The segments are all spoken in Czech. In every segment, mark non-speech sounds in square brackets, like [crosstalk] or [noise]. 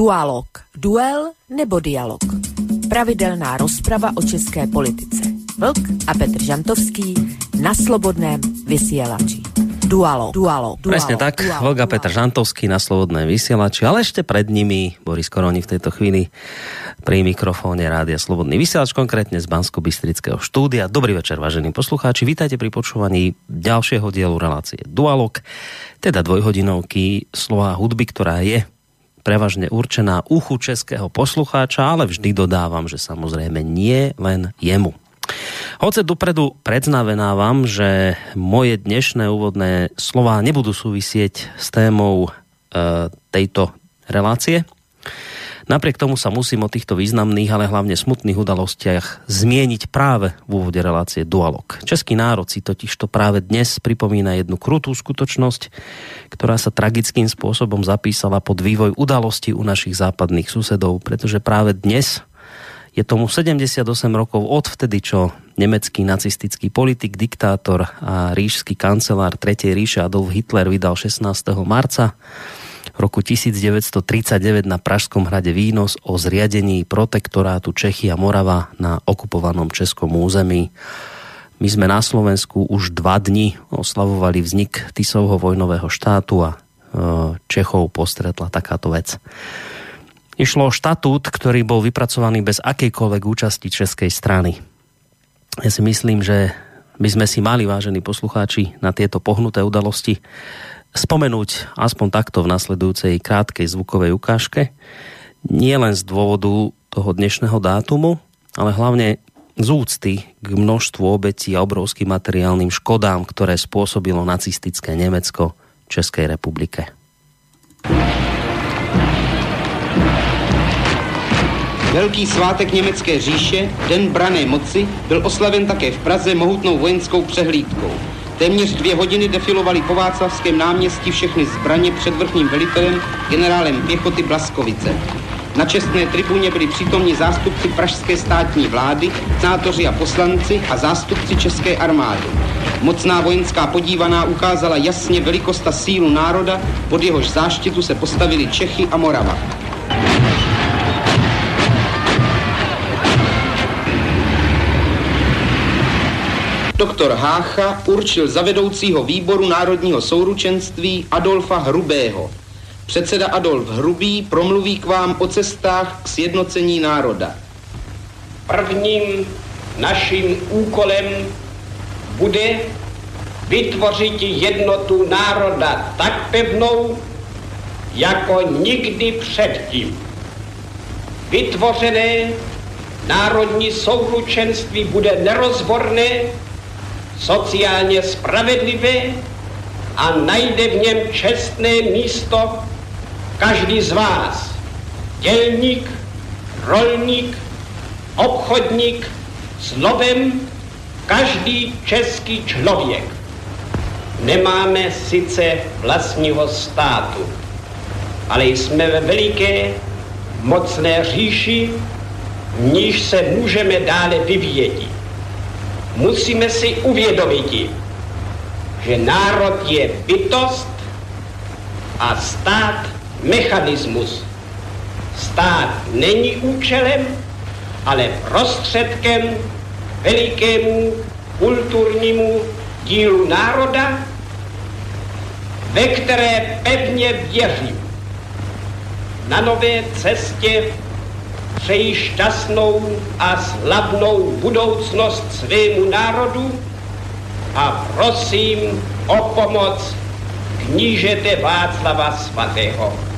Dualog. Duel nebo dialog. Pravidelná rozprava o české politice. Vlk a Petr Žantovský na slobodném vysielači. Dualo, dualo, dualo. Presne tak, dualo, Vlk a Petr Žantovský na slobodné vysielači, ale ešte pred nimi Boris Koroni v tejto chvíli pri mikrofóne Rádia Slobodný vysielač, konkrétne z bansko bystrického štúdia. Dobrý večer, vážení poslucháči, vítajte pri počúvaní ďalšieho dielu relácie Dualog, teda dvojhodinovky slova hudby, ktorá je prevažne určená uchu českého poslucháča, ale vždy dodávam, že samozrejme nie len jemu. Hoce dopredu predznavenávam, že moje dnešné úvodné slova nebudú súvisieť s témou e, tejto relácie. Napriek tomu sa musím o týchto významných, ale hlavne smutných udalostiach zmieniť práve v úvode relácie Dualog. Český národ si totiž to práve dnes pripomína jednu krutú skutočnosť, ktorá sa tragickým spôsobom zapísala pod vývoj udalostí u našich západných susedov, pretože práve dnes je tomu 78 rokov od vtedy, čo nemecký nacistický politik, diktátor a ríšský kancelár 3. ríše Adolf Hitler vydal 16. marca roku 1939 na Pražskom hrade výnos o zriadení protektorátu Čechy a Morava na okupovanom českom území. My sme na Slovensku už dva dni oslavovali vznik Tisovho vojnového štátu a e, Čechov postretla takáto vec. Išlo o štatút, ktorý bol vypracovaný bez akejkoľvek účasti českej strany. Ja si myslím, že by sme si mali, vážení poslucháči, na tieto pohnuté udalosti spomenúť aspoň takto v nasledujúcej krátkej zvukovej ukážke. Nie len z dôvodu toho dnešného dátumu, ale hlavne z úcty k množstvu obetí a obrovským materiálnym škodám, ktoré spôsobilo nacistické Nemecko Českej republike. Velký svátek německé říše, Den brané moci, byl oslaven také v Praze mohutnou vojenskou přehlídkou. Téměř dvě hodiny defilovali po Václavském náměstí všechny zbraně před vrchním velitelem, generálem pěchoty Blaskovice. Na čestné tribuně byli přítomní zástupci pražské státní vlády, senátoři a poslanci a zástupci české armády. Mocná vojenská podívaná ukázala jasně velikost a sílu národa, pod jehož záštitu se postavili Čechy a Morava. Doktor Hácha určil za vedoucího výboru Národního souručenství Adolfa Hrubého. Předseda Adolf Hrubý promluví k vám o cestách k sjednocení národa. Prvním naším úkolem bude vytvořit jednotu národa tak pevnou, jako nikdy předtím. Vytvořené národní souručenství bude nerozborné sociálně spravedlivé a najde v něm čestné místo každý z vás. Dělník, rolník, obchodník, slovem každý český člověk. Nemáme sice vlastního státu, ale jsme ve veliké, mocné říši, v níž se můžeme dále vyvíjet musíme si uvědomit, že národ je bytost a stát mechanismus. Stát není účelem, ale prostředkem velikému kulturnímu dílu národa, ve které pevně věřím. Na nové cestě přeji šťastnou a slavnou budoucnost svému národu a prosím o pomoc knížete Václava svatého.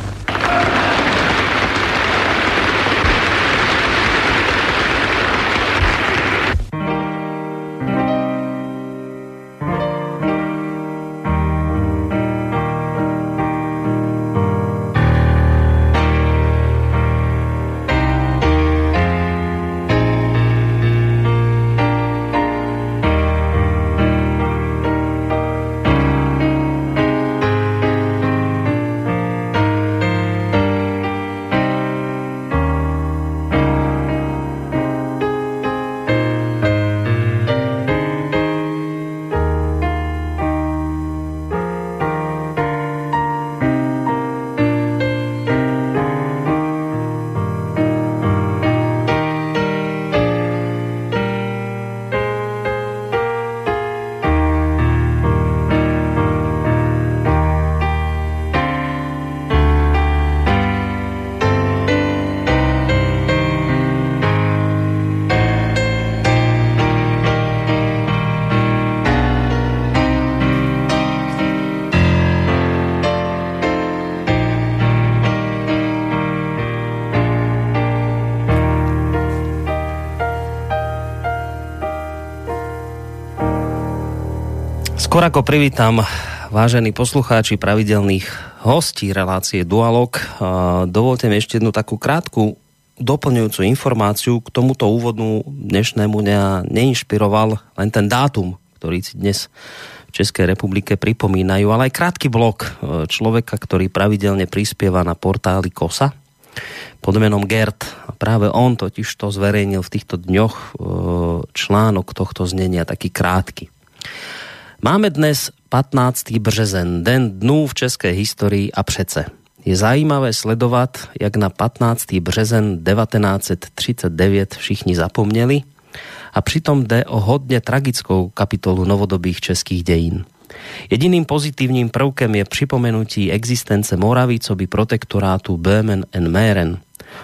Skôr ako privítam vážení poslucháči pravidelných hostí relácie Dualog, dovolte mi ešte jednu takú krátku doplňujúcu informáciu k tomuto úvodnu dnešnému dňa neinšpiroval len ten dátum, ktorý si dnes v Českej republike pripomínajú, ale aj krátky blok e, človeka, ktorý pravidelne prispieva na portáli KOSA pod menom Gert. A práve on totiž to zverejnil v týchto dňoch e, článok tohto znenia, taký krátky. Máme dnes 15. březen, den dnů v české historii a přece. Je zajímavé sledovat, jak na 15. březen 1939 všichni zapomněli a přitom jde o hodně tragickou kapitolu novodobých českých dějin. Jediným pozitivním prvkem je připomenutí existence Moravy co by protektorátu Böhmen and Mähren.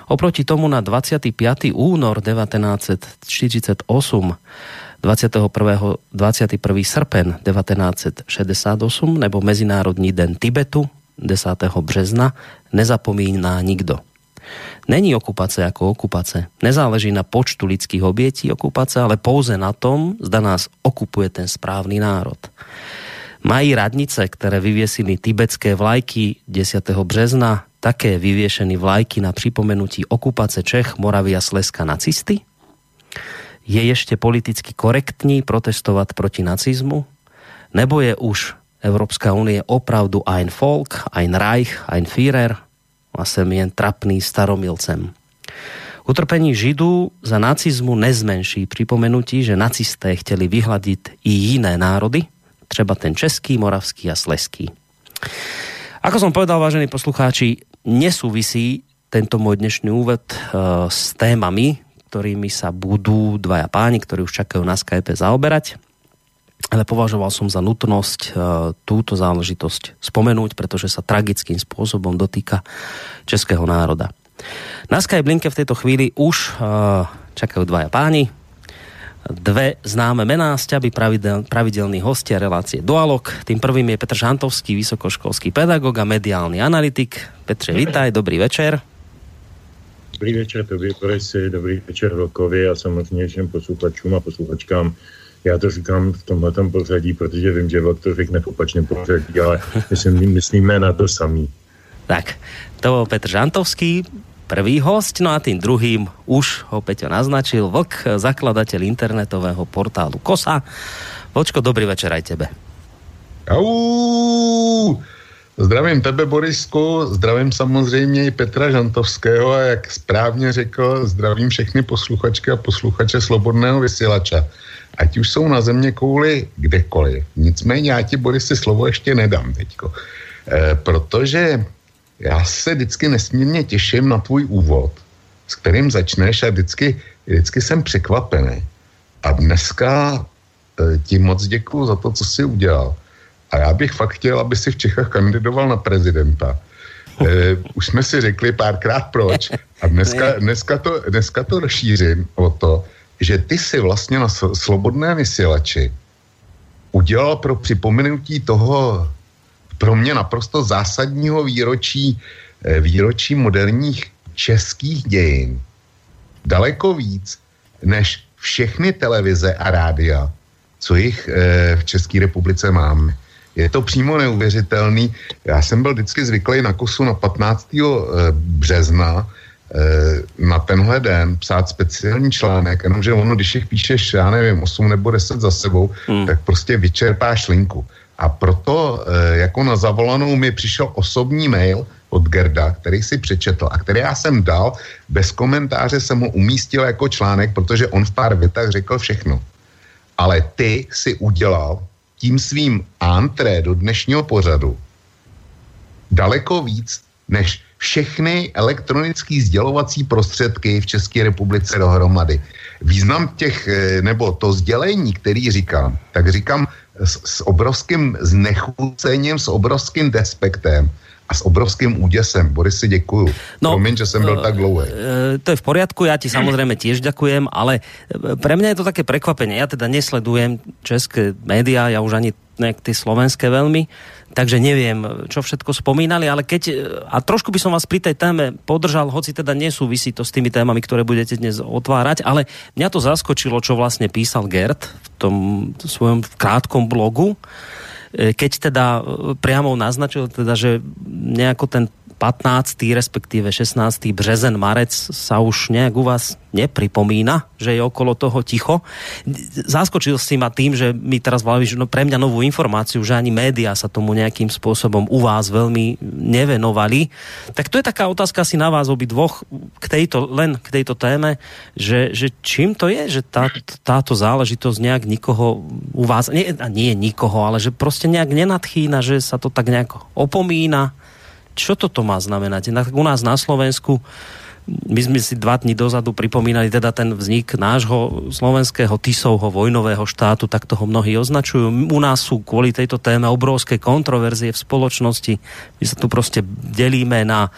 Oproti tomu na 25. únor 1948 21. 21. srpen 1968 nebo Mezinárodní den Tibetu 10. března nezapomíná nikdo. Není okupace jako okupace. Nezáleží na počtu lidských obětí okupace, ale pouze na tom, zda nás okupuje ten správný národ. Mají radnice, které vyvěsili tibetské vlajky 10. března, také vyvěšeny vlajky na připomenutí okupace Čech, Moravy a Slezska nacisty? Je ještě politicky korektní protestovat proti nacizmu? Nebo je už Evropská unie opravdu ein Volk, ein Reich, ein Führer a jsem jen trapný staromilcem. Utrpení Židů za nacizmu nezmenší připomenutí, že nacisté chtěli vyhladit i jiné národy, třeba ten český, moravský a sleský. Ako som povedal, vážení poslucháči, nesúvisí tento môj dnešný úvod uh, s témami, ktorými sa budú dvaja páni, ktorí už čakajú na Skype zaoberať ale považoval som za nutnosť uh, túto záležitosť spomenúť, pretože sa tragickým spôsobom dotýka českého národa. Na Skype linke v tejto chvíli už uh, čakajú dvaja páni, dve známe mená z ťaby pravidel, pravidelní hostia relácie Dualog. Tým prvým je Petr Žantovský, vysokoškolský pedagog a mediálny analytik. Petře, vítaj, dobrý večer. Dobrý večer, dobrý Borisi, dobrý večer Vlkovi a samozřejmě všem posluchačům a posluchačkám já to říkám v tomhle pořadí, protože vím, že Vlk to řekne v opačném pořadí, ale myslím, myslíme na to samý. Tak, to byl Petr Žantovský, prvý host, no a tým druhým už ho Peťo naznačil, Vlk, zakladateľ internetového portálu KOSA. Vlčko, dobrý večer aj tebe. Au! Zdravím tebe, Borisku, zdravím samozřejmě i Petra Žantovského a jak správně řekl, zdravím všechny posluchačky a posluchače Slobodného vysílača ať už jsou na země kouli kdekoliv. Nicméně já ti, Boris, si slovo ještě nedám teďko. E, protože já se vždycky nesmírně těším na tvůj úvod, s kterým začneš a vždycky, vždycky jsem překvapený. A dneska e, ti moc děkuji za to, co jsi udělal. A já bych fakt chtěl, aby si v Čechách kandidoval na prezidenta. E, už jsme si řekli párkrát proč. A dneska, dneska, to, dneska to rozšířím o to, že ty si vlastně na slobodné vysílači udělal pro připomenutí toho pro mě naprosto zásadního výročí, eh, výročí moderních českých dějin daleko víc než všechny televize a rádia, co jich e, v České republice máme. Je to přímo neuvěřitelný. Já jsem byl vždycky zvyklý na kosu na 15. Eh, března, Eh, na tenhle den psát speciální článek, jenomže ono, když jich píšeš, já nevím, 8 nebo 10 za sebou, hmm. tak prostě vyčerpáš linku. A proto eh, jako na zavolanou mi přišel osobní mail od Gerda, který si přečetl a který já jsem dal, bez komentáře jsem ho umístil jako článek, protože on v pár větách řekl všechno. Ale ty si udělal tím svým antré do dnešního pořadu daleko víc, než všechny elektronické sdělovací prostředky v České republice dohromady. Význam těch, eh, nebo to sdělení, který říkám, tak říkám s, s obrovským znechucením, s obrovským despektem a s obrovským úděsem. Boris, si děkuju. No, Promiň, že jsem byl uh, tak dlouhý. Uh, to je v poriadku, já ti samozřejmě tiež ďakujem, ale pre mňa je to také prekvapenie. Ja teda nesledujem české médiá, ja už ani nejak tie slovenské veľmi, takže neviem, čo všetko spomínali, ale keď, a trošku by som vás pri tej téme podržal, hoci teda nesúvisí to s tými témami, ktoré budete dnes otvárať, ale mňa to zaskočilo, čo vlastne písal Gert v tom svojom krátkom blogu, keď teda e, priamo naznačil, teda, že nejako ten 15. respektíve 16. březen, marec sa už nejak u vás nepripomína, že je okolo toho ticho. Zaskočil si ma tým, že mi teraz vláviš no pre mňa novú informáciu, že ani média sa tomu nejakým spôsobom u vás veľmi nevenovali. Tak to je taká otázka si na vás obi dvoch k tejto, len k tejto téme, že, že čím to je, že tá, táto záležitosť nejak nikoho u vás, nie, nie nikoho, ale že prostě nejak nenadchýna, že sa to tak nejak opomína, čo toto má znamenať? U nás na Slovensku my sme si dva dní dozadu pripomínali teda ten vznik nášho slovenského Tisovho vojnového štátu, tak toho mnohí označujú. U nás sú kvôli tejto téme obrovské kontroverzie v spoločnosti. My sa tu prostě delíme na,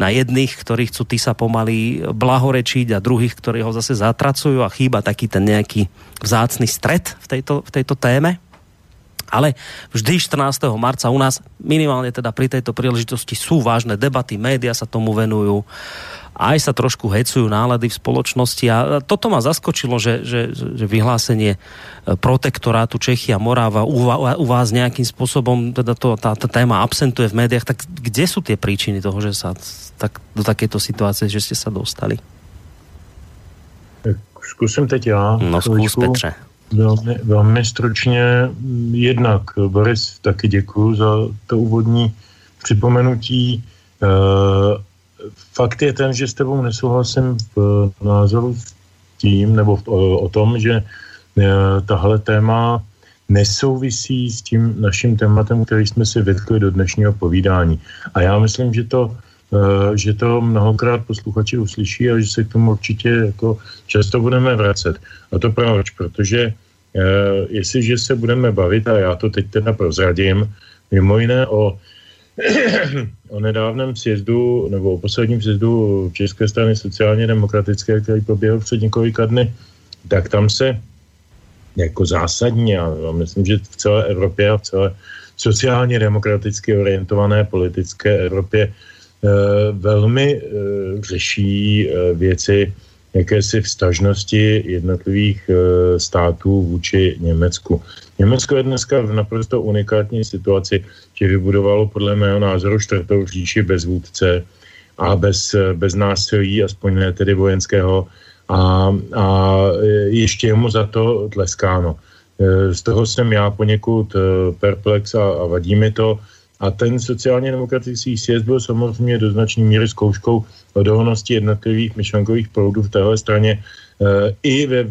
na jedných, ktorí chcú Tisa pomaly blahorečiť a druhých, ktorí ho zase zatracujú a chýba taký ten nejaký vzácný stret v tejto, v tejto téme. Ale vždy 14. marca u nás minimálne teda pri tejto príležitosti sú vážne debaty, média sa tomu venujú, aj sa trošku hecujú nálady v spoločnosti a toto ma zaskočilo, že, že, že vyhlásenie e, protektorátu Čechy a Moráva u, u vás nejakým spôsobom teda to, tá, tá téma absentuje v médiách, tak kde sú tie príčiny toho, že sa tak, do takéto situácie, že ste sa dostali? Zkusím teď já. No zkus Petře. Velmi, velmi stručně. Jednak, Boris, taky děkuji za to úvodní připomenutí. E, fakt je ten, že s tebou nesouhlasím v názoru s tím, nebo v, o, o tom, že e, tahle téma nesouvisí s tím naším tématem, který jsme si vytkli do dnešního povídání. A já myslím, že to, že to mnohokrát posluchači uslyší a že se k tomu určitě jako často budeme vracet. A to proč? Protože Eh, jestliže se budeme bavit, a já to teď teda prozradím, mimo jiné o, [clears throat] o nedávném sjezdu, nebo o posledním sjezdu České strany sociálně demokratické, který proběhl před několika dny, tak tam se jako zásadně, a myslím, že v celé Evropě a v celé sociálně demokraticky orientované politické Evropě eh, velmi eh, řeší věci jakési vztažnosti jednotlivých států vůči Německu. Německo je dneska v naprosto unikátní situaci, že vybudovalo podle mého názoru čtvrtou říši bez vůdce a bez, bez násilí, aspoň ne tedy vojenského, a, a ještě mu za to tleskáno. Z toho jsem já poněkud perplex a, a vadí mi to, a ten sociálně demokratický sjezd byl samozřejmě do značné míry zkouškou odolnosti jednotlivých myšlenkových proudů v téhle straně e, i ve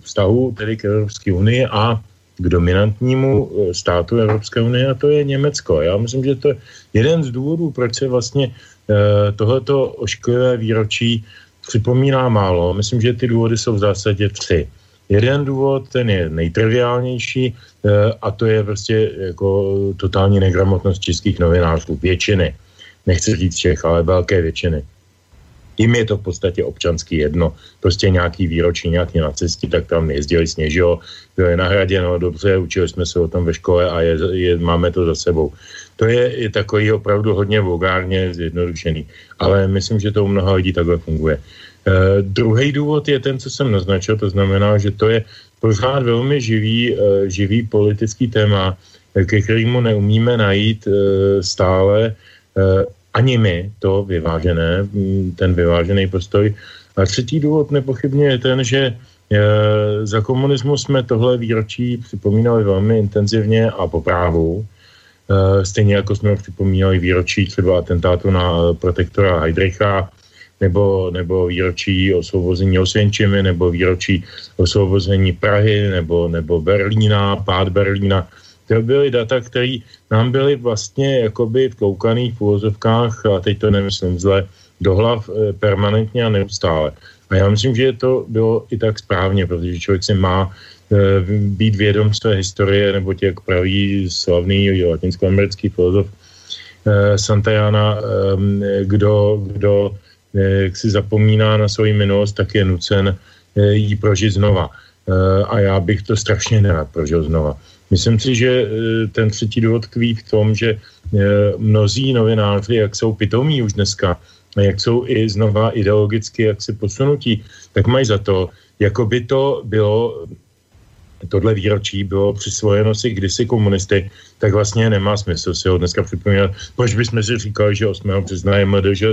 vztahu tedy k Evropské unii a k dominantnímu eh, státu Evropské unie a to je Německo. Já myslím, že to je jeden z důvodů, proč se vlastně e, tohleto ošklivé výročí připomíná málo. Myslím, že ty důvody jsou v zásadě tři. Jeden důvod, ten je nejtriviálnější eh, a to je prostě jako totální negramotnost českých novinářů, většiny. Nechci říct všech, ale velké většiny. Jim je to v podstatě občanský jedno. Prostě nějaký výročí, nějaký nacisti, tak tam jezdili sněžilo, bylo je nahraděno, dobře, učili jsme se o tom ve škole a je, je, máme to za sebou. To je, je takový opravdu hodně vulgárně zjednodušený, ale myslím, že to u mnoha lidí takhle funguje. Uh, druhý důvod je ten, co jsem naznačil, to znamená, že to je pořád velmi živý, uh, živý politický téma, ke kterému neumíme najít uh, stále ani my to vyvážené, mm, ten vyvážený postoj. A třetí důvod nepochybně je ten, že za komunismu jsme tohle výročí připomínali velmi intenzivně a po právu. Stejně jako jsme připomínali výročí třeba atentátu na protektora Heidricha, nebo, nebo výročí osvobození Osvěnčimy, nebo výročí osvobození Prahy, nebo, nebo Berlína, pád Berlína. To byly data, které nám byly vlastně jakoby vtloukaných v úvozovkách, a teď to nemyslím zle, do hlav eh, permanentně a neustále. A já myslím, že to bylo i tak správně, protože člověk si má e, být vědom své historie, nebo jak praví slavný latinskoamerický filozof e, Santayana, e, kdo, kdo jak si zapomíná na svoji minulost, tak je nucen eh, jí prožít znova. a já bych to strašně nerad prožil znova. Myslím si, že ten třetí důvod kví v tom, že mnozí novináři, jak jsou pitomí už dneska, jak jsou i znova ideologicky jak se posunutí, tak mají za to, jako by to bylo tohle výročí bylo přisvojeno si kdysi komunisty, tak vlastně nemá smysl si ho dneska připomínat. Proč bychom si říkali, že 8. března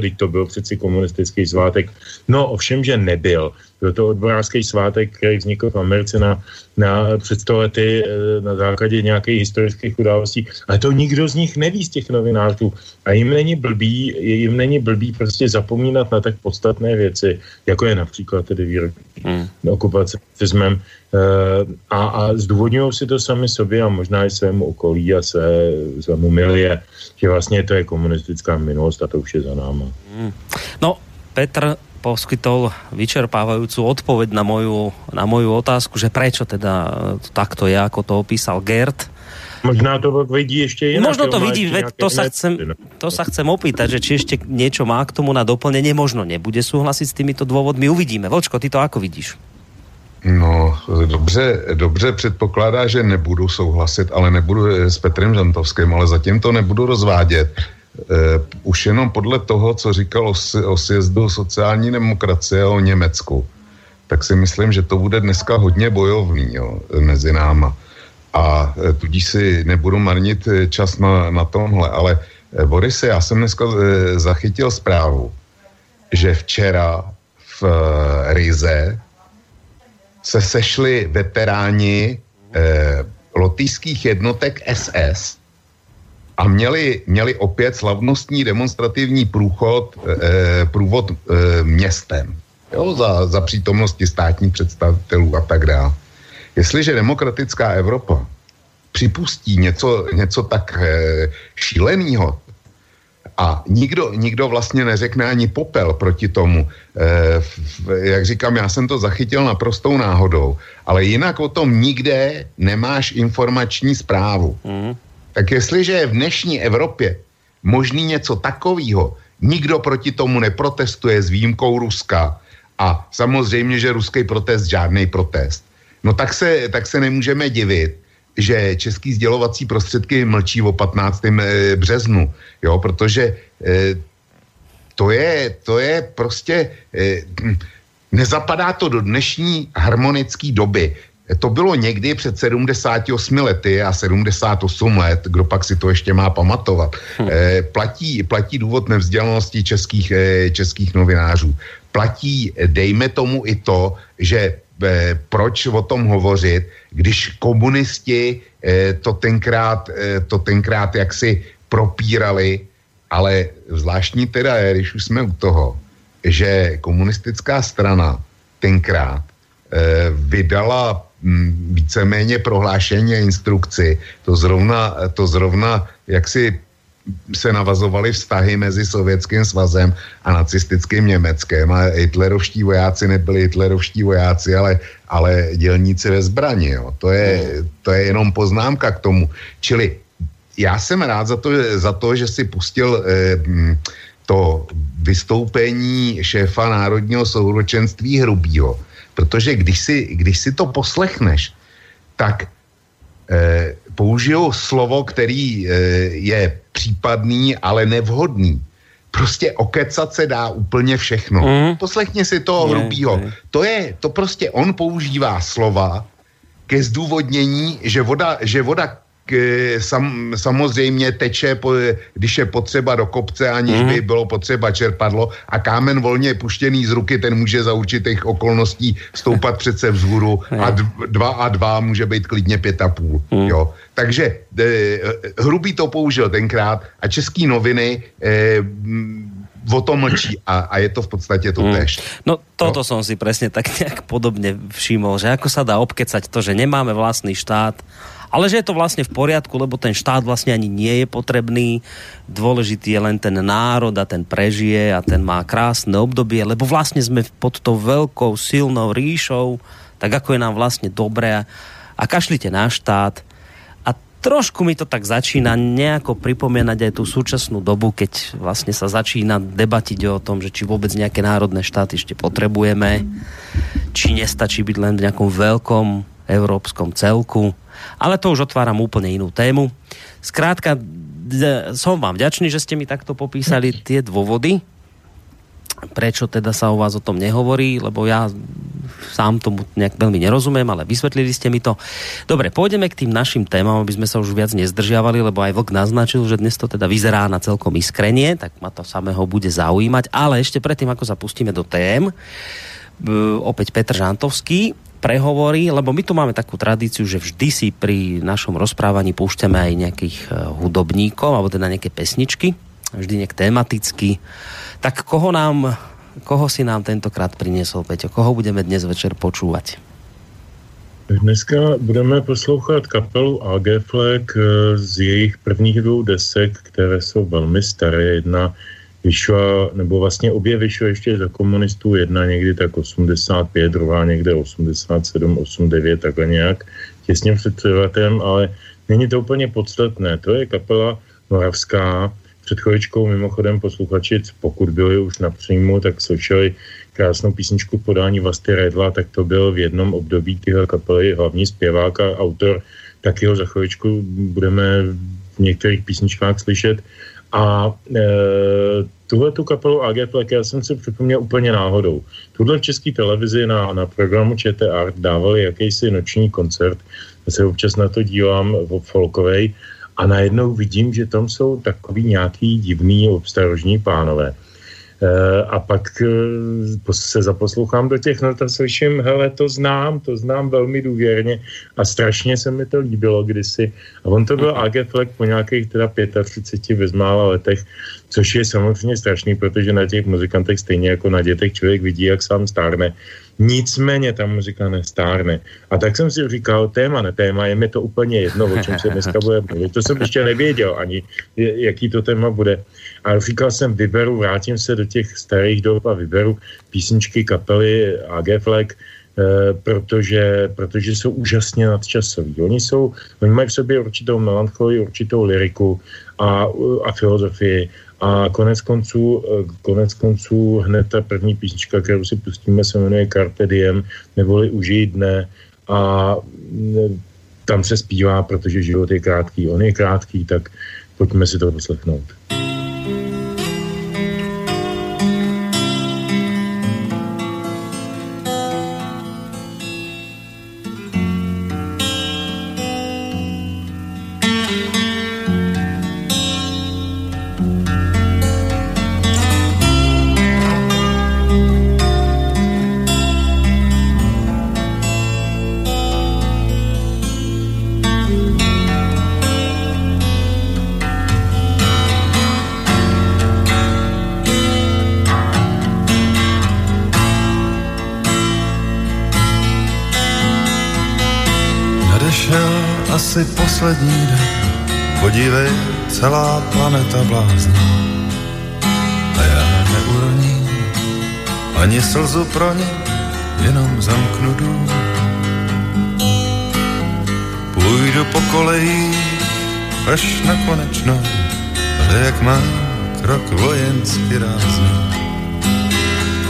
teď to byl přeci komunistický svátek. No ovšem, že nebyl. Byl to odborářský svátek, který vznikl v Americe na, na před lety eh, na základě nějakých historických událostí. Ale to nikdo z nich neví, z těch novinářů. A jim není blbý, jim není blbý prostě zapomínat na tak podstatné věci, jako je například tedy výrok hmm. okupace nacismem. Eh, a, a zdůvodňují si to sami sobě a možná i svému okolí a své, svému milie, že vlastně to je komunistická minulost a to už je za náma. Hmm. No, Petr, poskytol vyčerpávajúcu odpoveď na moju, na moju otázku, že prečo teda takto je, ako to opísal Gert. Možná to vidí ešte inak. Možno to vidí, veď to sa, chcem, no. to sa chcem opýtať, že či ešte niečo má k tomu na doplnenie, možno nebude súhlasiť s týmito dôvodmi, uvidíme. Vočko, ty to ako vidíš? No, dobře, dobře předpokládá, že nebudu souhlasit, ale nebudu s Petrem Žantovským, ale zatím to nebudu rozvádět už jenom podle toho, co říkal o, sjezdu sociální demokracie o Německu, tak si myslím, že to bude dneska hodně bojovný jo, mezi náma. A uh, tudíž si nebudu marnit eh, čas na, na tomhle. Ale uh, Boris, já jsem dneska zachytil zprávu, že včera v Rize se sešli veteráni lotýských jednotek SS a měli, měli opět slavnostní demonstrativní průchod, e, průvod e, městem jo, za, za přítomnosti státních představitelů a tak dále. Jestliže demokratická Evropa připustí něco, něco tak e, šíleného a nikdo, nikdo vlastně neřekne ani popel proti tomu. E, v, jak říkám, já jsem to zachytil naprostou náhodou, ale jinak o tom nikde nemáš informační zprávu. Mm. Tak jestliže je v dnešní Evropě možný něco takového, nikdo proti tomu neprotestuje s výjimkou Ruska a samozřejmě, že ruský protest žádný protest, no tak se, tak se nemůžeme divit, že český sdělovací prostředky mlčí o 15. Eh, březnu, jo, protože eh, to je, to je prostě, eh, nezapadá to do dnešní harmonické doby to bylo někdy před 78 lety a 78 let, kdo pak si to ještě má pamatovat. Hmm. E, platí, platí důvod nevzdělanosti českých, e, českých novinářů. Platí, dejme tomu i to, že e, proč o tom hovořit, když komunisti e, to, tenkrát, e, to tenkrát jaksi propírali, ale zvláštní teda je, když už jsme u toho, že komunistická strana tenkrát vydala víceméně prohlášení a instrukci. To zrovna, to zrovna jak si se navazovaly vztahy mezi Sovětským svazem a nacistickým Německem a hitlerovští vojáci nebyli hitlerovští vojáci, ale, ale dělníci ve zbraní. Jo. To, je, to je jenom poznámka k tomu. Čili já jsem rád za to, za to že si pustil eh, mm, to vystoupení šéfa Národního souročenství Hrubýho, Protože když si, když si to poslechneš, tak eh, použijou slovo, který eh, je případný, ale nevhodný. Prostě okecat se dá úplně všechno. Mm. Poslechni si toho hrubýho. To je, to prostě on používá slova ke zdůvodnění, že voda, že voda sam, samozřejmě teče, po, když je potřeba do kopce, aniž mm. by bylo potřeba čerpadlo a kámen volně puštěný z ruky, ten může za určitých okolností stoupat přece vzhůru a dva a dva může být klidně pět a půl. Mm. Jo. Takže e, Hrubý to použil tenkrát a český noviny e, o tom mlčí a, a je to v podstatě to mm. tež. No toto no. som si presne tak nejak podobne všimol, že ako sa dá obkecať to, že nemáme vlastný štát ale že je to vlastne v poriadku, lebo ten štát vlastne ani nie je potrebný. Dôležitý je len ten národ a ten prežije a ten má krásne obdobie, lebo vlastne sme pod tou veľkou silnou ríšou, tak ako je nám vlastne dobré a kašlite na štát. A trošku mi to tak začína nejako pripomínať aj tú súčasnú dobu, keď vlastne sa začína debatiť o tom, že či vôbec nejaké národné štáty ešte potrebujeme, či nestačí byť len v nejakom veľkom európskom celku. Ale to už otváram úplne inú tému. Skrátka, som vám vďačný, že ste mi takto popísali tie dôvody, prečo teda sa o vás o tom nehovorí, lebo ja sám tomu nejak veľmi nerozumiem, ale vysvetlili ste mi to. Dobre, pôjdeme k tým našim témam, aby sme sa už viac nezdržiavali, lebo aj Vlk naznačil, že dnes to teda vyzerá na celkom iskrenie, tak ma to samého bude zaujímať. Ale ešte predtým, ako sa pustíme do tém, opäť Petr Žantovský prehovorí, lebo my tu máme takú tradíciu, že vždy si pri našom rozprávaní púšťame aj nejakých eh, hudobníkov, alebo teda nejaké pesničky, vždy nejak tematicky tak koho nám, koho si nám tentokrát priniesol, Peťo? Koho budeme dnes večer počúvať? Dneska budeme poslouchat kapelu AG eh, z jejich prvních dvou desek, které jsou velmi staré. Jedna vyšla, nebo vlastně obě vyšly ještě za komunistů, jedna někdy tak 85, druhá někde 87, 89, takhle nějak, těsně před převratem, ale není to úplně podstatné. To je kapela moravská, před chvíličkou mimochodem posluchačic, pokud byli už na příjmu, tak slyšeli krásnou písničku podání Vasty Redla, tak to byl v jednom období tyhle kapely hlavní zpěvák a autor, tak jeho za chvíličku budeme v některých písničkách slyšet. A e, tuhle tu kapelu AG Plek já jsem si připomněl úplně náhodou. Tuhle v české televizi na, na programu ČT Art dávali jakýsi noční koncert, já se občas na to dívám v folkovej a najednou vidím, že tam jsou takový nějaký divný obstarožní pánové. E, a pak e, se zaposlouchám do těch not a slyším, hele, to znám, to znám velmi důvěrně a strašně se mi to líbilo kdysi. A on to byl AG Fleck po nějakých teda 35 bezmála letech, což je samozřejmě strašný, protože na těch muzikantech stejně jako na dětech člověk vidí, jak sám stárne Nicméně ta muzika nestárne. A tak jsem si říkal, téma ne téma, je mi to úplně jedno, o čem se dneska [laughs] bude mluvit. To jsem ještě nevěděl ani, jaký to téma bude. A říkal jsem, vyberu, vrátím se do těch starých dob a vyberu písničky kapely AG Flag, eh, protože, protože jsou úžasně nadčasoví. Oni jsou, oni mají v sobě určitou melancholii, určitou liriku a, a filozofii a konec konců, eh, konec konců hned ta první písnička, kterou si pustíme, se jmenuje Carpe Diem, neboli Užij dne a mm, tam se zpívá, protože život je krátký. On je krátký, tak pojďme si to poslechnout. Poslední den. Podívej, celá planeta blázní. A já neuroním ani slzu pro ní, jenom zamknu dům. Půjdu po koleji až na konečnou, ale jak mám krok vojensky rázný.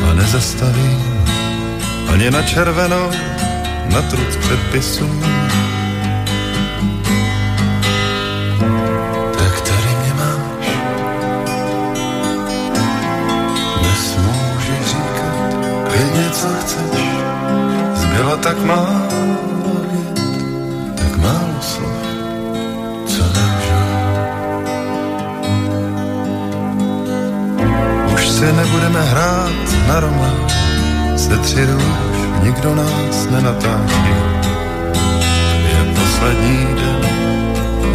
A nezastavím ani na červenou, na trud předpisů co chceš, zbylo tak málo tak málo slov, co nemůžu. Už si nebudeme hrát na román, ze tři růž nikdo nás nenatáčí. Je poslední den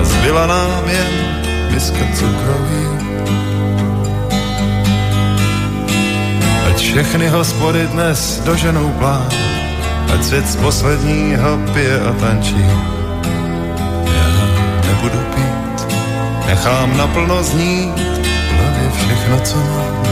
zbyla nám jen miska cukroví Všechny hospody dnes doženou plán, ať svět z posledního pije a tančí. Já nebudu pít, nechám naplno znít v hlavě všechno, co mám.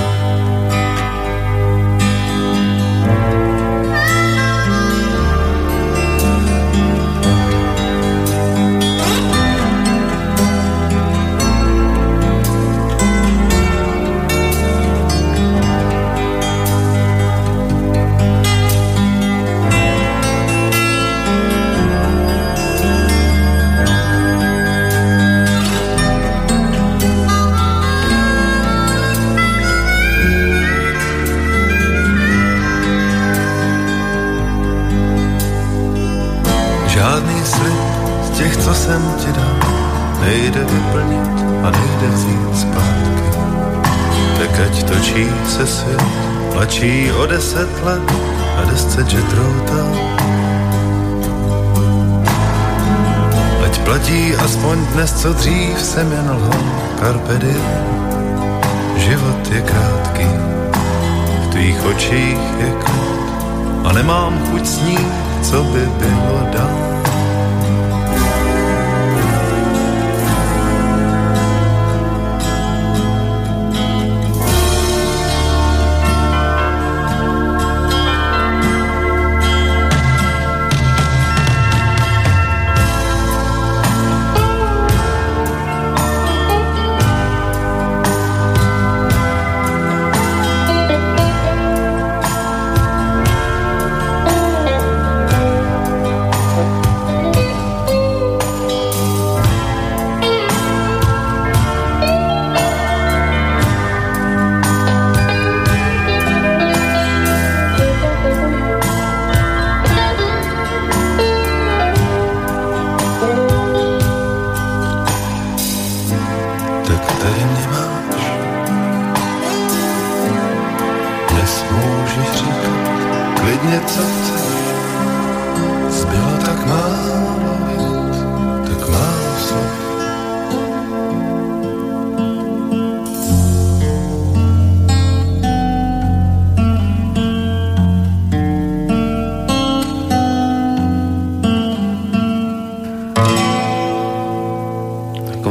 Jsem jen lhal, carpe diem. Život je krátký, v tvých očích je klid a nemám chuť snít, co by bylo dál.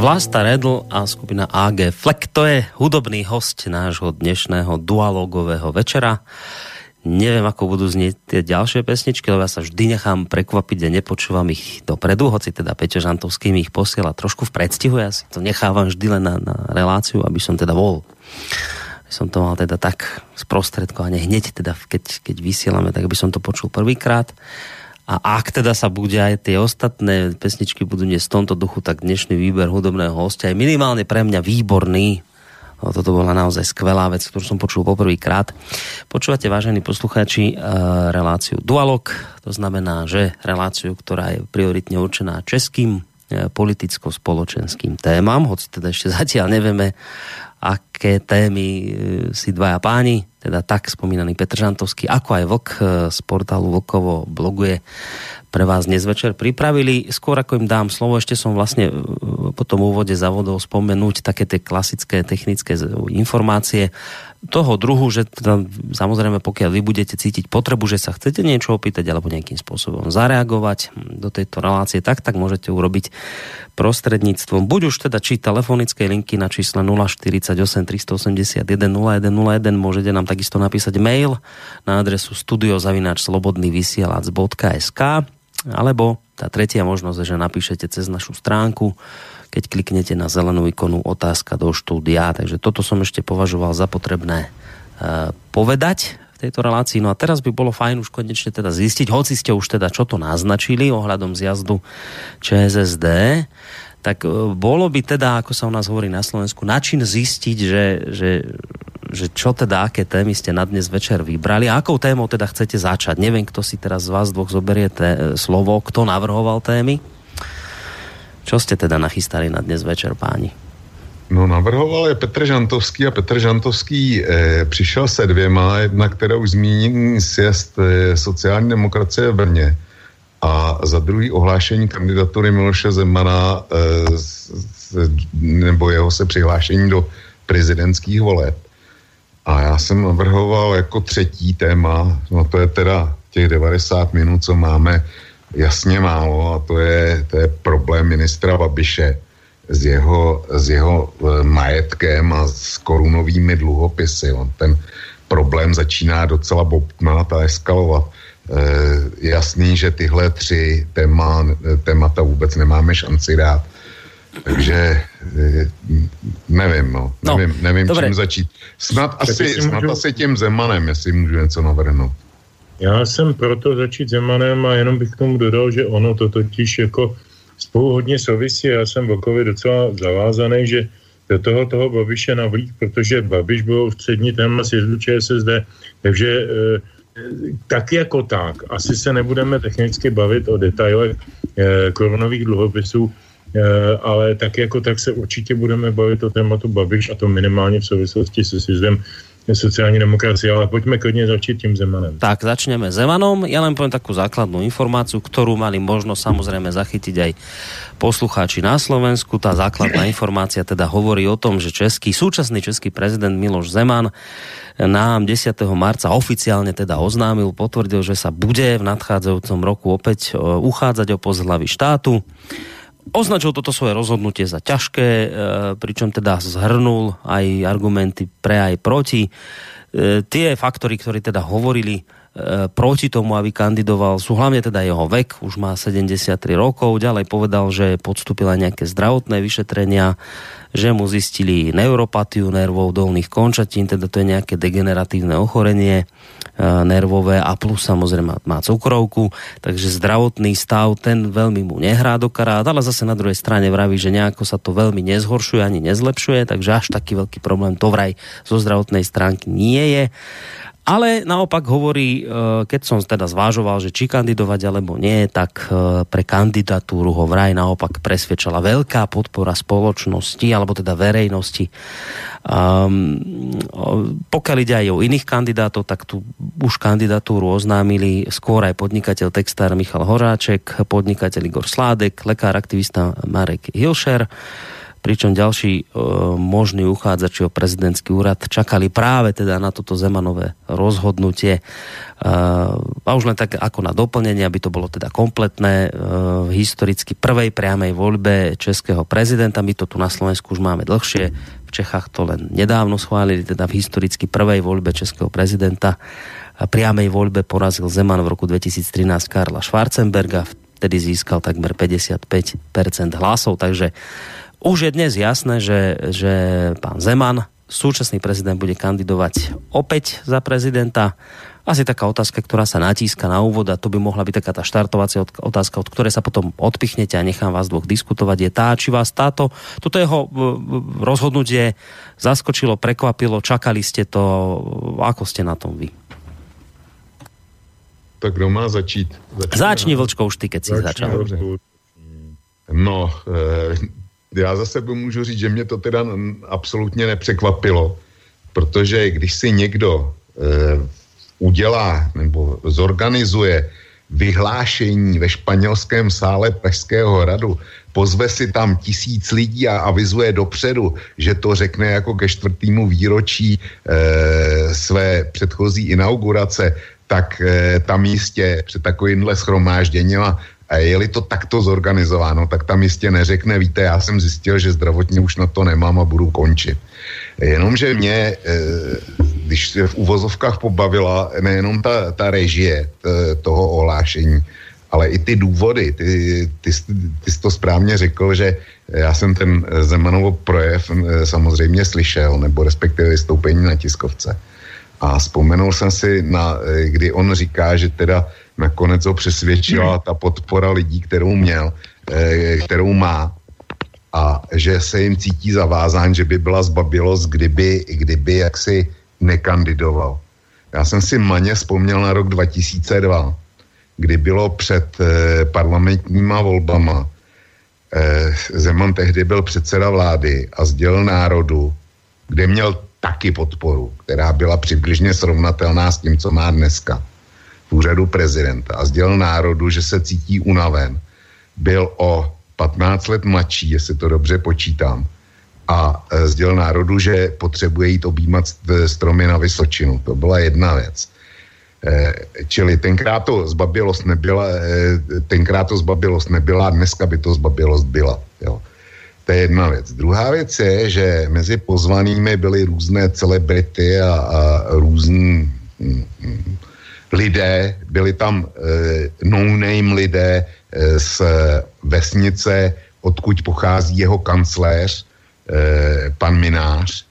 Vlasta Redl a skupina AG Fleck, to je hudobný host nášho dnešného dualógového večera. Neviem, ako budú znieť tie ďalšie pesničky, lebo ja sa vždy nechám prekvapiť a nepočúvam ich dopredu, hoci teda Peťo Žantovský mi ich posiela trošku v predstihu, ja si to nechávam vždy len na, na reláciu, aby som teda bol som to mal teda tak sprostredkovane hneď, teda keď, keď vysielame, tak by som to počul prvýkrát. A ak teda sa bude aj tie ostatné pesničky budú niesť v tomto duchu, tak dnešný výber hudobného hostia je minimálne pre mňa výborný. No, toto bola naozaj skvelá vec, ktorú som počul poprvýkrát. Počúvate, vážení poslucháči, eh, reláciu Dualog. To znamená, že reláciu, ktorá je prioritne určená českým eh, politicko-spoločenským témam, hoci teda ešte [laughs] zatiaľ nevieme, aké témy eh, si dvaja páni teda tak spomínaný Petr Žantovský, ako aj Vlk eh, z portálu Vlkovo bloguje pre vás dnes večer pripravili. Skôr ako im dám slovo, ešte som vlastne eh, po tom úvode zavodol spomenúť také tie klasické technické informácie toho druhu, že teda, samozrejme pokiaľ vy budete cítiť potrebu, že sa chcete niečo opýtať alebo nejakým spôsobom zareagovať do tejto relácie, tak tak môžete urobiť prostredníctvom buď už teda či telefonické linky na čísle 048 381 0101 môžete nám takisto napísať mail na adresu studiozavináčslobodnyvysielac.sk alebo tá tretia možnosť je, že napíšete cez našu stránku keď kliknete na zelenú ikonu otázka do štúdia. Takže toto som ešte považoval za potrebné uh, povedať v tejto relácii. No a teraz by bolo fajn už konečne teda zistiť, hoci ste už teda čo to naznačili ohľadom zjazdu ČSSD, tak uh, bolo by teda, ako sa u nás hovorí na Slovensku, način zistiť, že, že, že čo teda, aké témy ste na dnes večer vybrali a akou témou teda chcete začať. Neviem, kto si teraz z vás dvoch zoberie té, slovo, kto navrhoval témy. Čo ste teda nachystali na dnes večer, páni? No navrhoval je Petr Žantovský a Petr Žantovský eh, přišel se dvěma, jedna, kterou zmíní sjezd eh, sociální demokracie v Brně a za druhý ohlášení kandidatury Miloše Zemana eh, s, nebo jeho se přihlášení do prezidentských voleb. A já jsem navrhoval jako třetí téma, no to je teda těch 90 minut, co máme jasně málo a to je, to je problém ministra Babiše s jeho, s jeho eh, majetkem a s korunovými dluhopisy. On ten problém začíná docela bobtnat a eskalovat. E, jasný, že tyhle tři téma, témata vůbec nemáme šanci dát. Takže e, nevím, no. Nevím, no, nevím čím začít. Snad asi, snad asi tím Zemanem, jestli můžu něco navrhnout. Já jsem proto začít Zemanem a jenom bych k tomu dodal, že ono to totiž jako spolu hodně souvisí. Já jsem Vlkovi docela zavázaný, že do toho toho Babiše navlík, protože Babiš byl v střední téma sjezdu ČSSD, takže e, tak jako tak. Asi se nebudeme technicky bavit o detailech, korunových dluhopisů, ale tak jako tak se určitě budeme bavit o tématu Babiš a to minimálně v souvislosti se SIZem sociální demokracie, ale pojďme klidně začít tím Zemanem. Tak, začneme Zemanom. Ja len poviem takú základnú informáciu, ktorú mali možno samozrejme zachytiť aj poslucháči na Slovensku. Tá základná [clears throat] informácia teda hovorí o tom, že český, súčasný český prezident Miloš Zeman nám 10. marca oficiálne teda oznámil, potvrdil, že sa bude v nadchádzajúcom roku opäť e, uchádzať o post hlavy štátu označil toto svoje rozhodnutie za ťažké, e, pričom teda zhrnul aj argumenty pre aj proti. E, tie faktory, ktoré teda hovorili e, proti tomu, aby kandidoval, sú hlavne teda jeho vek, už má 73 rokov, ďalej povedal, že podstúpil aj nejaké zdravotné vyšetrenia, že mu zistili neuropatiu nervov dolných končatín, teda to je nejaké degeneratívne ochorenie nervové a plus samozrejme má cukrovku, takže zdravotný stav ten veľmi mu nehrá do karát, ale zase na druhej strane vraví, že nejako sa to veľmi nezhoršuje ani nezlepšuje, takže až taký veľký problém to vraj zo zdravotnej stránky nie je. Ale naopak hovorí, e, keď som teda zvážoval, že či kandidovať alebo nie, tak e, pre kandidatúru ho vraj naopak presvedčala veľká podpora spoločnosti, alebo teda verejnosti. Um, pokiaľ ide aj o iných kandidátov, tak tu už kandidatúru oznámili skôr aj podnikateľ textár Michal Horáček, podnikateľ Igor Sládek, lekár aktivista Marek Hilšer pričom ďalší e, možní uchádzači o prezidentský úrad čakali práve teda na toto Zemanové rozhodnutie. E, a už len tak ako na doplnenie, aby to bolo teda kompletné, e, historicky prvej priamej voľbe českého prezidenta, my to tu na Slovensku už máme dlhšie, v Čechách to len nedávno schválili, teda v historicky prvej voľbe českého prezidenta. A priamej voľbe porazil Zeman v roku 2013 Karla Schwarzenberga, vtedy získal takmer 55% hlasov, takže už je dnes jasné, že, že pán Zeman, súčasný prezident, bude kandidovať opäť za prezidenta. Asi taká otázka, ktorá sa natíska na úvod a to by mohla byť taká tá štartovacia otázka, od ktorej sa potom odpichnete a nechám vás dvoch diskutovať, je tá, či vás táto, toto jeho rozhodnutie zaskočilo, prekvapilo, čakali ste to, ako ste na tom vy? Tak kdo má začít? Začne, Začni, Vlčko, už ty, keď si začal. No, e, já za sebe můžu říct, že mě to teda absolutně nepřekvapilo, protože když si někdo e, udělá nebo zorganizuje vyhlášení ve španělském sále Pražského hradu, pozve si tam tisíc lidí a avizuje dopředu, že to řekne jako ke čtvrtému výročí e, své předchozí inaugurace, tak e, tam jistě před takovýmhle schromážděním a je-li to takto zorganizováno, tak tam jistě neřekne, víte, já jsem zjistil, že zdravotně už na to nemám a budu končit. Jenomže mě, eh, když se v uvozovkách pobavila nejenom ta, ta režie eh, toho ohlášení, ale i ty důvody. Ty, ty, ty jsi to správně řekl, že já jsem ten Zemanov projev eh, samozřejmě slyšel, nebo respektive vystoupení na tiskovce. A vzpomenul jsem si, na, kdy on říká, že teda nakonec ho přesvědčila ta podpora lidí, kterou měl, eh, kterou má a že se jim cítí zavázán, že by byla zbabilost, kdyby, kdyby jaksi nekandidoval. Já jsem si maně vzpomněl na rok 2002, kdy bylo před eh, parlamentníma volbama. Eh, Zeman tehdy byl předseda vlády a sdělil národu, kde měl taky podporu, která byla přibližně srovnatelná s tím, co má dneska úřadu prezidenta a sdělil národu, že se cítí unaven, byl o 15 let mladší, jestli to dobře počítám, a e, sdělil národu, že potřebuje jít objímat stromy na Vysočinu. To byla jedna věc. E, čili tenkrát to zbabilost nebyla, e, tenkrát to zbabilost nebyla, dneska by to zbabilost byla. Jo. To je jedna věc. Druhá věc je, že mezi pozvanými byly různé celebrity a, a různí hm, hm, lidé, byli tam e, no-name lidé e, z vesnice, odkud pochází jeho kancléř, e, pan Minář,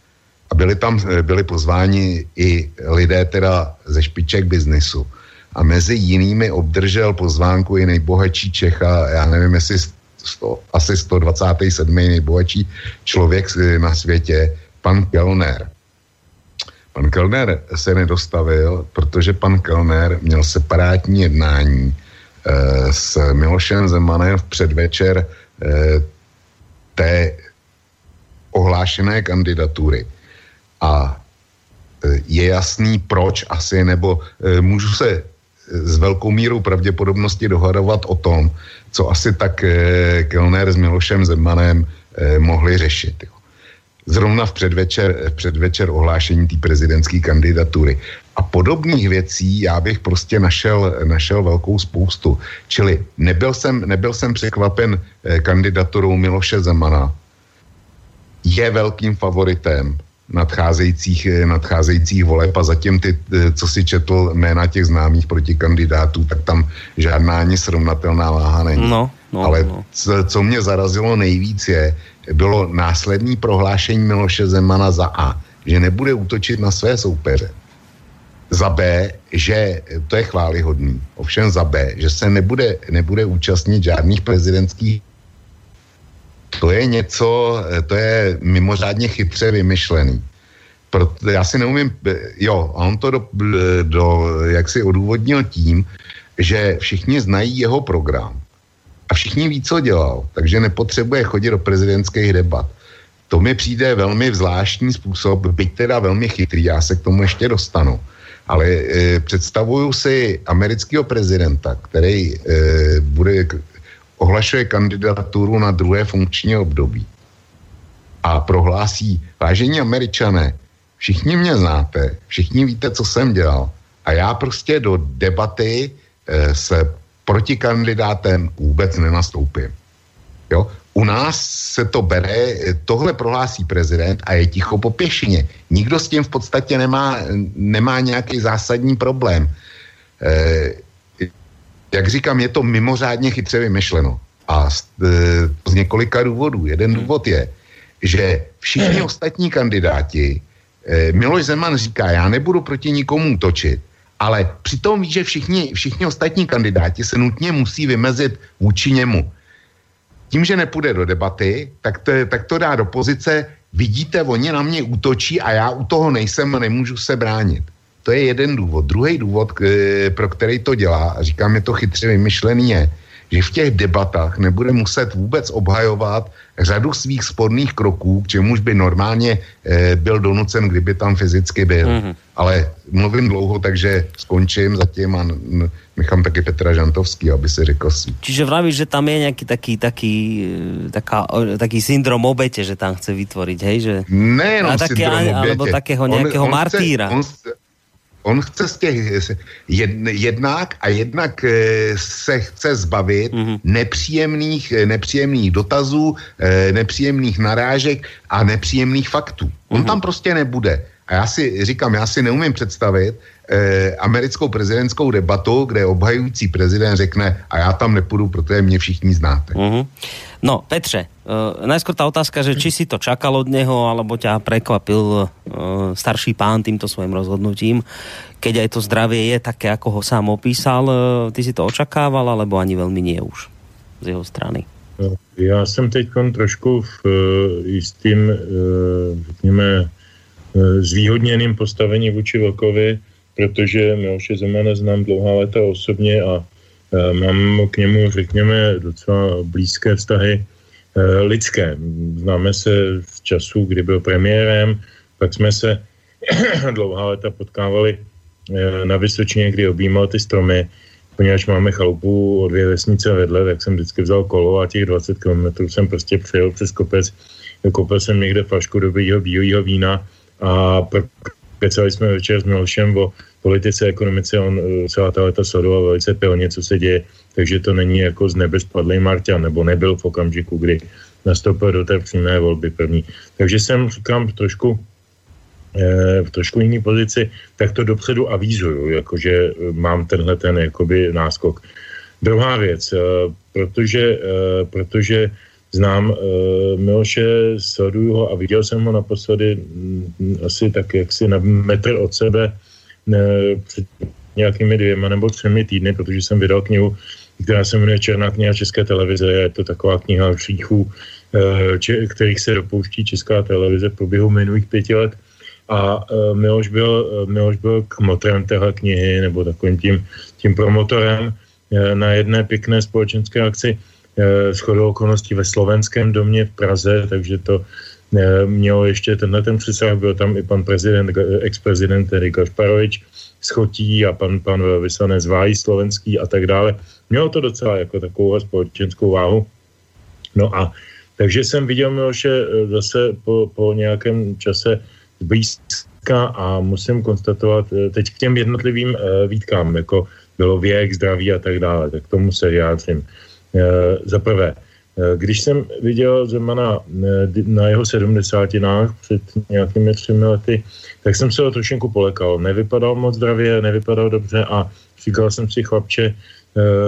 a byli tam, byli pozváni i lidé teda ze špiček biznisu. A mezi jinými obdržel pozvánku i nejbohatší Čecha, já nevím, jestli sto, asi 127. nejbohatší člověk na světě, pan Kellner. Pan Kellner se nedostavil, protože pan Kellner měl separátní jednání s Milošem Zemanem v předvečer té ohlášené kandidatury. A je jasný, proč asi, nebo můžu se s velkou mírou pravděpodobnosti dohadovat o tom, co asi tak Kellner s Milošem Zemanem mohli řešit. Jo zrovna v předvečer, v předvečer ohlášení té prezidentské kandidatury. A podobných věcí já bych prostě našel, našel velkou spoustu. Čili nebyl jsem, nebyl jsem překvapen eh, kandidaturou Miloše Zemana. Je velkým favoritem nadcházejících, eh, nadcházejících voleb a zatím ty, eh, co si četl jména těch známých protikandidátů, tak tam žádná ani srovnatelná váha není. No, no, Ale no. Co, co mě zarazilo nejvíc je, bylo následní prohlášení Miloše Zemana za A, že nebude útočit na své soupeře. Za B, že to je chválihodný, ovšem za B, že se nebude, nebude účastnit žádných prezidentských to je něco, to je mimořádně chytře vymyšlený. Proto já si neumím, jo, a on to do, do, jak si odůvodnil tím, že všichni znají jeho program a všichni ví, co dělal, takže nepotřebuje chodit do prezidentských debat. To mi přijde velmi zvláštní způsob, byť teda velmi chytrý, já se k tomu ještě dostanu. Ale e, představuju si amerického prezidenta, který e, bude, ohlašuje kandidaturu na druhé funkční období a prohlásí, vážení američané, všichni mě znáte, všichni víte, co jsem dělal a já prostě do debaty e, se protikandidátem vůbec nenastoupím. Jo? U nás se to bere, tohle prohlásí prezident a je ticho po pěšině. Nikdo s tím v podstatě nemá, nemá nějaký zásadní problém. E, jak říkám, je to mimořádně chytře vymyšleno. A z, e, z několika důvodů. Jeden důvod je, že všichni ostatní kandidáti, e, Miloš Zeman říká, já nebudu proti nikomu točit, ale přitom ví, že všichni, všichni ostatní kandidáti se nutně musí vymezit vůči němu. Tím, že nepůjde do debaty, tak to, tak to dá do pozice, vidíte, oni na mě útočí a já u toho nejsem a nemůžu se bránit. To je jeden důvod. Druhý důvod, pro který to dělá, a říkám, je to chytře vymyšlený, je, že v těch debatách nebude muset vůbec obhajovat řadu svých sporných kroků, k čemuž by normálně e, byl donucen, kdyby tam fyzicky byl. Mm-hmm. Ale mluvím dlouho, takže skončím zatím a nechám taky Petra Žantovský, aby si řekl si. Čiže vravíš, že tam je nějaký taký, taký, taká, taký syndrom obete, že tam chce vytvoriť, hej? Že... Ne, no, také, alebo takého nějakého martýra. on, on chce z těch jednak a jednak eh, se chce zbavit mm-hmm. nepříjemných, eh, nepříjemných dotazů, eh, nepříjemných narážek a nepříjemných faktů. On mm-hmm. tam prostě nebude. A já si říkám, já si neumím představit eh, americkou prezidentskou debatu, kde obhajující prezident řekne a já tam nepůjdu, protože mě všichni znáte. Mm-hmm. No, Petře, uh, najskôr tá otázka, že či si to čakal od neho, alebo ťa prekvapil uh, starší pán týmto svojim rozhodnutím, keď aj to zdravie je také, ako ho sám opísal. Uh, ty si to očakával, alebo ani veľmi nie už z jeho strany? Já jsem teď trošku v uh, jistým, uh, řekněme, zvýhodněným postavení vůči Vlkovi, protože Miloše Zemana znám dlouhá léta osobně a mám k němu, řekněme, docela blízké vztahy lidské. Známe se z času, kdy byl premiérem, pak jsme se [clears throat] dlouhá léta potkávali na Vysočině, kdy objímal ty stromy, poněvadž máme chalupu o dvě vesnice vedle, tak jsem vždycky vzal kolo a těch 20 kilometrů jsem prostě přijel přes kopec, koupil jsem někde flašku dobrýho bílého vína a prokecali jsme večer s Milošem o politice, ekonomice, on eh, celá ta leta sledoval velice pilně, co se děje, takže to není jako z nebe spadlý Marťan, nebo nebyl v okamžiku, kdy nastoupil do té přímé volby první. Takže jsem, říkám, trošku eh, v trošku jiný pozici, tak to dopředu avízuju, jakože eh, mám tenhle ten jakoby náskok. Druhá věc, protože, protože znám uh, Miloše, sleduju ho a viděl jsem ho naposledy m, asi tak jaksi na metr od sebe před nějakými dvěma nebo třemi týdny, protože jsem vydal knihu, která se jmenuje Černá kniha České televize. Je to taková kniha hříchů, uh, če, kterých se dopouští Česká televize v průběhu minulých pěti let. A uh, Miloš byl, Miloš byl kmotrem téhle knihy nebo takovým tím, tím promotorem na jedné pěkné společenské akci s chodou okolností ve slovenském domě v Praze, takže to mělo ještě tenhle ten přesah, byl tam i pan prezident, ex-prezident tedy Gašparovič, schotí a pan, pan vyslanec Váj slovenský a tak dále. Mělo to docela jako takovou společenskou váhu. No a takže jsem viděl Miloše eh, zase po, po nějakém čase zblízka a musím konstatovat eh, teď k těm jednotlivým výtkám, jako bylo věk, zdraví a tak dále, tak tomu se vyjádřím. Uh, za prvé, když jsem viděl Zemana na jeho sedmdesátinách před nějakými třemi lety, tak jsem se ho trošinku polekal. Nevypadal moc zdravě, nevypadal dobře a říkal jsem si, chlapče,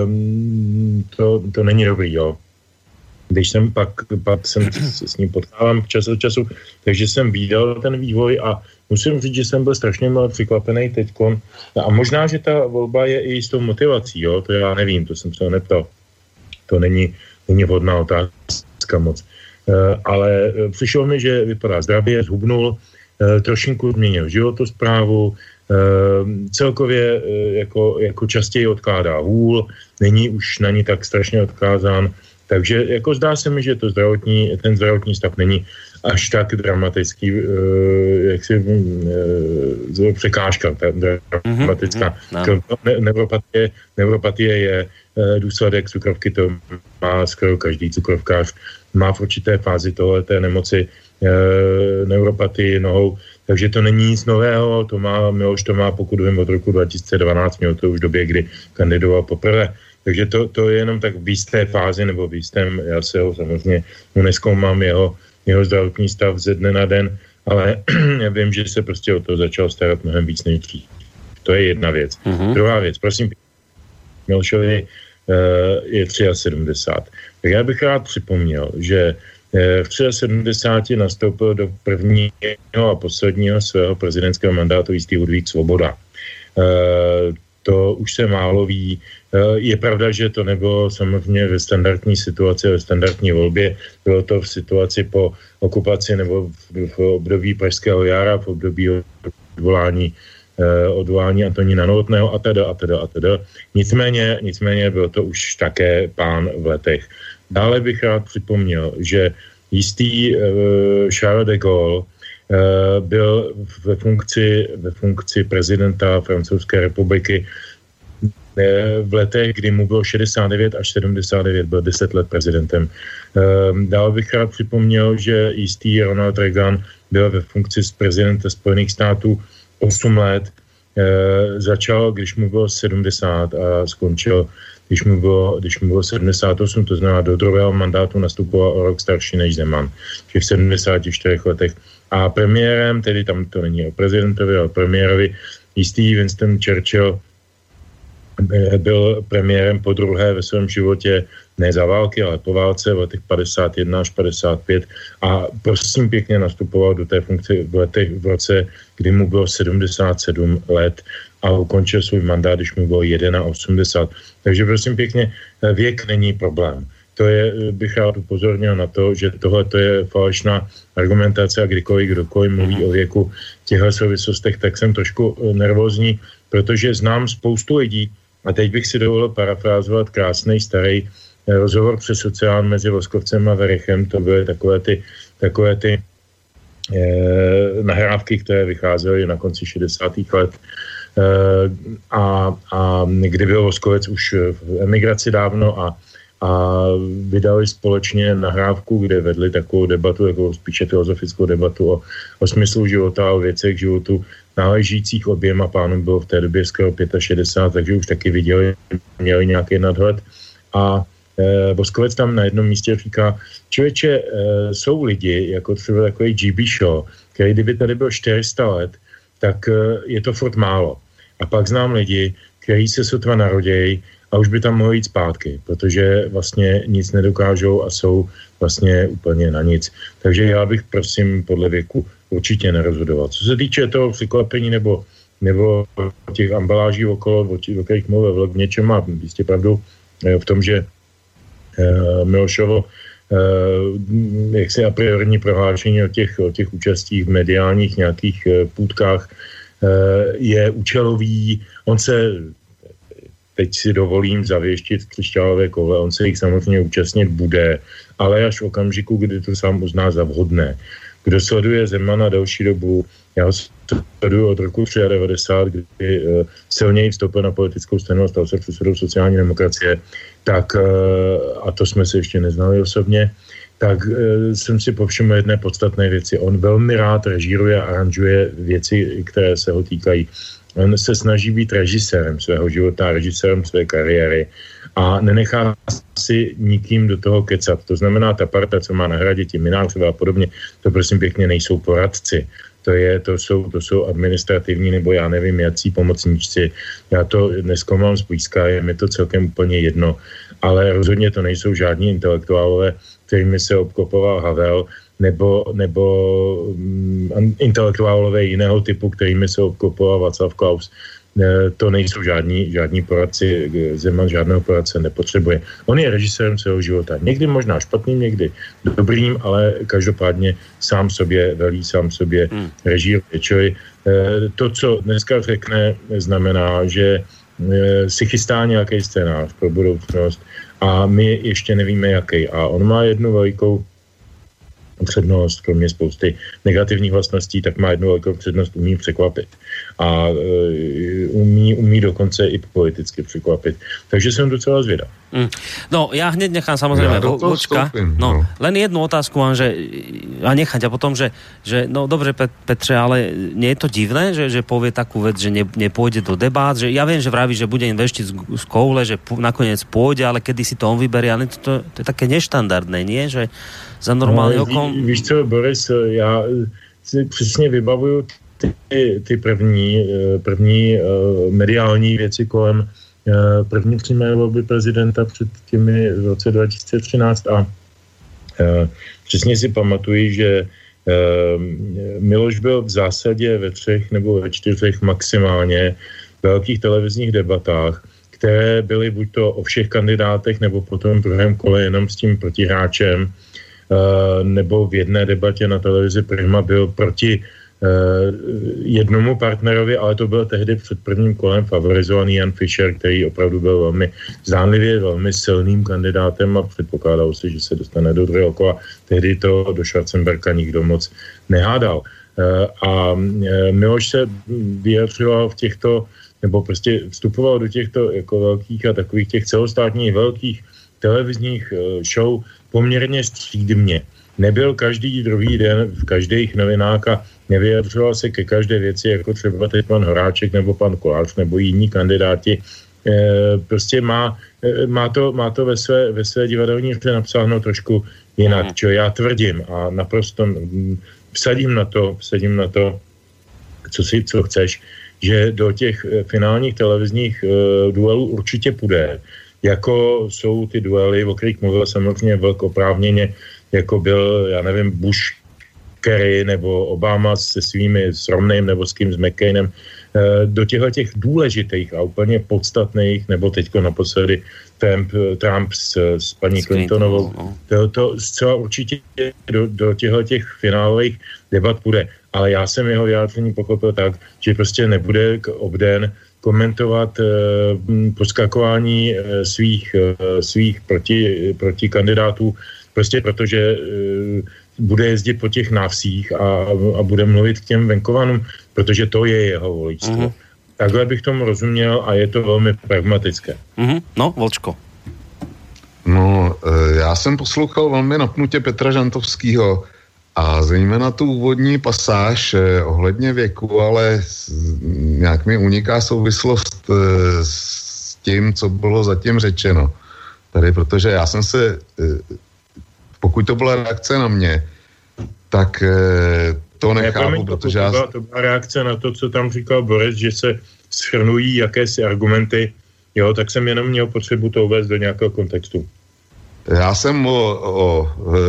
um, to, to není dobrý, jo. Když jsem pak, pak jsem se s ním potkávám čas od času, takže jsem viděl ten vývoj a musím říct, že jsem byl strašně moc překvapený teď. A možná, že ta volba je i s tou motivací, jo, to já nevím, to jsem se ho neptal. To není, není vhodná otázka moc. Uh, ale přišlo mi, že vypadá zdravě, zhubnul, Eh, trošinku změnil životosprávu, eh, celkově eh, jako, jako častěji odkládá hůl, není už na ní tak strašně odkázán, takže jako zdá se mi, že to zdravotní, ten zdravotní stav není až tak dramatický, jak si překážka, ta dramatická. Mm-hmm. Neuropatie, neuropatie je důsledek cukrovky, to má skoro každý cukrovkář, má v určité fázi tohle té nemoci e, neuropatii nohou, takže to není nic nového, to má, Miloš to má, pokud vím, od roku 2012, měl to už v době, kdy kandidoval poprvé. Takže to, to je jenom tak v jisté fázi nebo v jistém, já se ho samozřejmě neskoumám jeho, jeho zdravotní stav ze dne na den, ale [clears throat] já vím, že se prostě o to začal starat mnohem víc než dřív. To je jedna věc. Mm-hmm. Druhá věc, prosím, Milošovi uh, je 73. Tak já bych rád připomněl, že Eh, v 73 nastoupil do prvního a posledního svého prezidentského mandátu jistý Ludvík Svoboda. Eh, to už se málo ví. Eh, je pravda, že to nebylo samozřejmě ve standardní situaci, ve standardní volbě. Bylo to v situaci po okupaci nebo v, období Pražského jara, v období odvolání odvolání Antonína Novotného a teda a teda a teda. Nicméně, nicméně byl to už také pán v letech. Dále bych rád připomněl, že jistý uh, Charles de Gaulle uh, byl ve funkci, ve funkci prezidenta Francouzské republiky eh, v letech, kdy mu bylo 69 až 79, byl 10 let prezidentem. Dále bych rád připomněl, že jistý Ronald Reagan byl ve funkci z prezidenta Spojených států 8 let. Začal, když mu bylo 70 a skončil když mu bylo, když mu bylo 78, to znamená do druhého mandátu nastupoval o rok starší než Zeman, že v 74 letech. A premiérem, tedy tam to není o prezidentovi, ale o premiérovi, jistý Winston Churchill byl premiérem po druhé ve svém životě, ne za války, ale po válce v letech 51 až 55 a prosím pěkně nastupoval do té funkce v letech v roce, kdy mu bylo 77 let a ukončil svůj mandát, když mu bylo 81. Takže prosím pěkně, eh, věk není problém. To je, eh, bych rád upozornil na to, že tohle to je falešná argumentace a kdykoliv kdokoliv mluví o věku v těchto souvislostech, tak jsem trošku eh, nervózní, protože znám spoustu lidí, a teď bych si dovolil parafrázovat krásný starý rozhovor přes sociál mezi Voskovcem a Verechem, to byly takové ty, takové ty eh, nahrávky, které vycházely na konci 60. let Eh, a, a kdy byl Voskovec už v emigraci dávno a, a vydali společně nahrávku, kde vedli takovou debatu, jako spíše filozofickou debatu o, o smyslu života, o věcech životu náležících oběma pánům bylo v té době skoro 65, takže už taky viděli, měli nějaký nadhled. A e, Voskovec tam na jednom místě říká, člověče, e, jsou lidi, jako třeba takový GB Show, který kdyby tady byl 400 let, tak e, je to furt málo. A pak znám lidi, kteří se sotva narodějí a už by tam mohli jít zpátky, protože vlastně nic nedokážou a jsou vlastně úplně na nic. Takže já bych prosím podle věku určitě nerozhodoval. Co se týče toho překvapení nebo, nebo těch ambaláží okolo, o, kterých mluvil, v něčem má jistě pravdu eh, v tom, že Milošovo uh, jaksi a priorní prohlášení o těch, o těch účastích v mediálních nějakých uh, půdkách Eh, je účelový, on se teď si dovolím zavěštit křišťálové kové, on se jich samozřejmě účastnit bude, ale až v okamžiku, kdy to sám uzná za vhodné. Kdo sleduje Zemana další dobu, já ho sleduju od roku 93, kdy uh, silněji vstoupil na politickou stranu a stal se předsedou sociální demokracie, tak, uh, a to jsme se ještě neznali osobně, tak uh, jsem si povšiml jedné podstatné věci. On velmi rád režíruje a aranžuje věci, které se ho týkají. On se snaží být režisérem svého života, režisérem své kariéry a nenechá si nikým do toho kecat. To znamená, ta parta, co má na hradě, ti Minářové a podobně, to prosím pěkně nejsou poradci. To, je, to, jsou, to jsou administrativní nebo já nevím, jací pomocníčci. Já to neskoumám zblízka, je mi to celkem úplně jedno, ale rozhodně to nejsou žádní intelektuálové, kterými se obklopoval Havel, nebo, nebo um, intelektuálové jiného typu, kterými se obklopoval Václav Klaus. E, to nejsou žádní, žádní poradci, Zeman žádného poradce nepotřebuje. On je režisérem svého života. Někdy možná špatným, někdy dobrým, ale každopádně sám sobě velí, sám sobě hmm. režíruje. Čili e, to, co dneska řekne, znamená, že si chystá nějaký scénář pro budoucnost a my ještě nevíme, jaký. A on má jednu velikou přednost, kromě spousty negativních vlastností, tak má jednu velkou přednost, umí překvapit. A e, umí, umí dokonce i politicky překvapit. Takže jsem docela zvědav. Mm. No, já hned nechám samozřejmě Vočka. No, no, len jednu otázku mám, že a nechať a potom, že, že no dobře Petře, ale nie je to divné, že, že povie takú vec, že ne, nepôjde do debát, že ja viem, že vraví, že bude veštiť z, z koule, že nakoniec pôjde, ale kedy si to on vyberie, ale to, to, to je také neštandardné, nie? Že za normální no, okol... Ví, víš co, Boris, já si přesně vybavuju ty, ty první, eh, první uh, mediální věci kolem uh, první přímé volby prezidenta před těmi v roce 2013 a přesně si pamatuji, že Miloš byl v zásadě ve třech nebo ve čtyřech maximálně velkých televizních debatách, které byly buď to o všech kandidátech nebo po tom druhém kole jenom s tím protihráčem. Eh, nebo v jedné debatě na televizi Prima byl proti eh, jednomu partnerovi, ale to byl tehdy před prvním kolem favorizovaný Jan Fischer, který opravdu byl velmi zdánlivě velmi silným kandidátem a předpokládalo se, že se dostane do druhého kola. Tehdy to do Schwarzenberka nikdo moc nehádal. Eh, a Miloš se vyjadřoval v těchto, nebo prostě vstupoval do těchto jako velkých a takových těch celostátních velkých televizních show poměrně střídmě. Nebyl každý druhý den v každých novinách a nevyjadřoval se ke každé věci, jako třeba teď pan Horáček nebo pan Kolář nebo jiní kandidáti. E, prostě má, e, má, to, má to ve své, ve své divadelní hře napsáno trošku jinak, mm. čo já tvrdím a naprosto vsadím na to, vsadím na to, co si, co chceš, že do těch e, finálních televizních e, duelů určitě půjde jako jsou ty duely, o kterých mluvil samozřejmě velk oprávněně, jako byl, já nevím, Bush Kerry nebo Obama se svými s Romneym nebo s kým s McCainem, eh, do těchto těch důležitých a úplně podstatných, nebo teďko naposledy Trump, Trump s, s paní s Clintonovou, no. to, to zcela určitě do, do těchto těch finálových debat bude. Ale já jsem jeho vyjádření pochopil tak, že prostě nebude k obden komentovat eh, poskakování eh, svých, eh, svých proti, proti kandidátů, prostě protože bude jezdit po těch návsích a, a bude mluvit k těm venkovanům, protože to je jeho voličstvo. Mm-hmm. Takhle bych tomu rozuměl a je to velmi pragmatické. Mm-hmm. No, Volčko. No, já jsem poslouchal velmi napnutě Petra Žantovského a zejména tu úvodní pasáž eh, ohledně věku, ale s, nějak mi uniká souvislost eh, s tím, co bylo zatím řečeno. Tady, protože já jsem se, eh, pokud to byla reakce na mě, tak eh, to nechápu, ne, protože to, já... Byla, to byla reakce na to, co tam říkal Boris, že se schrnují jakési argumenty, jo, tak jsem jenom měl potřebu to uvést do nějakého kontextu. Já jsem o, o e,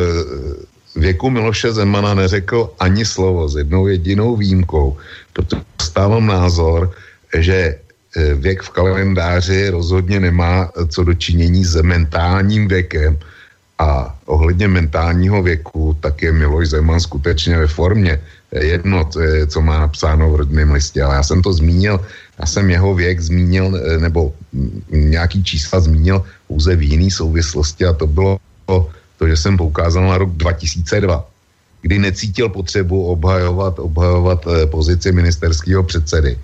věku Miloše Zemana neřekl ani slovo s jednou jedinou výjimkou, protože stávám názor, že e, věk v kalendáři rozhodně nemá co dočinění s mentálním věkem a ohledně mentálního věku, tak je Miloš Zeman skutečně ve formě. Jedno, co má napsáno v rodném listě, ale já jsem to zmínil Já jsem jeho věk zmínil, eh, nebo nějaký čísla zmínil pouze v jiné souvislosti a to bylo to, že jsem poukázal na rok 2002, kdy necítil potřebu obhajovat, obhajovat eh, pozici ministerského předsedy.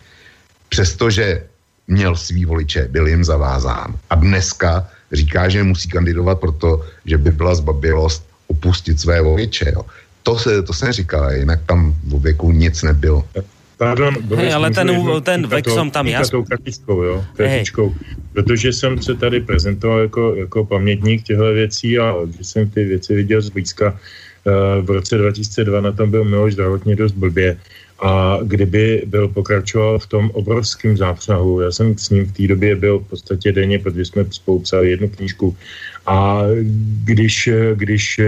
Přestože měl svý voliče, byl jim zavázán. A dneska říká, že musí kandidovat proto, že by byla zbabilost opustit své voliče. Jo. To, se, to jsem říkal, jinak tam v věku nic nebylo. Pardon, hey, ale ten, ten vek jsem tam já... tou kratičkou, jo, kratičkou, hey. protože jsem se tady prezentoval jako, jako pamětník těchto věcí a když jsem ty věci viděl zblízka, uh, v roce 2002 na tom byl Miloš zdravotně dost blbě. A kdyby byl pokračoval v tom obrovském zápřahu, já jsem s ním v té době byl v podstatě denně, protože jsme spolu psali jednu knížku. A když, když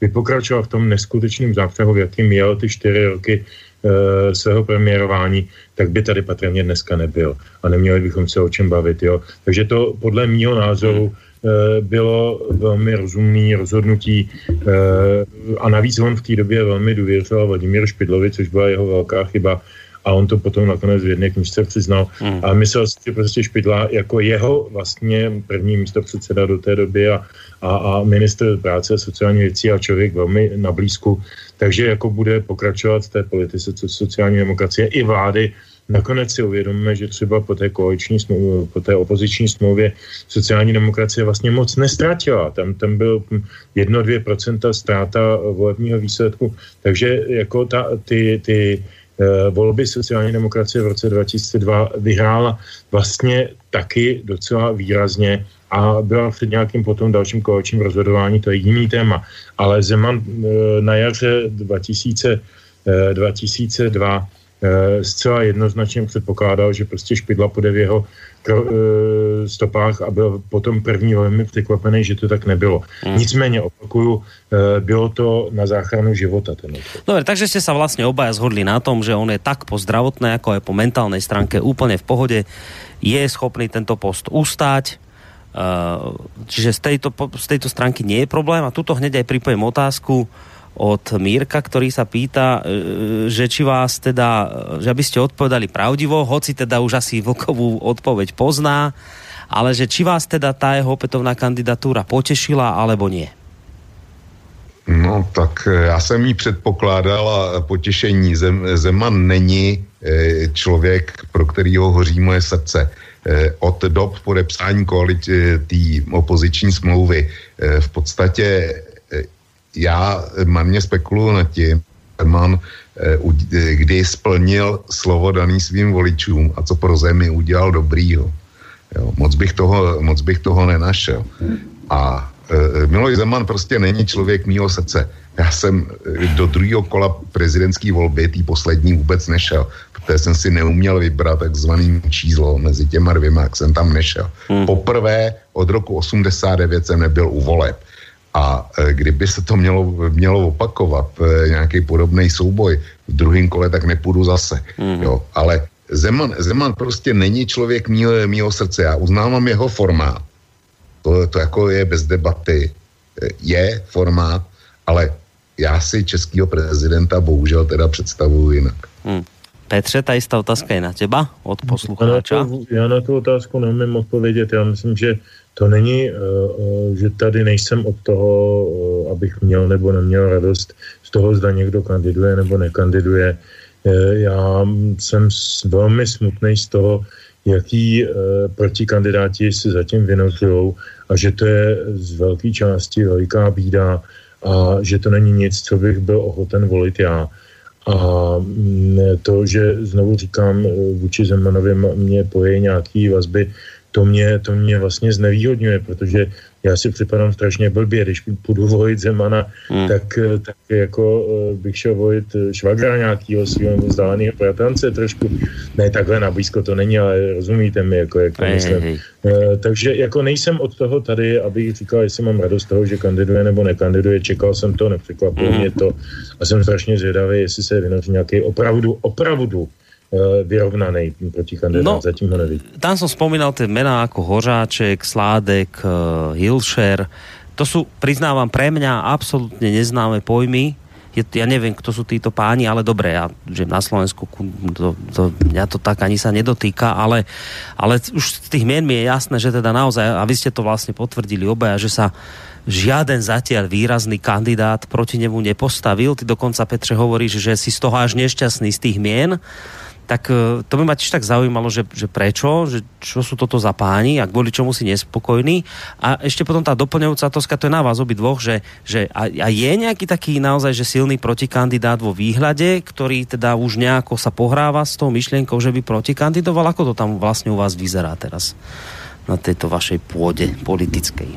by pokračoval v tom neskutečném zápřahu, jakým měl ty čtyři roky e, svého premiérování, tak by tady patrně dneska nebyl. A neměli bychom se o čem bavit. Jo? Takže to podle mýho názoru e, bylo velmi rozumné rozhodnutí e, a navíc on v té době velmi důvěřoval Vladimíru Špidlovi, což byla jeho velká chyba a on to potom nakonec v jedné knižce přiznal. Mm. A myslel si, že prostě Špidla jako jeho vlastně první místo předseda do té doby a, a, a minister práce a sociální věcí a člověk velmi na blízku, takže jako bude pokračovat v té politice sociální demokracie i vlády, Nakonec si uvědomíme, že třeba po té koaliční smlouvě, po té opoziční smlouvě sociální demokracie vlastně moc nestratila. Tam, tam byl 1-2% ztráta volebního výsledku. Takže jako ta, ty, ty Eh, volby sociální demokracie v roce 2002 vyhrála vlastně taky docela výrazně a byla před nějakým potom dalším koaličním rozhodování, to je jiný téma. Ale Zeman eh, na jaře 2000, 2002 eh, zcela jednoznačně předpokládal, že prostě Špidla půjde v jeho Eh, stopách a byl potom první velmi překvapený, že to tak nebylo. Hmm. Nicméně opakuju, bylo to na záchranu života. Ten Dobre, takže ste sa vlastne obaja zhodli na tom, že on je tak po zdravotné, ako aj po mentálnej stránke úplne v pohode, je schopný tento post ustáť, eh, čiže z tejto, z tejto stránky nie je problém a tuto hneď aj pripojím otázku, od Mírka, ktorý sa pýta, e, že či vás teda, že aby ste odpovedali pravdivo, hoci teda už asi Vlkovú odpoveď pozná, ale že či vás teda tá jeho opätovná kandidatúra potešila, alebo nie? No tak já jsem jí předpokládal a potěšení. Zem, Zeman není člověk, pro kterýho hoří moje srdce. Od dob podepsání koalice té opoziční smlouvy v podstatě já marně spekuluju nad tím, Herman, eh, eh, kdy splnil slovo daný svým voličům a co pro zemi udělal dobrýho. Jo, moc, bych toho, moc bych toho nenašel. A Miloš Zeman prostě není člověk mýho srdce. Já jsem do druhého kola prezidentské volby, tý poslední, vůbec nešel, protože jsem si neuměl vybrat takzvaný číslo mezi těma dvěma, jak jsem tam nešel. Hmm. Poprvé od roku 89 jsem nebyl u voleb. A e, kdyby se to mělo, mělo opakovat, nějaký podobný souboj v druhém kole, tak nepůjdu zase. Mm. Jo, ale Zeman, Zeman prostě není člověk mýho, mýho srdce. Já uznávám jeho formát. To, to jako je bez debaty. E, je formát, ale já si českého prezidenta bohužel teda představuju jinak. Mm. Petře, ta jistá otázka je na těba od posluchača. Já na, to, já na tu otázku neumím odpovědět. Já myslím, že to není, eh, eh, že tady nejsem od toho, abych měl nebo neměl radost z toho, zda někdo kandiduje nebo nekandiduje. Já jsem velmi smutný z toho, jaký protikandidáti se zatím vynořují a že to je z velké části veliká bída a že to není nic, co bych byl ochoten volit já. A mm, to, že znovu říkám, vůči Zemanovi mě poje nějaký vazby to mě, to mě vlastně znevýhodňuje, protože já si připadám strašně blbě, když půjdu volit Zemana, hmm. tak, tak jako eh, bych šel volit švagra nějakého svého vzdáleného bratrance trošku. Ne, takhle na blízko to není, ale rozumíte mi, jako jak to hey, myslím. Hey, hey. Takže jako nejsem od toho tady, abych říkal, jestli mám radost toho, že kandiduje nebo nekandiduje. Čekal jsem to, nepřekvapilo hmm. mě to a jsem strašně zvědavý, jestli se vynoří nějaký opravdu, opravdu Eh, vyrovnaný protikandidát, no, zatím ho nevidím. Tam som spomínal tie mená ako Hořáček, Sládek, uh, Hilšer. To sú, priznávam, pre mňa absolútne neznáme pojmy. je, ja neviem, kto sú títo páni, ale dobre, ja, že na Slovensku to, to, mňa to tak ani sa nedotýka, ale, ale už z tých mien mi je jasné, že teda naozaj, a vy ste to vlastne potvrdili obaja, že sa žiaden zatiaľ výrazný kandidát proti nemu nepostavil. Ty dokonca, Petře, hovoríš, že si z toho až nešťastný z tých mien tak e, to by ma tiež tak zaujímalo, že, že prečo, že čo sú toto za páni a kvôli čomu si nespokojní. A ešte potom tá doplňujúca otázka, to je na vás dvoch, že, že a, a je nejaký taký naozaj že silný protikandidát vo výhľade, ktorý teda už nejako sa pohráva s tou myšlienkou, že by protikandidoval? Ako to tam vlastne u vás vyzerá teraz na tejto vašej pôde politickej?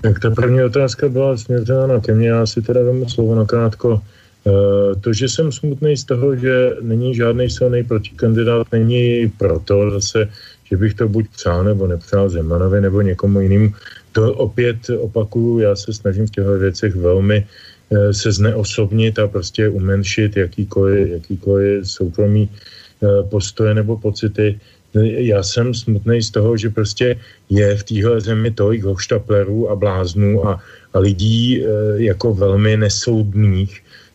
Tak ta první otázka byla směřována ke mně. Já si teda vemu slovo na krátko. Eh, to, že jsem smutný z toho, že není žádný silný protikandidát, není proto zase, že bych to buď přál nebo nepřál Zemanovi nebo někomu jinému. To opět opakuju, já se snažím v těchto věcech velmi eh, se zneosobnit a prostě umenšit jakýkoliv, jakýkoliv soukromý eh, postoje nebo pocity. Já jsem smutný z toho, že prostě je v téhle zemi tolik hoštaplerů a bláznů a, a lidí jako velmi nesoudných,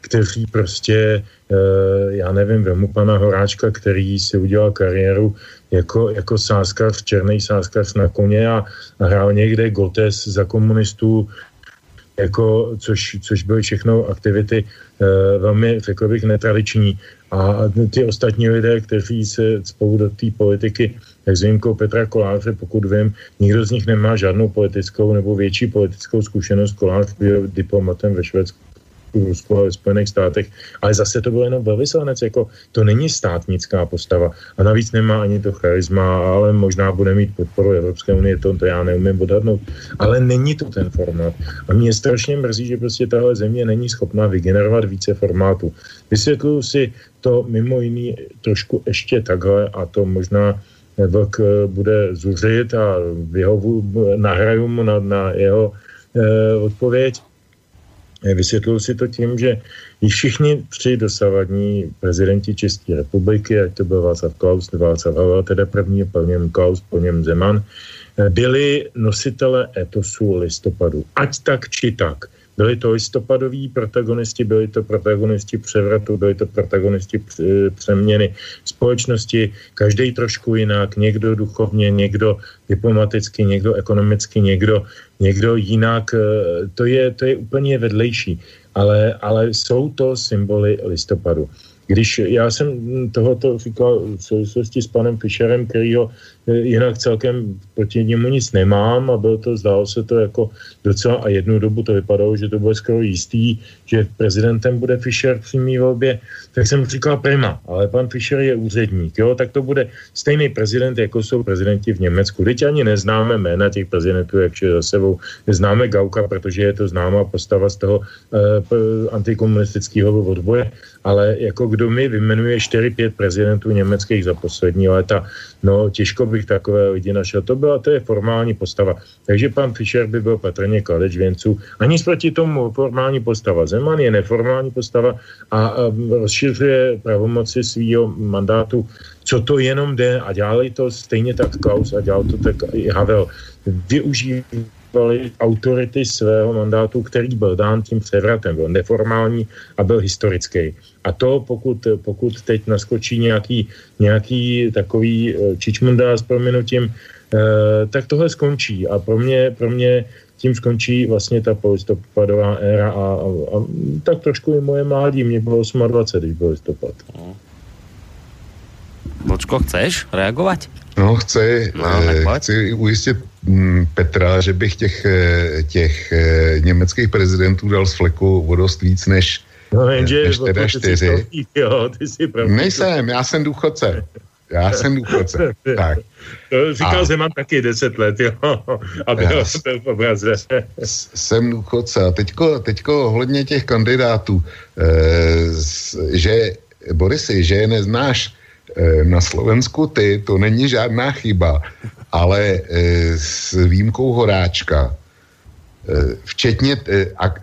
kteří prostě, eh, já nevím, vemu pana Horáčka, který si udělal kariéru jako, jako sáskař, černý sáskař na koně a, a hrál někde Gotes za komunistů, jako, což, což byly všechno aktivity e, velmi, řekl bych, netradiční. A ty ostatní lidé, kteří se spolu do té politiky, jak s výjimkou Petra Koláře, pokud vím, nikdo z nich nemá žádnou politickou nebo větší politickou zkušenost. Kolář byl diplomatem ve Švédsku v Rusku a ve Spojených státech, ale zase to byl jenom velvyslanec, jako to není státnická postava a navíc nemá ani to charisma, ale možná bude mít podporu Evropské unie, to, to já neumím odhadnout, ale není to ten formát. A mě strašně mrzí, že prostě tahle země není schopná vygenerovat více formátů. Vysvětluju si to mimo jiný trošku ještě takhle a to možná Vlk eh, bude zuřit a vyhovu, nahraju mu na, na jeho eh, odpověď. Vysvětlil si to tím, že všichni tři dosavadní prezidenti České republiky, ať to byl Václav Klaus, Václav Havel, teda první, po něm Klaus, po něm Zeman, byli nositele etosu listopadu. Ať tak, či tak. Byli to listopadoví protagonisti, byli to protagonisti převratu, byli to protagonisti přeměny společnosti, každý trošku jinak, někdo duchovně, někdo diplomaticky, někdo ekonomicky, někdo, někdo jinak. Eh, to je, to je úplně vedlejší, ale, ale jsou to symboly listopadu. Když já jsem tohoto říkal v souvislosti s panem Fischerem, kterýho jinak celkem proti němu nic nemám a bylo to, zdálo se to jako docela a jednu dobu to vypadalo, že to bude skoro jistý, že prezidentem bude Fischer v přímé volbě, tak jsem říkal prima, ale pan Fischer je úředník, jo, tak to bude stejný prezident, jako jsou prezidenti v Německu. Teď ani neznáme jména těch prezidentů, jak za sebou. Známe Gauka, protože je to známá postava z toho uh, antikomunistického odboje, ale jako kdo mi vymenuje 4-5 prezidentů německých za poslední léta, no těžko bych takové lidi našel. To byla, to je formální postava. Takže pan Fischer by byl patrně kladeč věnců. Ani proti tomu formální postava. Zeman je neformální postava a, a rozšiřuje pravomoci svého mandátu, co to jenom jde a dělali to stejně tak Klaus a dělal to tak i Havel. Využívali autority svého mandátu, který byl dán tím převratem, byl neformální a byl historický. A to, pokud, pokud teď naskočí nějaký, nějaký takový eh, čičmundá s proměnutím, eh, tak tohle skončí. A pro mě, pro mě tím skončí vlastně ta polistopadová éra a, a, a tak trošku i moje mládí. Mě bylo 28, když byl listopad. Vlčko, chceš reagovat? No, chci, no, eh, chci ujistit Petra, že bych těch, eh, těch eh, německých prezidentů dal z fleku o dost víc než No jenže, než teda čtyři. jo, ty jsi Nejsem, já jsem důchodce. Já jsem důchodce. [laughs] tak. To říkal a... mám taky deset let, jo. [laughs] A byl jsem v obraze. Jsem důchodce. A teďko, teďko ohledně těch kandidátů, eh, že Borisy, že je neznáš na Slovensku ty, to není žádná chyba, ale eh, s výjimkou Horáčka, eh, včetně, a,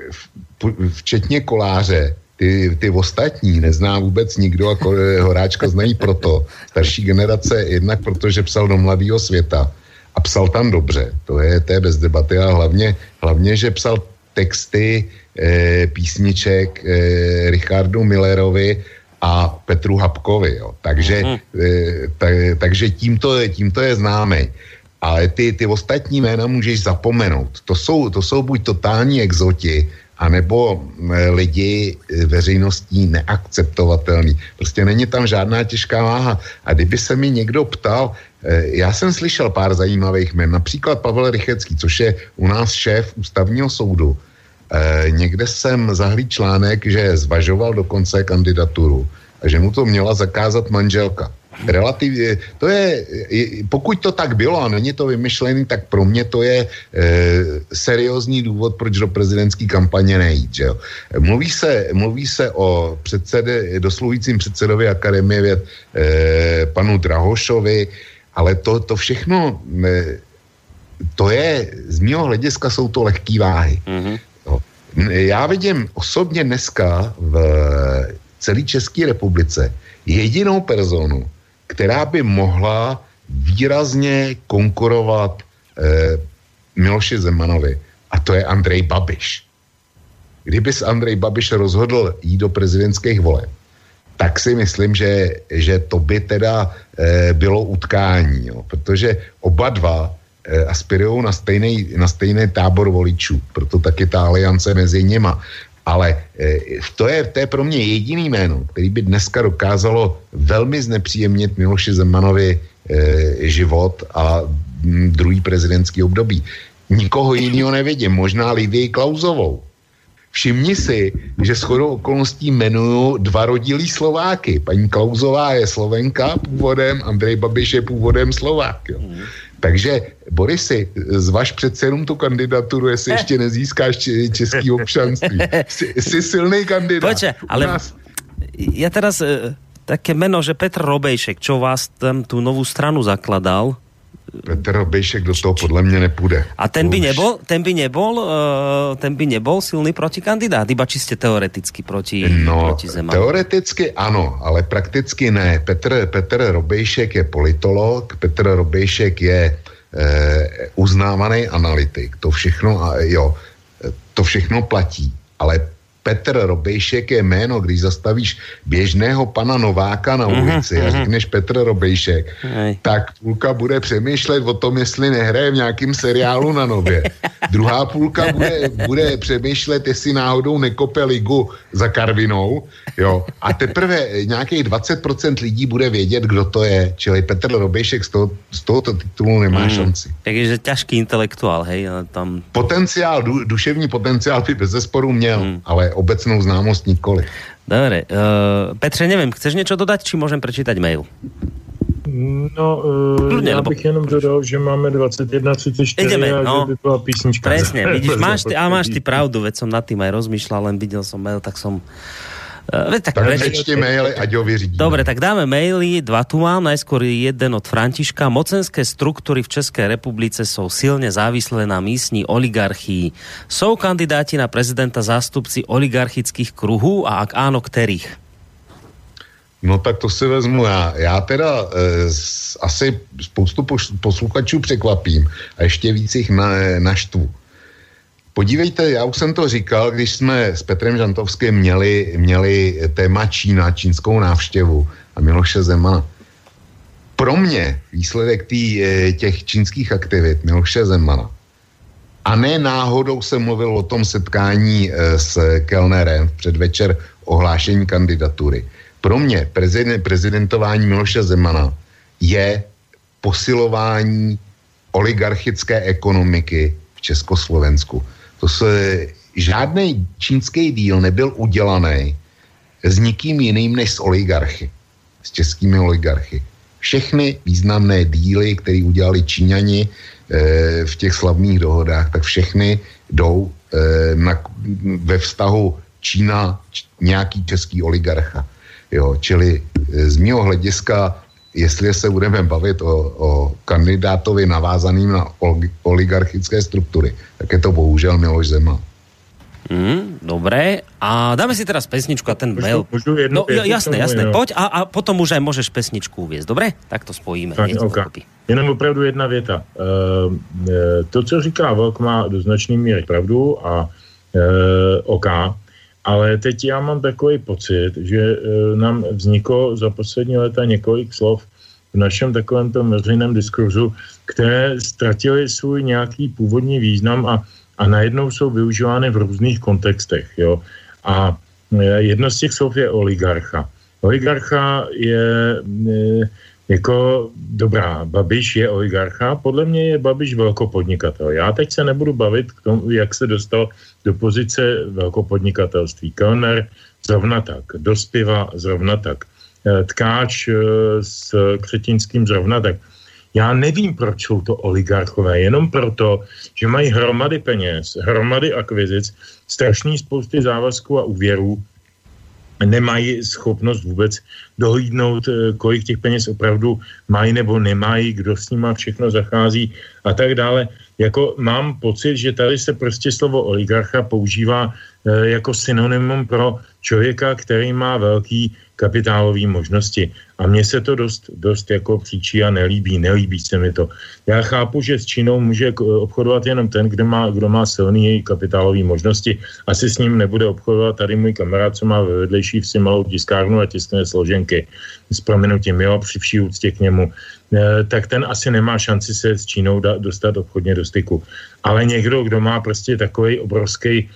včetně koláře, ty, ty ostatní nezná vůbec nikdo a Horáčka znají proto. Starší generace jednak proto, že psal do mladého světa a psal tam dobře, to je, to je bez debaty a hlavně, hlavně, že psal texty e, písniček e, Richardu Millerovi a Petru Habkovi. Jo. Takže, mm. e, tak, takže tímto, tímto je známý. Ale ty, ty ostatní jména můžeš zapomenout. To jsou, to jsou buď totální exoti, anebo e, lidi e, veřejností neakceptovatelný. Prostě není tam žádná těžká váha. A kdyby se mi někdo ptal, e, já jsem slyšel pár zajímavých jmen, například Pavel Rychecký, což je u nás šéf ústavního soudu. Někde jsem zahlí článek, že zvažoval dokonce kandidaturu a že mu to měla zakázat manželka relativně, to je, pokud to tak bylo a není to vymyšlený, tak pro mě to je e, seriózní důvod, proč do prezidentské kampaně nejít. Že jo? Mluví, se, mluví se o předsede, dosluhujícím předsedovi Akademie věd e, panu Drahošovi, ale to, to všechno, e, to je, z mého hlediska jsou to lehké váhy. Mm-hmm. Já vidím osobně dneska v celé České republice jedinou personu, která by mohla výrazně konkurovat eh, Miloši Zemanovi. A to je Andrej Babiš. Kdyby se Andrej Babiš rozhodl jít do prezidentských voleb, tak si myslím, že, že to by teda eh, bylo utkání, jo, protože oba dva aspirují na stejný, na stejný tábor voličů, proto taky ta aliance mezi něma. Ale e, to je, to je pro mě jediný jméno, který by dneska dokázalo velmi znepříjemnit Miloši Zemanovi e, život a m, druhý prezidentský období. Nikoho jiného nevidím, možná Lidii Klauzovou. Všimni si, že shodou okolností jmenuju dva rodilí Slováky. Paní Klauzová je Slovenka původem, Andrej Babiš je původem Slovák. Jo. Takže Borisy, zvaž přece jenom tu kandidaturu, jestli eh. ještě nezískáš český občanství. Jsi, jsi silný kandidát. Poče, ale nás... ja teraz e, také meno, že Petr Robejšek, čo vás tam tu novou stranu zakladal, Petr Robejšek do toho podle mě nepůjde. A ten by nebol, ten by nebol, uh, ten by nebol silný protikandidát, iba čiste teoreticky proti, no, proti Zemanu. teoreticky ano, ale prakticky ne. Petr, Petr Robejšek je politolog, Petr Robejšek je uh, uznávaný analytik, to všechno, a jo, to všechno platí, ale Petr Robejšek je jméno, když zastavíš běžného pana Nováka na mhm, ulici mm-hmm, a řekneš Petr Robejšek, Aj. tak půlka bude přemýšlet o tom, jestli nehraje v nějakým seriálu na nově. [laughs] Druhá půlka bude, bude přemýšlet, jestli náhodou nekope ligu za Karvinou, jo. A teprve nějakých 20% lidí bude vědět, kdo to je. Čili Petr Robejšek z, toho, z tohoto titulu nemá mm. šanci. Takže těžký intelektuál, hej? Tam... Potenciál, du, duševní potenciál by bez zesporu měl, mm. ale obecnou známost nikoli. Dobre. Uh, Petře, nevím, chceš něco dodat, či můžem prečítať mail? No, uh, já lebo... bych jenom dodal, že máme 21.34 Ideme, a no. že by byla písnička. Presne, vidíš, [laughs] máš ty, a máš ty pravdu, veď som nad tým aj rozmýšľal, len videl som mail, tak som Uh, tak, tak prečte maily, ať ho vyřídíme. Dobre, tak dáme maily, dva tu mám, najskôr jeden od Františka. Mocenské struktury v České republice jsou silně závislé na místní oligarchii. Jsou kandidáti na prezidenta zástupci oligarchických kruhů a ak áno, kterých? No tak to si vezmu já. Já teda e, asi spoustu posluchačů překvapím a ještě víc jich na, naštvu. Podívejte, já už jsem to říkal, když jsme s Petrem Žantovským měli, měli téma Čína, čínskou návštěvu a Miloše Zemana. Pro mě výsledek tý, eh, těch čínských aktivit Miloše Zemana a ne náhodou jsem mluvil o tom setkání eh, s Kellnerem v předvečer ohlášení kandidatury. Pro mě prezident, prezidentování Miloše Zemana je posilování oligarchické ekonomiky v Československu. To se, žádný čínský díl nebyl udělaný s nikým jiným než s oligarchy, s českými oligarchy. Všechny významné díly, které udělali Číňani e, v těch slavných dohodách, tak všechny jdou e, na, ve vztahu Čína č, nějaký český oligarcha. Jo, čili e, z mého hlediska, jestli se budeme bavit o, o kandidátovi navázaným na oligarchické struktury, tak je to bohužel Miloš Zeman. Mm, dobré. A dáme si teraz pesničku a ten mail. Můžu jednu no, jasné, jasné. No. Pojď a, a potom už aj můžeš pesničku uviezť. Dobré? Tak to spojíme. Tak, okay. Jenom opravdu jedna věta. Uh, to, co říká Vlk, má do značný míry pravdu a oka. Ale teď já mám takový pocit, že e, nám vzniklo za poslední léta několik slov v našem takovém tom veřejném diskurzu, které ztratily svůj nějaký původní význam a, a najednou jsou využívány v různých kontextech. Jo? A e, jedno z těch slov je oligarcha. Oligarcha je e, jako dobrá, Babiš je oligarcha, podle mě je Babiš velkopodnikatel. Já teď se nebudu bavit k tomu, jak se dostal do pozice velkopodnikatelství. Kellner zrovna tak, dospěva zrovna tak, e, tkáč s Křetinským zrovna tak. Já nevím, proč jsou to oligarchové, jenom proto, že mají hromady peněz, hromady akvizic, strašný spousty závazků a úvěrů, nemají schopnost vůbec dohlídnout, eh, kolik těch peněz opravdu mají nebo nemají, kdo s nima všechno zachází a tak dále. Jako mám pocit, že tady se prostě slovo oligarcha používá e, jako synonymum pro člověka, který má velký kapitálové možnosti. A mně se to dost, dost jako příčí a nelíbí, nelíbí se mi to. Já chápu, že s Čínou může obchodovat jenom ten, kdo má, kdo má silný kapitálové možnosti. Asi s ním nebude obchodovat tady můj kamarád, co má ve vedlejší vsi malou tiskárnu a tiskne složenky. S proměnutím, jo, při vší úctě k němu. E, tak ten asi nemá šanci se s Čínou da, dostat obchodně do styku. Ale někdo, kdo má prostě takový obrovský e,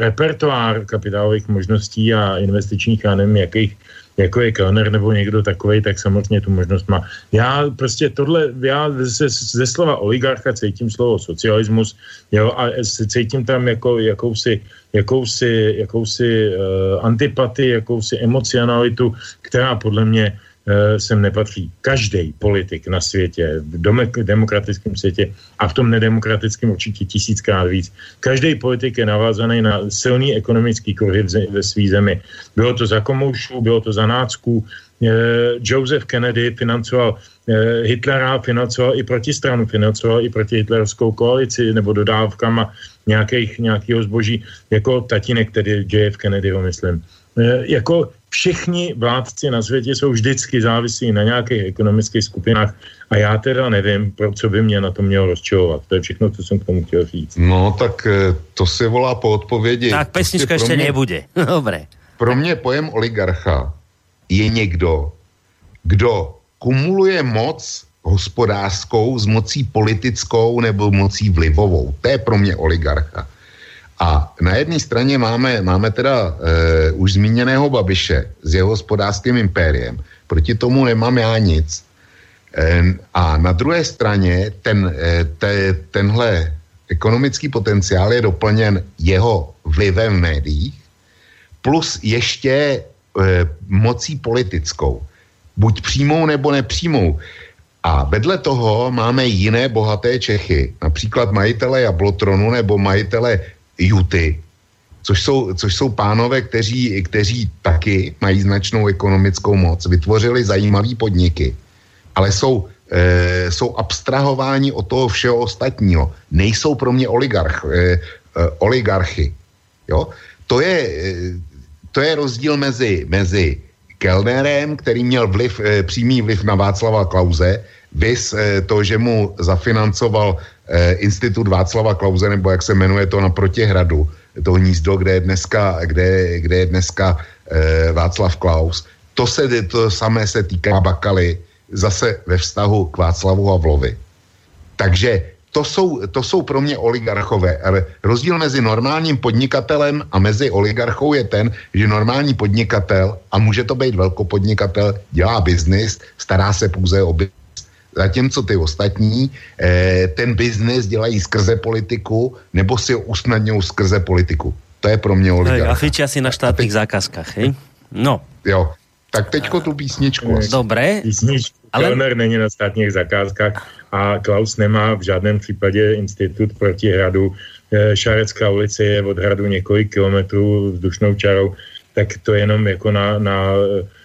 repertoár kapitálových možností a investičních, a nevím, jakých, jako je Kellner nebo někdo takový, tak samozřejmě tu možnost má. Já prostě tohle, já ze, ze slova oligarcha cítím slovo socialismus, jo, a cítím tam jako jakousi, jakousi, jakousi uh, antipatii, jakousi emocionalitu, která podle mě Eh, sem nepatří. Každý politik na světě, v demokratickém světě a v tom nedemokratickém určitě tisíckrát víc. Každý politik je navázaný na silný ekonomický kruhy ve své zemi. Bylo to za komoušů, bylo to za nácků. Eh, Joseph Kennedy financoval eh, Hitlera, financoval i protistranu, financoval i proti hitlerovskou koalici nebo dodávkama nějakých, nějakého zboží, jako tatínek, tedy JF Kennedyho, myslím. Jako všichni vládci na světě jsou vždycky závislí na nějakých ekonomických skupinách a já teda nevím, pro co by mě na to mělo rozčilovat. To je všechno, co jsem k tomu chtěl říct. No, tak eh, to se volá po odpovědi. Tak pesnička prostě ještě mě, nebude. [laughs] Dobré. Pro mě pojem oligarcha je někdo, kdo kumuluje moc hospodářskou s mocí politickou nebo mocí vlivovou. To je pro mě oligarcha. A na jedné straně máme, máme teda e, už zmíněného Babiše s jeho hospodářským impériem. Proti tomu nemám já nic. E, a na druhé straně ten, e, te, tenhle ekonomický potenciál je doplněn jeho vlivem v médiích, plus ještě e, mocí politickou. Buď přímou nebo nepřímou. A vedle toho máme jiné bohaté Čechy, například majitele Jablotronu nebo majitele Juty, což jsou, což jsou pánové, kteří, kteří taky mají značnou ekonomickou moc, vytvořili zajímavé podniky, ale jsou, e, jsou abstrahováni od toho všeho ostatního. Nejsou pro mě oligarch, e, e, oligarchy. Jo? To, je, e, to je rozdíl mezi, mezi Kellnerem, který měl vliv, e, přímý vliv na Václava Klauze, vys e, to, že mu zafinancoval Institut Václava Klauze, nebo jak se jmenuje to na Protihradu, to hnízdo, kde je dneska, kde, kde je dneska eh, Václav Klaus. To, se, to samé se týká Bakaly, zase ve vztahu k Václavu Havlovi. Takže to jsou, to jsou pro mě oligarchové. Rozdíl mezi normálním podnikatelem a mezi oligarchou je ten, že normální podnikatel, a může to být velkopodnikatel, dělá biznis, stará se pouze o biznis Zatímco ty ostatní eh, ten biznis dělají skrze politiku nebo si ho usnadňují skrze politiku. To je pro mě oligarcha. A fičí asi na štátních teď... zákazkách, hej? No. Jo. Tak teďko tu písničku. Dobré. Písničku. Ale... Kellner není na státních zakázkách a Klaus nemá v žádném případě institut proti hradu. Eh, Šarecká ulice je od hradu několik kilometrů vzdušnou čarou, tak to jenom jako na, na Eh,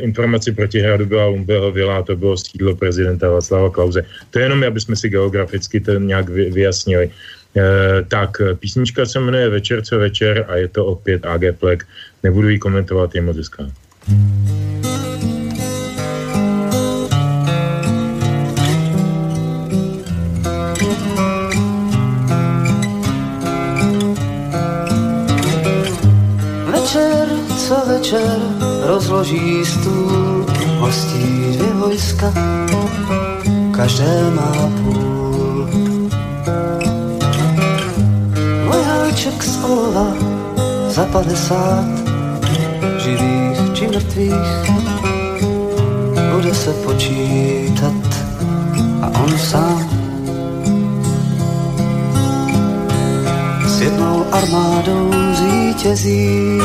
informaci proti hradu byla Lumbeho vila, to bylo sídlo prezidenta Václava Klauze. To je jenom, aby jsme si geograficky to nějak vyjasnili. Eh, tak, písnička se jmenuje Večer co večer a je to opět AG Plek. Nebudu ji komentovat, je moc hezká. Večer co večer rozloží stůl, hostí dvě vojska, každé má půl. Vojáček z olova za padesát, živých či mrtvých, bude se počítat a on sám s jednou armádou zvítězí.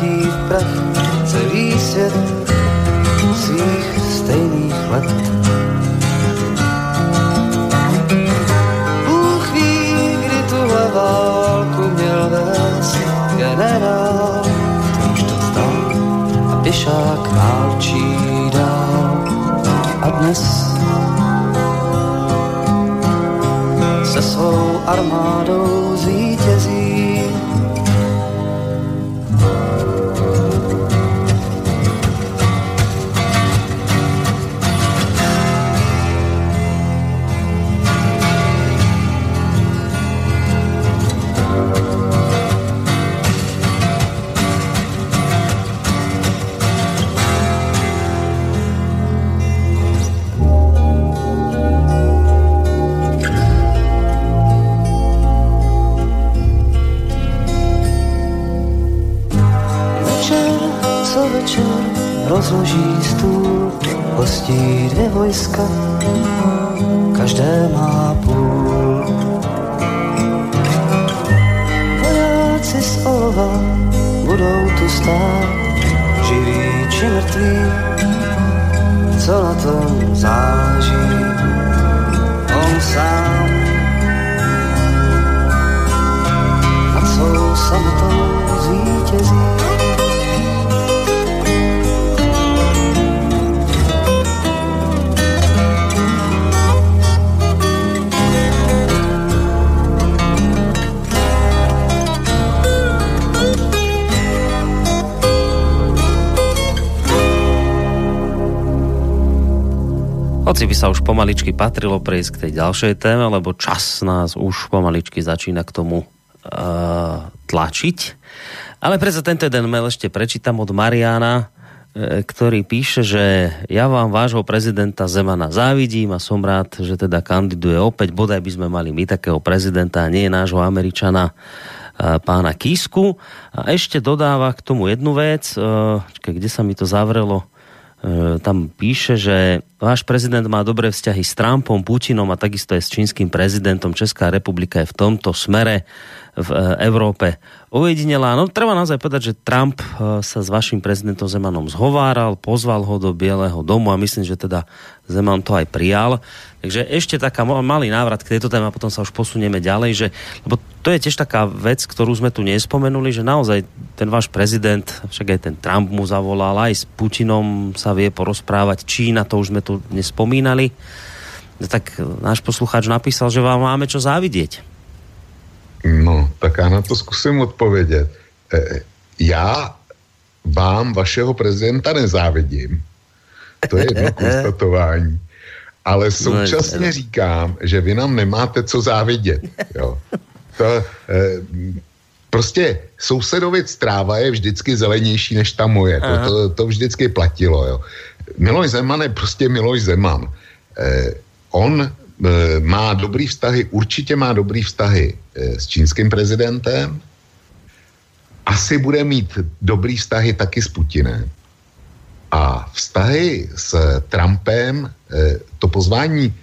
Povrátí v prach celý svět svých stejných let. Bůh ví, kdy tuhle válku měl vést generál, ten už to vzdal a pěšák válčí dál. A dnes se svou armádou zvítězí. Hostí dvě vojska, každé má půl. Vojáci z olova budou tu stát, živí či mrtví, co na tom záleží. On sám nad svou samotou zvítězí. Hoci by sa už pomaličky patrilo prejsť k tej ďalšej téme, lebo čas nás už pomaličky začína k tomu uh, tlačiť. Ale predsa tento jeden mail ešte prečítam od Mariana, e, ktorý píše, že ja vám vášho prezidenta Zemana závidím a som rád, že teda kandiduje opäť. Bodaj by sme mali my takého prezidenta, a nie nášho Američana e, pána Kísku. A ešte dodáva k tomu jednu vec, kde sa mi to zavrelo, tam píše, že váš prezident má dobré vzťahy s Trumpom, Putinom a takisto aj s čínskym prezidentom. Česká republika je v tomto smere v Európe ojedinelá. No treba naozaj povedať, že Trump e, sa s vašim prezidentom Zemanom zhováral, pozval ho do Bieleho domu a myslím, že teda Zeman to aj prijal. Takže ešte taká malý návrat k tejto téme a potom sa už posunieme ďalej, že, lebo to je tiež taká vec, ktorú sme tu nespomenuli, že naozaj ten váš prezident, však aj ten Trump mu zavolal, aj s Putinom sa vie porozprávať, Čína, to už sme tu nespomínali. No tak náš poslucháč napísal, že vám máme čo závidieť. No, tak já na to zkusím odpovědět. E, já vám vašeho prezidenta nezávidím. To je jedno [laughs] konstatování. Ale současně říkám, že vy nám nemáte co závidět. Jo. To, e, prostě sousedovic tráva je vždycky zelenější než ta moje. To, to, to vždycky platilo. Jo. Miloš Zeman je prostě Miloš Zeman. E, on má dobrý vztahy, určitě má dobrý vztahy e, s čínským prezidentem. Asi bude mít dobrý vztahy taky s Putinem. A vztahy s Trumpem e, to pozvání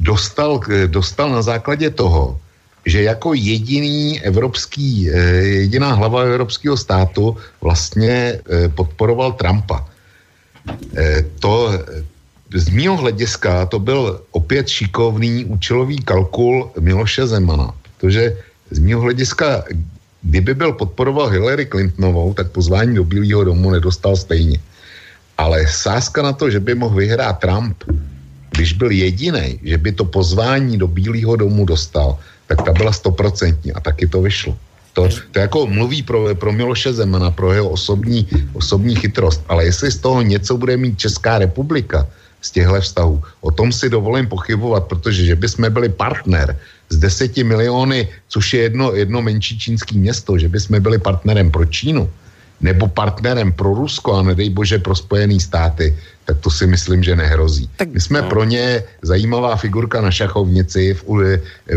dostal, dostal na základě toho, že jako jediný evropský, jediná hlava evropského státu vlastně podporoval Trumpa. To z mýho hlediska to byl opět šikovný účelový kalkul Miloše Zemana, protože z mýho hlediska, kdyby byl podporoval Hillary Clintonovou, tak pozvání do Bílého domu nedostal stejně. Ale sázka na to, že by mohl vyhrát Trump, když byl jediný, že by to pozvání do Bílého domu dostal, tak ta byla stoprocentní a taky to vyšlo. To, to jako mluví pro, pro Miloše Zemana, pro jeho osobní, osobní chytrost, ale jestli z toho něco bude mít Česká republika, z těchto vztahů. O tom si dovolím pochybovat, protože že bychom byli partner z deseti miliony, což je jedno, jedno menší čínský město, že bychom byli partnerem pro Čínu, nebo partnerem pro Rusko a nedej bože pro Spojené státy, tak to si myslím, že nehrozí. Tak, My jsme no. pro ně zajímavá figurka na šachovnici v,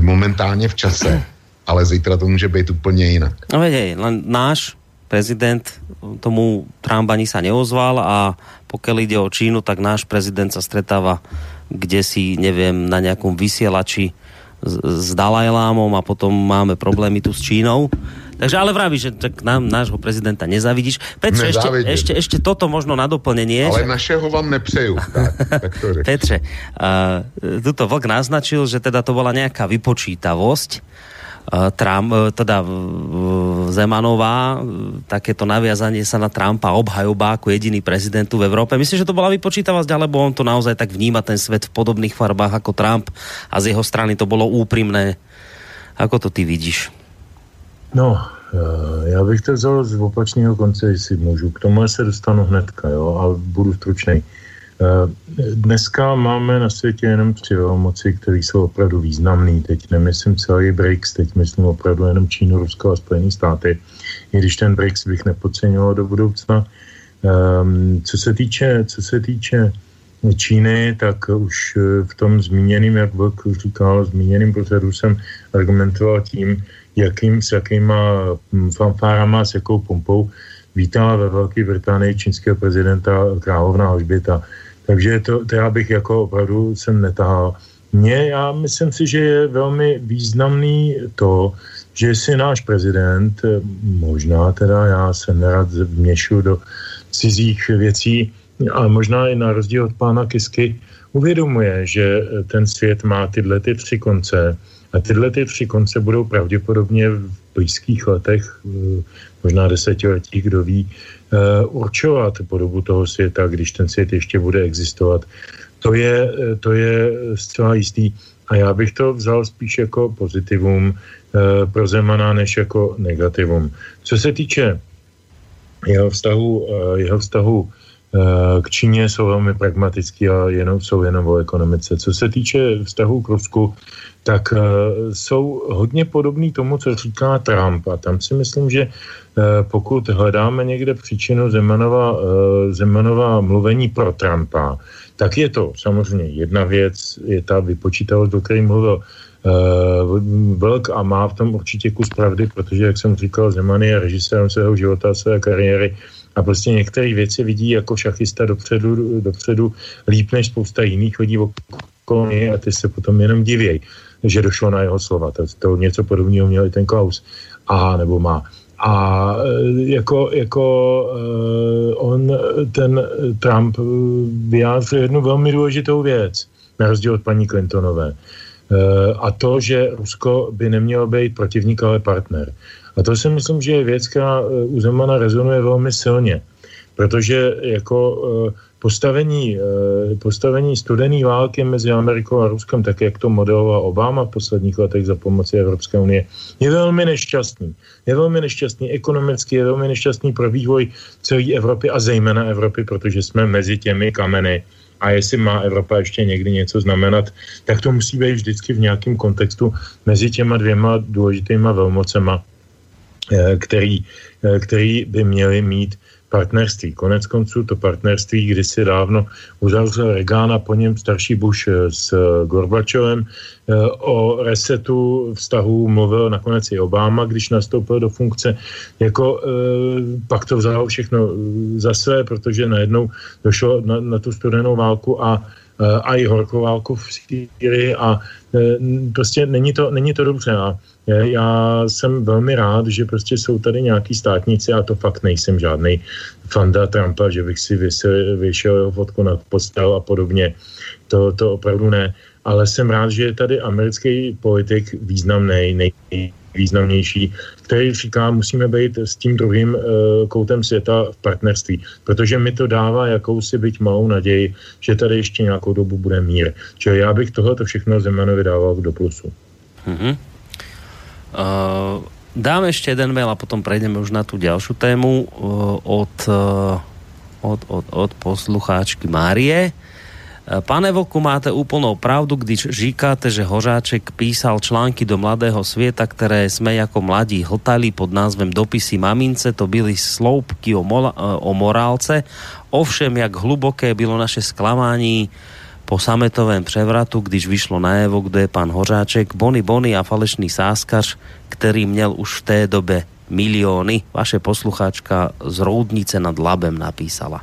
momentálně v čase, [clears throat] ale zítra to může být úplně jinak. No vedej, len náš prezident tomu Trump ani sa neozval a pokiaľ ide o Čínu, tak náš prezident sa stretáva kde si, neviem, na nejakom vysielači s, s Dalajlámom a potom máme problémy tu s Čínou. Takže ale vraví, že tak nám nášho prezidenta nezavidíš. Petře, ešte, ešte, ešte toto možno na doplnenie. Ale že... našeho vám nepřeju. Tak, tak to [laughs] Petře, uh, tuto vlk naznačil, že teda to bola nejaká vypočítavosť Trump, teda Zemanová, takéto naviazanie sa na Trumpa, obhajoba ako jediný prezident v Európe. Myslím, že to bola vypočítavosť, alebo on to naozaj tak vníma ten svet v podobných farbách ako Trump a z jeho strany to bolo úprimné. Ako to ty vidíš? No, eh, já bych to vzal z opačného konce, jestli můžu. K tomu se dostanu hnedka, jo, a budu stručný. Eh, dneska máme na světě jenom tři velmoci, které jsou opravdu významné. Teď nemyslím celý BRICS, teď myslím opravdu jenom Čínu, Rusko a Spojené státy. I když ten BRICS bych nepodceňoval do budoucna. Um, co se týče, co se týče Číny, tak už eh, v tom zmíněným, jak Vlk říkal, zmíněným procedu jsem argumentoval tím, jakým, s jakýma hm, fanfárama, s jakou pompou vítala ve Velké Británii čínského prezidenta královna Alžběta. Takže to, to já bych jako opravdu jsem netahal. Mně, já myslím si, že je velmi významný to, že si náš prezident, možná teda já se nerad vměšu do cizích věcí, ale možná i na rozdíl od pána Kisky, uvědomuje, že ten svět má tyhle ty tři konce a tyhle ty tři konce budou pravděpodobně v blízkých letech, možná desetiletí, kdo ví, Eh, určovat podobu toho světa, když ten svět ještě bude existovat. To je, eh, to je zcela jistý. A já bych to vzal spíš jako pozitivum eh, pro Zemana, než jako negativum. Co se týče jeho vztahu, jeho vztahu k Číně jsou velmi pragmatický a jenom, jsou jenom o ekonomice. Co se týče vztahu k Rusku, tak uh, jsou hodně podobný tomu, co říká Trump. A tam si myslím, že uh, pokud hledáme někde příčinu Zemanova, Zemanova mluvení pro Trumpa, tak je to samozřejmě jedna věc, je ta vypočítavost, do které mluvil Vlk a má v tom určitě kus pravdy, protože, jak jsem říkal, Zeman je režisérem svého života, své kariéry a prostě některé věci vidí jako šachista dopředu, dopředu líp než spousta jiných lidí okolo a ty se potom jenom divějí že došlo na jeho slova. To, to něco podobného měl i ten Klaus. A nebo má. A e, jako, jako uh, on, ten Trump vyjádřil jednu velmi důležitou věc, na rozdíl od paní Clintonové. A to, že Rusko by nemělo být protivník, ale partner. A to si myslím, že je věc, která u Zemana rezonuje velmi silně. Protože jako uh, postavení, eh, postavení studené války mezi Amerikou a Ruskem, tak jak to modeloval Obama v posledních letech za pomoci Evropské unie, je velmi nešťastný. Je velmi nešťastný ekonomicky, je velmi nešťastný pro vývoj celé Evropy a zejména Evropy, protože jsme mezi těmi kameny. A jestli má Evropa ještě někdy něco znamenat, tak to musí být vždycky v nějakém kontextu mezi těma dvěma důležitýma velmocema, eh, který, eh, který by měli mít partnerství. Konec konců to partnerství kdysi dávno uzavřel Reagan a po něm starší Bush eh, s eh, Gorbačovem. Eh, o resetu vztahu mluvil nakonec i Obama, když nastoupil do funkce. Jako, pak to vzal všechno za své, protože najednou došlo na, na tu studenou válku a a i horkou válku v Sýrii a prostě není to, není to dobře. A já jsem velmi rád, že prostě jsou tady nějaký státníci a to fakt nejsem žádný fanda Trumpa, že bych si vyšel, vyšel jeho fotku na postel a podobně. To, to opravdu ne. Ale jsem rád, že je tady americký politik významný, nejvýznamnější, který říká, musíme být s tím druhým uh, koutem světa v partnerství, protože mi to dává jakousi byť malou naději, že tady ještě nějakou dobu bude mír. Čili já bych tohle všechno Zemanovi dával do plusu. Mm-hmm. Uh, dám ešte jeden mail a potom prejdeme už na tú ďalšiu tému od, od, od, od poslucháčky Márie. Pane Voku, máte úplnou pravdu, když říkáte, že Hořáček písal články do Mladého světa, které jsme jako mladí hltali pod názvem Dopisy mamince, to byly sloupky o, mola, o morálce. Ovšem, jak hluboké bylo naše sklamání po sametovém převratu, když vyšlo najevo, kdo je pan Hořáček, Bony Bony a falešný sáskař, který měl už v té době miliony. Vaše posluchačka z Roudnice nad Labem napísala.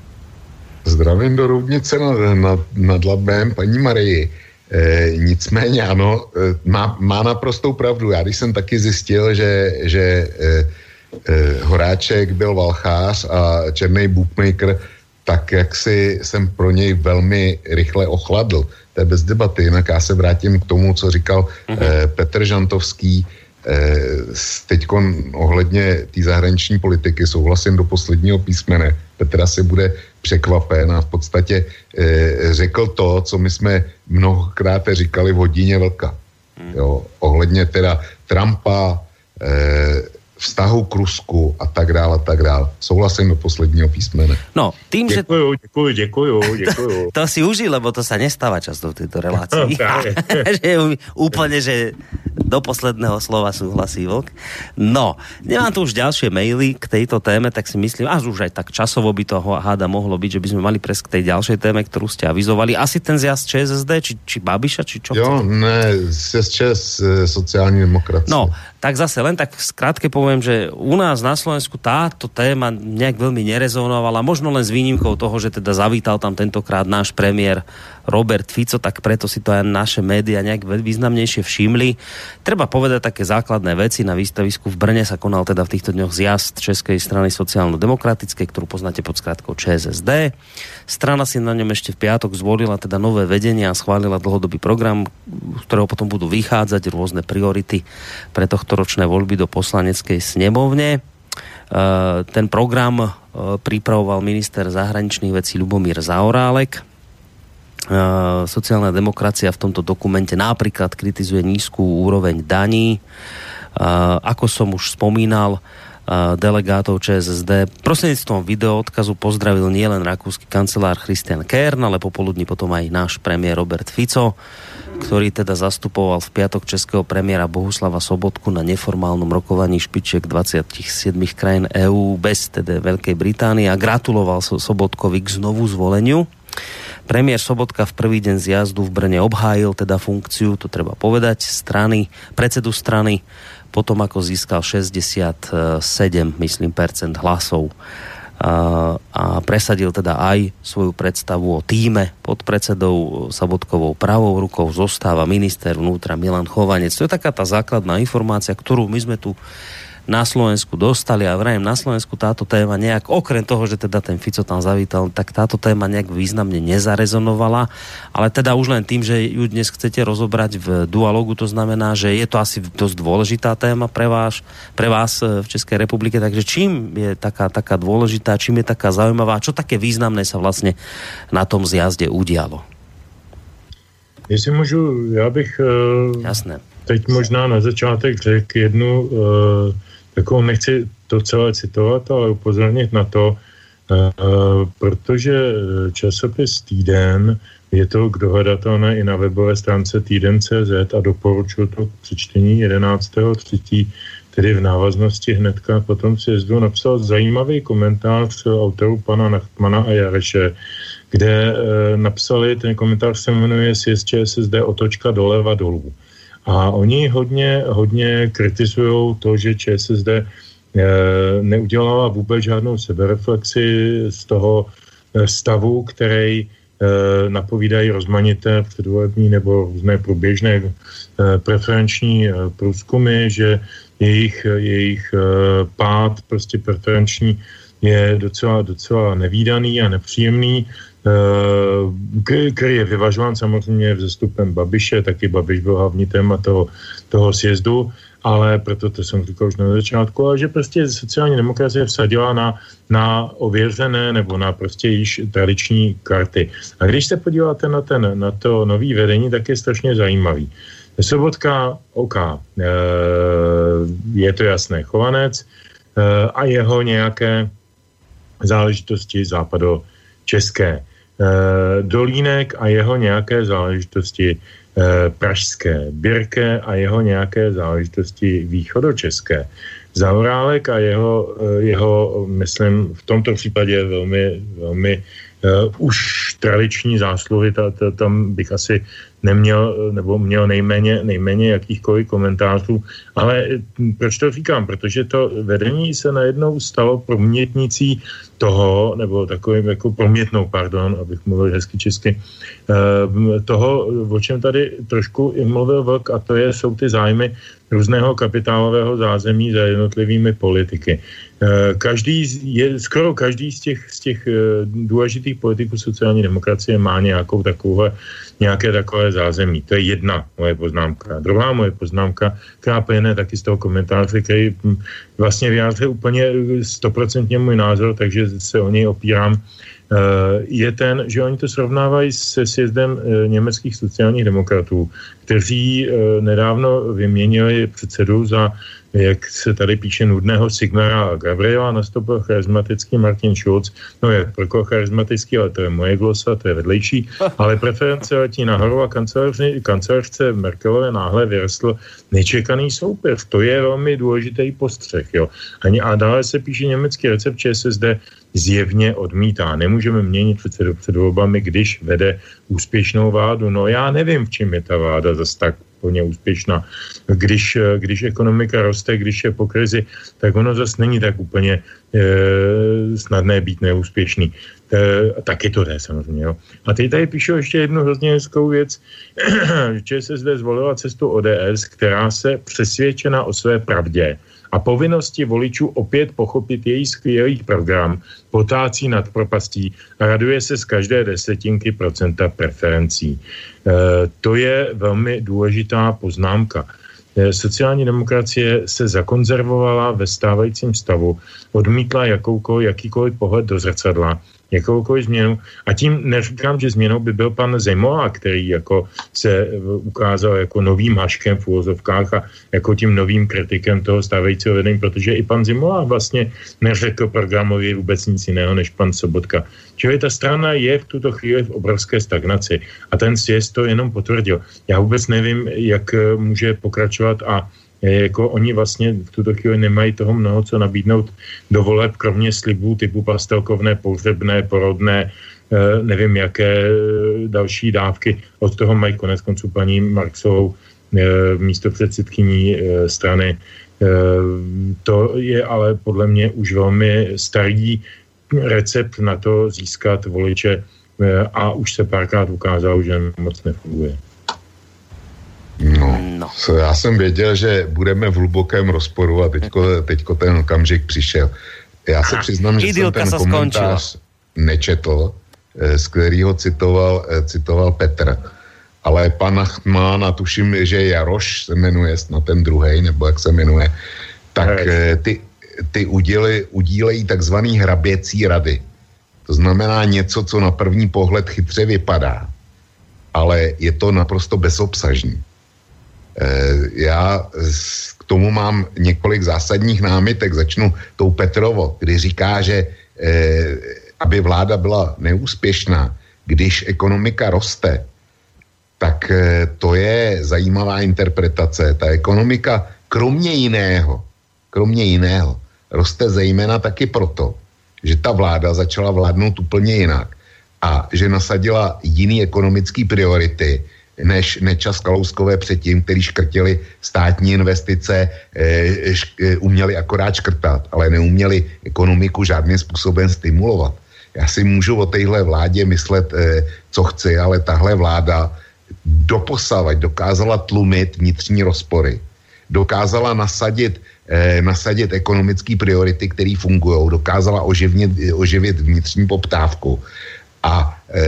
Zdravím do Roudnice nad, nad, nad Labem, paní Marii. E, nicméně ano, e, má, má naprostou pravdu. Já když jsem taky zjistil, že, že e, e, Horáček byl valchář a černý bookmaker, tak jak si jsem pro něj velmi rychle ochladl. To je bez debaty. Jinak já se vrátím k tomu, co říkal uh-huh. eh, Petr Žantovský. Eh, teď ohledně té zahraniční politiky souhlasím do posledního písmene. Petr asi bude překvapen a v podstatě eh, řekl to, co my jsme mnohokrát říkali v hodině velka. Uh-huh. Jo, ohledně teda Trumpa, eh, vztahu k Rusku a tak dále, a tak dále. Souhlasím do posledního písmene. No, tým, že... Děkuju, děkuju, děkuju, děkuju. to, [laughs] to si užil, lebo to sa nestáva často v tejto relácii. [laughs] [laughs] že úplne, že do posledného slova súhlasí vlk. No, nemám tu už ďalšie maily k tejto téme, tak si myslím, až už aj tak časovo by to háda mohlo byť, že by sme mali pres k tej ďalšej téme, ktorú ste avizovali. Asi ten zjazd ČSSD, či, či Babiša, či čo? Jo, ne, ČS sociální demokracie. No, tak zase len tak skrátke poviem, že u nás na Slovensku táto téma nejak veľmi nerezonovala, možno len s výnimkou toho, že teda zavítal tam tentokrát náš premiér Robert Fico, tak preto si to aj naše média nejak významnejšie všimli. Treba povedať také základné veci. Na výstavisku v Brne sa konal teda v týchto dňoch zjazd Českej strany sociálno-demokratickej, ktorú poznáte pod skratkou ČSSD. Strana si na ňom ešte v piatok zvolila teda nové vedenie a schválila dlhodobý program, z ktorého potom budú vychádzať rôzne priority pre tohto ročné voľby do poslaneckej snemovne. Uh, ten program uh, pripravoval minister zahraničných vecí Lubomír Zaorálek Eh, sociálna demokracia v tomto dokumente napríklad kritizuje nízku úroveň daní. Eh, ako som už spomínal, eh, delegátov ČSSD. Prostredníctvom video odkazu pozdravil nielen rakúsky kancelár Christian Kern, ale popoludní potom aj náš premiér Robert Fico, ktorý teda zastupoval v piatok českého premiéra Bohuslava Sobotku na neformálnom rokovaní špičiek 27 krajín EÚ bez teda Veľkej Británie a gratuloval Sobotkovi k znovu zvoleniu. Premiér Sobotka v prvý deň zjazdu v Brne obhájil teda funkciu, to treba povedať, strany, predsedu strany, potom ako získal 67, myslím, percent hlasov a presadil teda aj svoju predstavu o týme pod predsedou Sabotkovou pravou rukou zostáva minister vnútra Milan Chovanec. To je taká tá základná informácia, ktorú my sme tu na Slovensku dostali a vrajem na Slovensku táto téma nejak, okrem toho, že teda ten Fico tam zavítal, tak táto téma nejak významne nezarezonovala, ale teda už len tým, že ju dnes chcete rozobrať v dualogu, to znamená, že je to asi dosť dôležitá téma pre vás, pre vás e, v Českej republike, takže čím je taká, taká dôležitá, čím je taká zaujímavá, čo také významné sa vlastne na tom zjazde udialo? Jestli můžu, já bych uh, Jasné. teď možná na začátek řekl jednu uh, jako nechci to celé citovat, ale upozornit na to, uh, protože časopis Týden je to dohledatelné i na webové stránce týden.cz a doporučuji to k přečtení 11.3., tedy v návaznosti hnedka po tom sjezdu napsal zajímavý komentář autorů pana Nachtmana a Jareše, kde e, napsali, ten komentář se jmenuje sjezd ČSSD otočka doleva dolů. A oni hodně, hodně kritizují to, že ČSSD eh, neudělala vůbec žádnou sebereflexi z toho eh, stavu, který eh, napovídají rozmanité předvolební nebo různé průběžné preferenční průzkumy, že jejich, jejich pád prostě preferenční je docela, docela nevýdaný a nepříjemný který je vyvažován samozřejmě vzestupem Babiše, taky Babiš byl hlavní téma toho, toho sjezdu, ale proto to jsem říkal už na začátku, ale že prostě sociální demokracie vsadila na, na ověřené nebo na prostě již tradiční karty. A když se podíváte na, ten, na to nový vedení, tak je strašně zajímavý. Sobotka, OK, e, je to jasné, chovanec e, a jeho nějaké záležitosti západo české. E, Dolínek a jeho nějaké záležitosti pražské. Birke a jeho nějaké záležitosti východočeské. Zaurálek a jeho, jeho, myslím, v tomto případě velmi, velmi uh, už tradiční zásluhy, ta, ta, tam bych asi neměl, nebo měl nejméně, nejméně jakýchkoliv komentářů. Ale hm, proč to říkám? Protože to vedení se najednou stalo promětnicí toho, nebo takovým jako promětnou, pardon, abych mluvil hezky česky, uh, toho, o čem tady trošku i mluvil Vlk, a to je, jsou ty zájmy různého kapitálového zázemí za jednotlivými politiky. Eh, každý, je, skoro každý z těch, z těch eh, důležitých politiků sociální demokracie má nějakou takovou, nějaké takové zázemí. To je jedna moje poznámka. Druhá moje poznámka, která plyne taky z toho komentáře, který hm, vlastně vyjádřuje úplně stoprocentně můj názor, takže se o něj opírám Eh, je ten, že oni to srovnávají se sjezdem eh, německých sociálních demokratů, kteří eh, nedávno vyměnili předsedu za jak se tady píše nudného Sigmara Gabriela, nastoupil charismatický Martin Schulz. No je pro charismatický, ale to je moje glosa, to je vedlejší. [laughs] Ale preference letí nahoru a kancelářce Merkelové náhle vyrostl nečekaný soupeř. To je velmi důležitý postřeh. Jo. A dále se píše německý recept ČSSD zjevně odmítá. Nemůžeme měnit předsedu před volbami, když vede úspěšnou vládu. No já nevím, v čem je ta vláda zase tak plně úspěšná. Když, když ekonomika roste, když je po krizi, tak ono zase není tak úplně e, snadné být neúspěšný. E, taky to jde samozřejmě. Jo. A teď tady píšu ještě jednu hrozně hezkou věc, že se zde zvolila cestu ODS, která se přesvědčena o své pravdě a povinnosti voličů opět pochopit její skvělý program potácí nad propastí a raduje se z každé desetinky procenta preferencí. E, to je velmi důležitá poznámka. E, sociální demokracie se zakonzervovala ve stávajícím stavu, odmítla jakoukoliv, jakýkoliv pohled do zrcadla jakoukoliv změnu. A tím neříkám, že změnou by byl pan Zemola, který jako se ukázal jako novým haškem v úvozovkách a jako tím novým kritikem toho stávajícího vedení, protože i pan Zimola vlastně neřekl programově vůbec nic jiného než pan Sobotka. Čili ta strana je v tuto chvíli v obrovské stagnaci a ten sjezd to jenom potvrdil. Já vůbec nevím, jak může pokračovat a jako oni vlastně v tuto chvíli nemají toho mnoho co nabídnout do voleb, kromě slibů typu pastelkovné, pohřebné, porodné, eh, nevím jaké další dávky. Od toho mají konec konců paní Marksovou místo předsedkyní strany. To je ale podle mě už velmi starý recept na to získat voliče a už se párkrát ukázalo, že moc nefunguje. No, no. já jsem věděl, že budeme v hlubokém rozporu a teďko, teďko ten okamžik přišel. Já se přiznám, že jsem ten komentář nečetl, eh, z kterého citoval, eh, citoval Petr. Ale pan Achmán, a tuším, že Jaroš se jmenuje, na ten druhý, nebo jak se jmenuje, tak eh, ty, ty uděli, udílejí takzvaný hraběcí rady. To znamená něco, co na první pohled chytře vypadá, ale je to naprosto bezobsažní. Eh, já k tomu mám několik zásadních námitek. Začnu tou Petrovo, kdy říká, že eh, aby vláda byla neúspěšná, když ekonomika roste, tak eh, to je zajímavá interpretace. Ta ekonomika, kromě jiného, kromě jiného, roste zejména taky proto, že ta vláda začala vládnout úplně jinak a že nasadila jiný ekonomické priority, než Nečas Kalouskové předtím, který škrtili státní investice, e, š, e, uměli akorát škrtat, ale neuměli ekonomiku žádným způsobem stimulovat. Já si můžu o téhle vládě myslet, e, co chci, ale tahle vláda doposavať dokázala tlumit vnitřní rozpory, dokázala nasadit, eh, nasadit ekonomické priority, které fungují, dokázala oživnit, oživit vnitřní poptávku a e,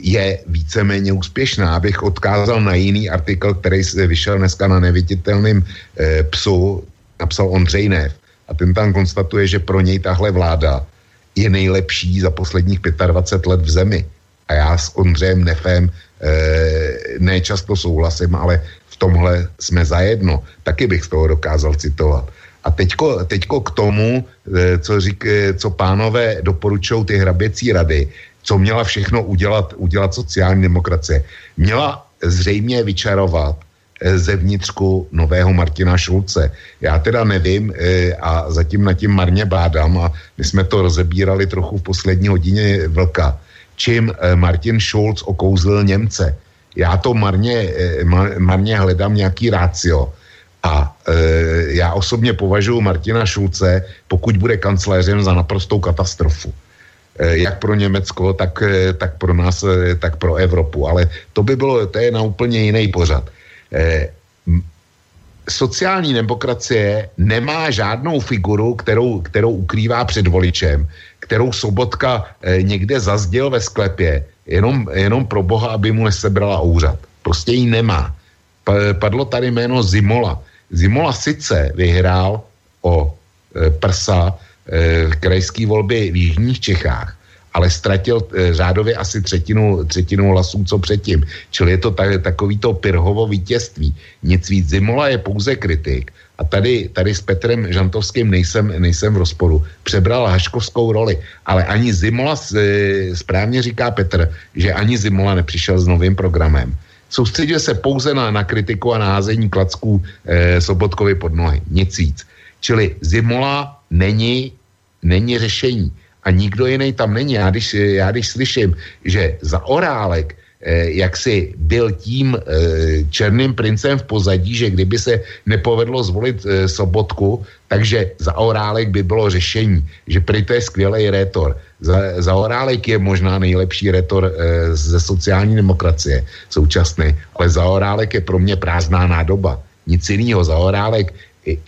je víceméně úspěšná. Abych odkázal na jiný artikl, který se vyšel dneska na neviditelném e, psu, napsal Ondřej Nev. A ten tam konstatuje, že pro něj tahle vláda je nejlepší za posledních 25 let v zemi. A a já s Ondřejem Nefem e, nečasto souhlasím, ale v tomhle jsme zajedno. Taky bych z toho dokázal citovat. A teďko, teďko k tomu, e, co, řík, e, co pánové doporučují ty hraběcí rady, co měla všechno udělat, udělat sociální demokracie. Měla zřejmě vyčarovat e, zevnitřku nového Martina Šulce. Já teda nevím a zatím na tím marně bádám a my jsme to rozebírali trochu v poslední hodině vlka, čím Martin Schulz okouzlil Němce. Já to marně, marně hledám nějaký rácio a já osobně považuji Martina Šulce, pokud bude kancléřem, za naprostou katastrofu. E, jak pro Německo, tak, e, tak pro nás, e, tak pro Evropu. Ale to by bylo, to je na úplně jiný pořad. Sociální demokracie nemá žádnou figuru, kterou, kterou ukrývá před voličem, kterou Sobotka někde zazděl ve sklepě, jenom, jenom pro boha, aby mu nesebrala úřad. Prostě ji nemá. Padlo tady jméno Zimola. Zimola sice vyhrál o prsa krajské volby v Jižních Čechách, ale ztratil e, řádově asi třetinu, třetinu hlasů, co předtím. Čili je to tak, takový to Pirhovo vítězství. Nic víc. Zimola je pouze kritik a tady, tady s Petrem Žantovským nejsem, nejsem v rozporu. Přebral Haškovskou roli, ale ani Zimola, e, správně říká Petr, že ani Zimola nepřišel s novým programem soustředil se pouze na, na kritiku a naházení klacků eh, Sobotkovi pod nohy. Nic víc. Čili Zimola není, není řešení. A nikdo jiný tam není. Já když, já když slyším, že za Orálek Eh, jak si byl tím eh, černým princem v pozadí, že kdyby se nepovedlo zvolit eh, Sobotku, takže za Orálek by bylo řešení, že prý to je skvělý rétor. Za, za Orálek je možná nejlepší rétor ze sociální demokracie současný, ale za Orálek je pro mě prázdná nádoba. Nic jiného. Za Orálek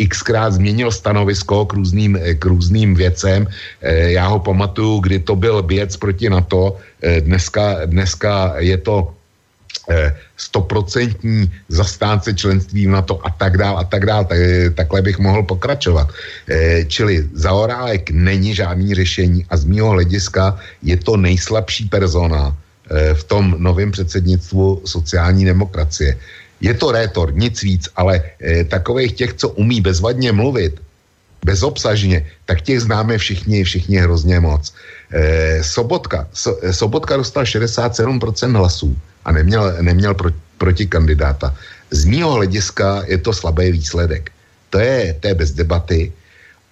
xkrát změnil stanovisko k různým, k různým věcem. Eh, já ho pamatuju, kdy to byl věc proti NATO, eh, dneska, dneska je to eh, stoprocentní zastánce členství v NATO a tak dál a tak dál. Tak, takhle bych mohl pokračovat. Čili Zaorálek není žádný řešení a z mýho hlediska je to nejslabší persona v tom novém předsednictvu sociální demokracie. Je to rétor, nic víc, ale e, takových těch, co umí bezvadně mluvit, bezobsažně, tak těch známe všichni, všichni hrozně moc. E, Sobotka, so, Sobotka dostal 67% hlasů a neměl, neměl pro, proti kandidáta. Z mýho hlediska je to slabý výsledek. To je, to je bez debaty.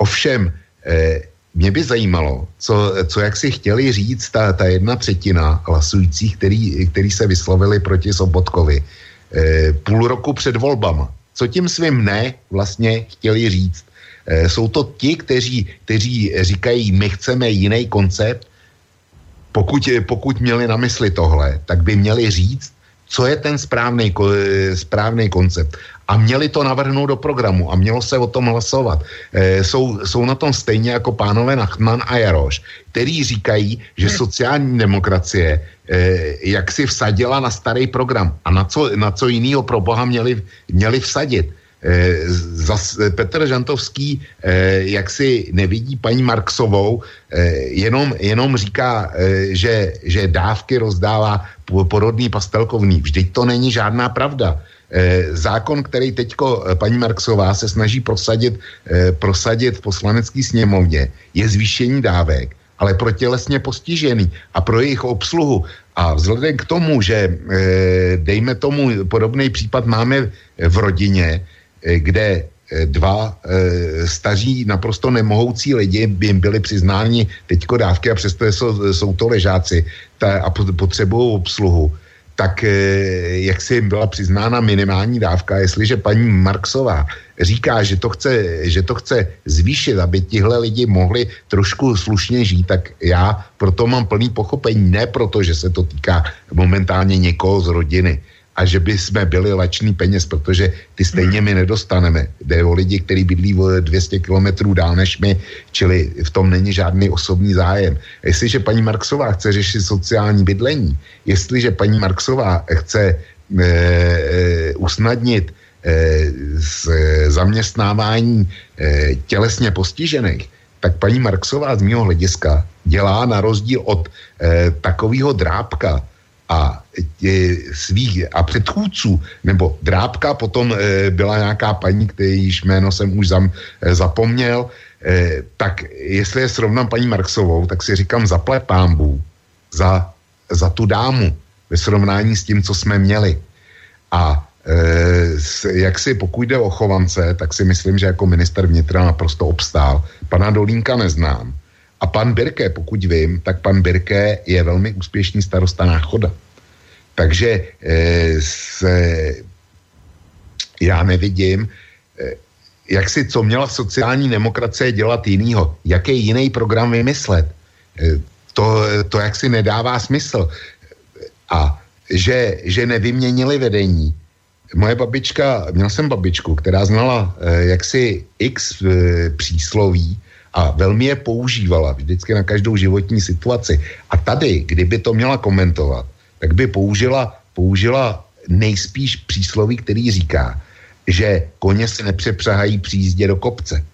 Ovšem, e, mě by zajímalo, co, co jak si chtěli říct ta, ta jedna třetina hlasujících, který, který se vyslovili proti Sobotkovi Eh, půl roku před volbama. Co tím svým ne vlastně chtěli říct? Eh, jsou to ti, kteří, kteří říkají, my chceme jiný koncept. Pokud, pokud měli na mysli tohle, tak by měli říct, co je ten správný, správný koncept. A měli to navrhnout do programu a mělo se o tom hlasovat. E, jsou, jsou na tom stejně jako pánové Nachman a Jaroš, který říkají, že sociální demokracie e, jak si vsadila na starý program. A na co, na co jiného pro boha měli, měli vsadit? Eh, zas Petr Žantovský eh, jak si nevidí paní Marksovou, eh, jenom, jenom říká, že, že dávky rozdává porodný pastelkovný. Vždyť to není žádná pravda. Zákon, který teďko paní Marksová se snaží prosadit, prosadit v poslanecké sněmovně, je zvýšení dávek, ale pro tělesně postižený a pro jejich obsluhu. A vzhledem k tomu, že dejme tomu podobný případ máme v rodině, Eh, kde eh, dva staří naprosto nemohoucí lidi by jim byli přiznáni teďko dávky a přesto jsou, jsou to ležáci a potřebují obsluhu, tak e, jak si jim byla přiznána minimální dávka, jestliže paní Marksová říká, že to chce, že to chce zvýšit, aby tihle lidi mohli trošku slušně žít, tak já proto mám plný pochopení, ne proto, že se to týká momentálně někoho z rodiny, a že by jsme byli lační peněz, protože ty stejně my nedostaneme. Jde o lidi, kteří bydlí 200 kilometrů dál než my, čili v tom není žádný osobní zájem. Jestliže paní Marksová chce řešit sociální bydlení, jestliže paní Marksová chce e, e, usnadnit e, z, zaměstnávání e, tělesně postižených, tak paní Marksová z mého hlediska dělá na rozdíl od eh, takového drábka a e, svých a předchůdců, nebo drábka, potom e, byla nějaká paní, jejíž jméno jsem už zam, e, zapomněl, e, tak jestli je srovnám paní Marksovou, tak si říkám zaple pámbu za, za tu dámu ve srovnání s tím, co jsme měli. A e, jak si pokud jde o chovance, tak si myslím, že jako minister vnitra naprosto obstál. Pana Dolínka neznám. A pan Birke, pokud vím, tak pan Birke je velmi úspěšný starosta náchoda. Takže e, se, já nevidím, e, jak si co měla sociální demokracie dělat jinýho, jaký jiný program vymyslet. E, to, to jak si nedává smysl. A že, že nevyměnili vedení, moje babička, měl jsem babičku, která znala eh, jaksi x eh, přísloví a velmi je používala vždycky na každou životní situaci. A tady, kdyby to měla komentovat, tak by použila, použila nejspíš přísloví, který říká, že koně se nepřepřahají při jízdě do kopce.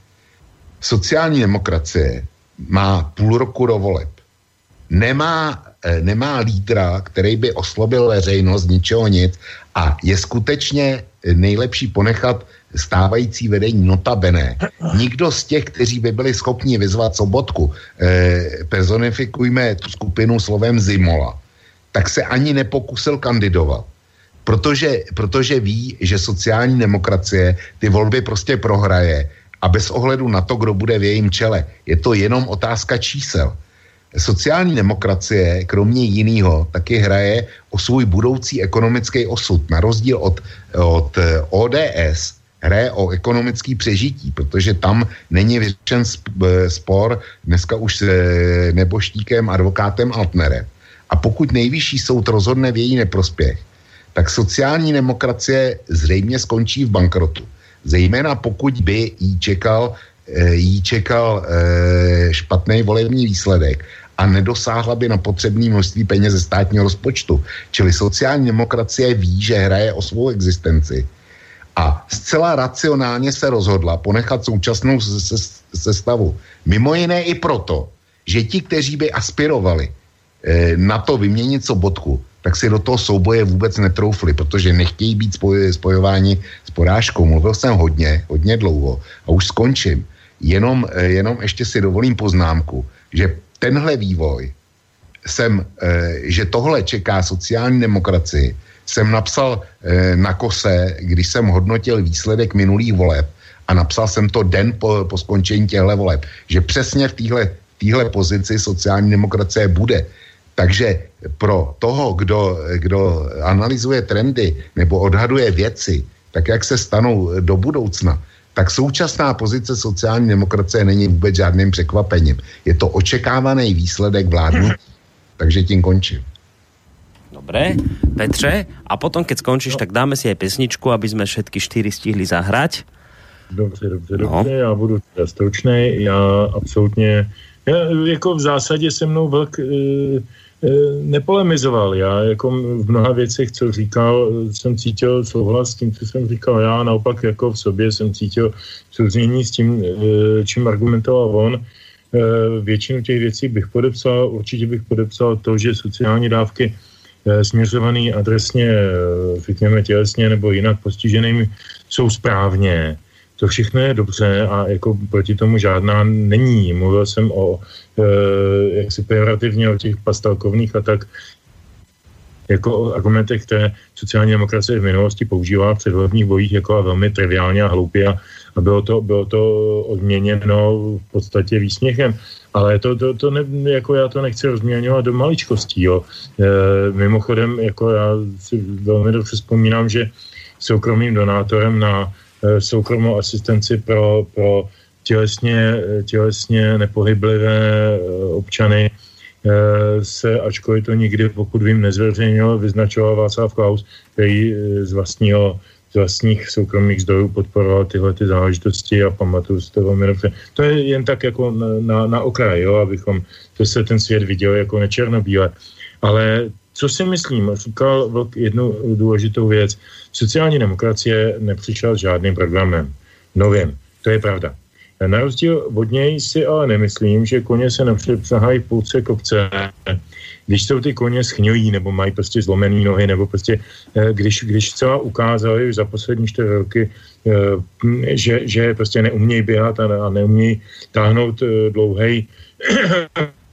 Sociální demokracie má půl roku do voleb. Nemá Eh, nemá lídra, který by oslobil veřejnost ničeho nic a je skutečně nejlepší ponechat stávající vedení notabene. Nikdo z těch, kteří by byli schopni vyzvat Sobotku, eh, personifikujme tu skupinu slovem Zimola, tak se ani nepokusil kandidovat. Protože, protože ví, že sociální demokracie ty volby prostě prohraje a bez ohledu na to, kdo bude v jejím čele. Je to jenom otázka čísel sociální demokracie, kromě jiného, taky hraje o svůj budoucí ekonomický osud. Na rozdíl od, od eh, ODS hraje o ekonomický přežití, protože tam není vyřešen eh, spor dneska už s eh, neboštíkem, advokátem Altnerem. A pokud nejvyšší soud rozhodne v její neprospěch, tak sociální demokracie zřejmě skončí v bankrotu. Zejména pokud by jí čekal jí čekal e, špatný volební výsledek a nedosáhla by na potřebné množství peněz ze státního rozpočtu. Čili sociální demokracie ví, že hraje o svou existenci a zcela racionálně se rozhodla ponechat současnou sestavu. Mimo jiné i proto, že ti, kteří by aspirovali e, na to vyměnit sobotku, tak si do toho souboje vůbec netroufli, protože nechtějí být spoj, spojováni s porážkou. Mluvil jsem hodně, hodně dlouho a už skončím. Jenom, e, jenom ještě si dovolím poznámku, že tenhle vývoj jsem, eh, že tohle čeká sociální demokracii, jsem napsal eh, na kose, když jsem hodnotil výsledek minulých voleb a napsal jsem to den po, po skončení těchto voleb, že přesně v téhle téhle pozici sociální demokracie bude. Takže pro toho, kdo, kdo analyzuje trendy nebo odhaduje věci, tak jak se stanou do budoucna, tak současná pozice sociální demokracie není vůbec žádným překvapením. Je to očekávaný výsledek vládní, takže tím končím. Dobré, Petře, a potom, keď skončíš, no. tak dáme si aj pesničku, aby jsme všetky čtyři stihli zahrať. Dobře, dobře, no. dobře, já budu stručný, já absolutně, já, jako v zásadě se mnou velk, e, E, nepolemizoval. Já jako v mnoha věcech, co říkal, jsem cítil souhlas s tím, co jsem říkal já, naopak jako v sobě jsem cítil souznění s tím, e, čím argumentoval on. Většinu těch věcí bych podepsal, určitě bych podepsal to, že sociální dávky směřovaný adresně, řekněme tělesně nebo jinak postiženým, jsou správně to všechno je dobře a jako proti tomu žádná není. Mluvil jsem o, e, jak si pejorativně o těch pastelkovných a tak jako o argumentech, které sociální demokracie v minulosti používala v předvolebních bojích jako a velmi triviálně a hloupě a bylo, to, bylo to odměněno v podstatě výsměchem. Ale to, to, to ne, jako já to nechci rozměňovat do maličkostí. Jo. E, mimochodem, jako já si velmi dobře vzpomínám, že soukromým donátorem na Eh, soukromou asistenci pro, pro tělesně, tělesně nepohyblivé eh, občany eh, se, ačkoliv to nikdy, pokud vím, nezveřejnil, vyznačoval Václav Klaus, který z vlastního vlastních soukromých zdrojů podporoval tyhle ty záležitosti a pamatuju si to velmi dobře. To je jen tak jako na, na, na okraj, jo, abychom to se ten svět viděl jako nečernobíle. Ale co si myslím, říkal Vlk jednu důležitou věc. Sociální demokracie nepřišla s žádným programem novým. To je pravda. Na rozdíl od něj si ale nemyslím, že koně se napřed přehají v půlce kopce, když jsou ty koně schňují nebo mají prostě zlomený nohy, nebo prostě eh, když, když třeba ukázali za poslední čtyři roky, eh, že, že prostě neumějí běhat a neumějí táhnout dlouhej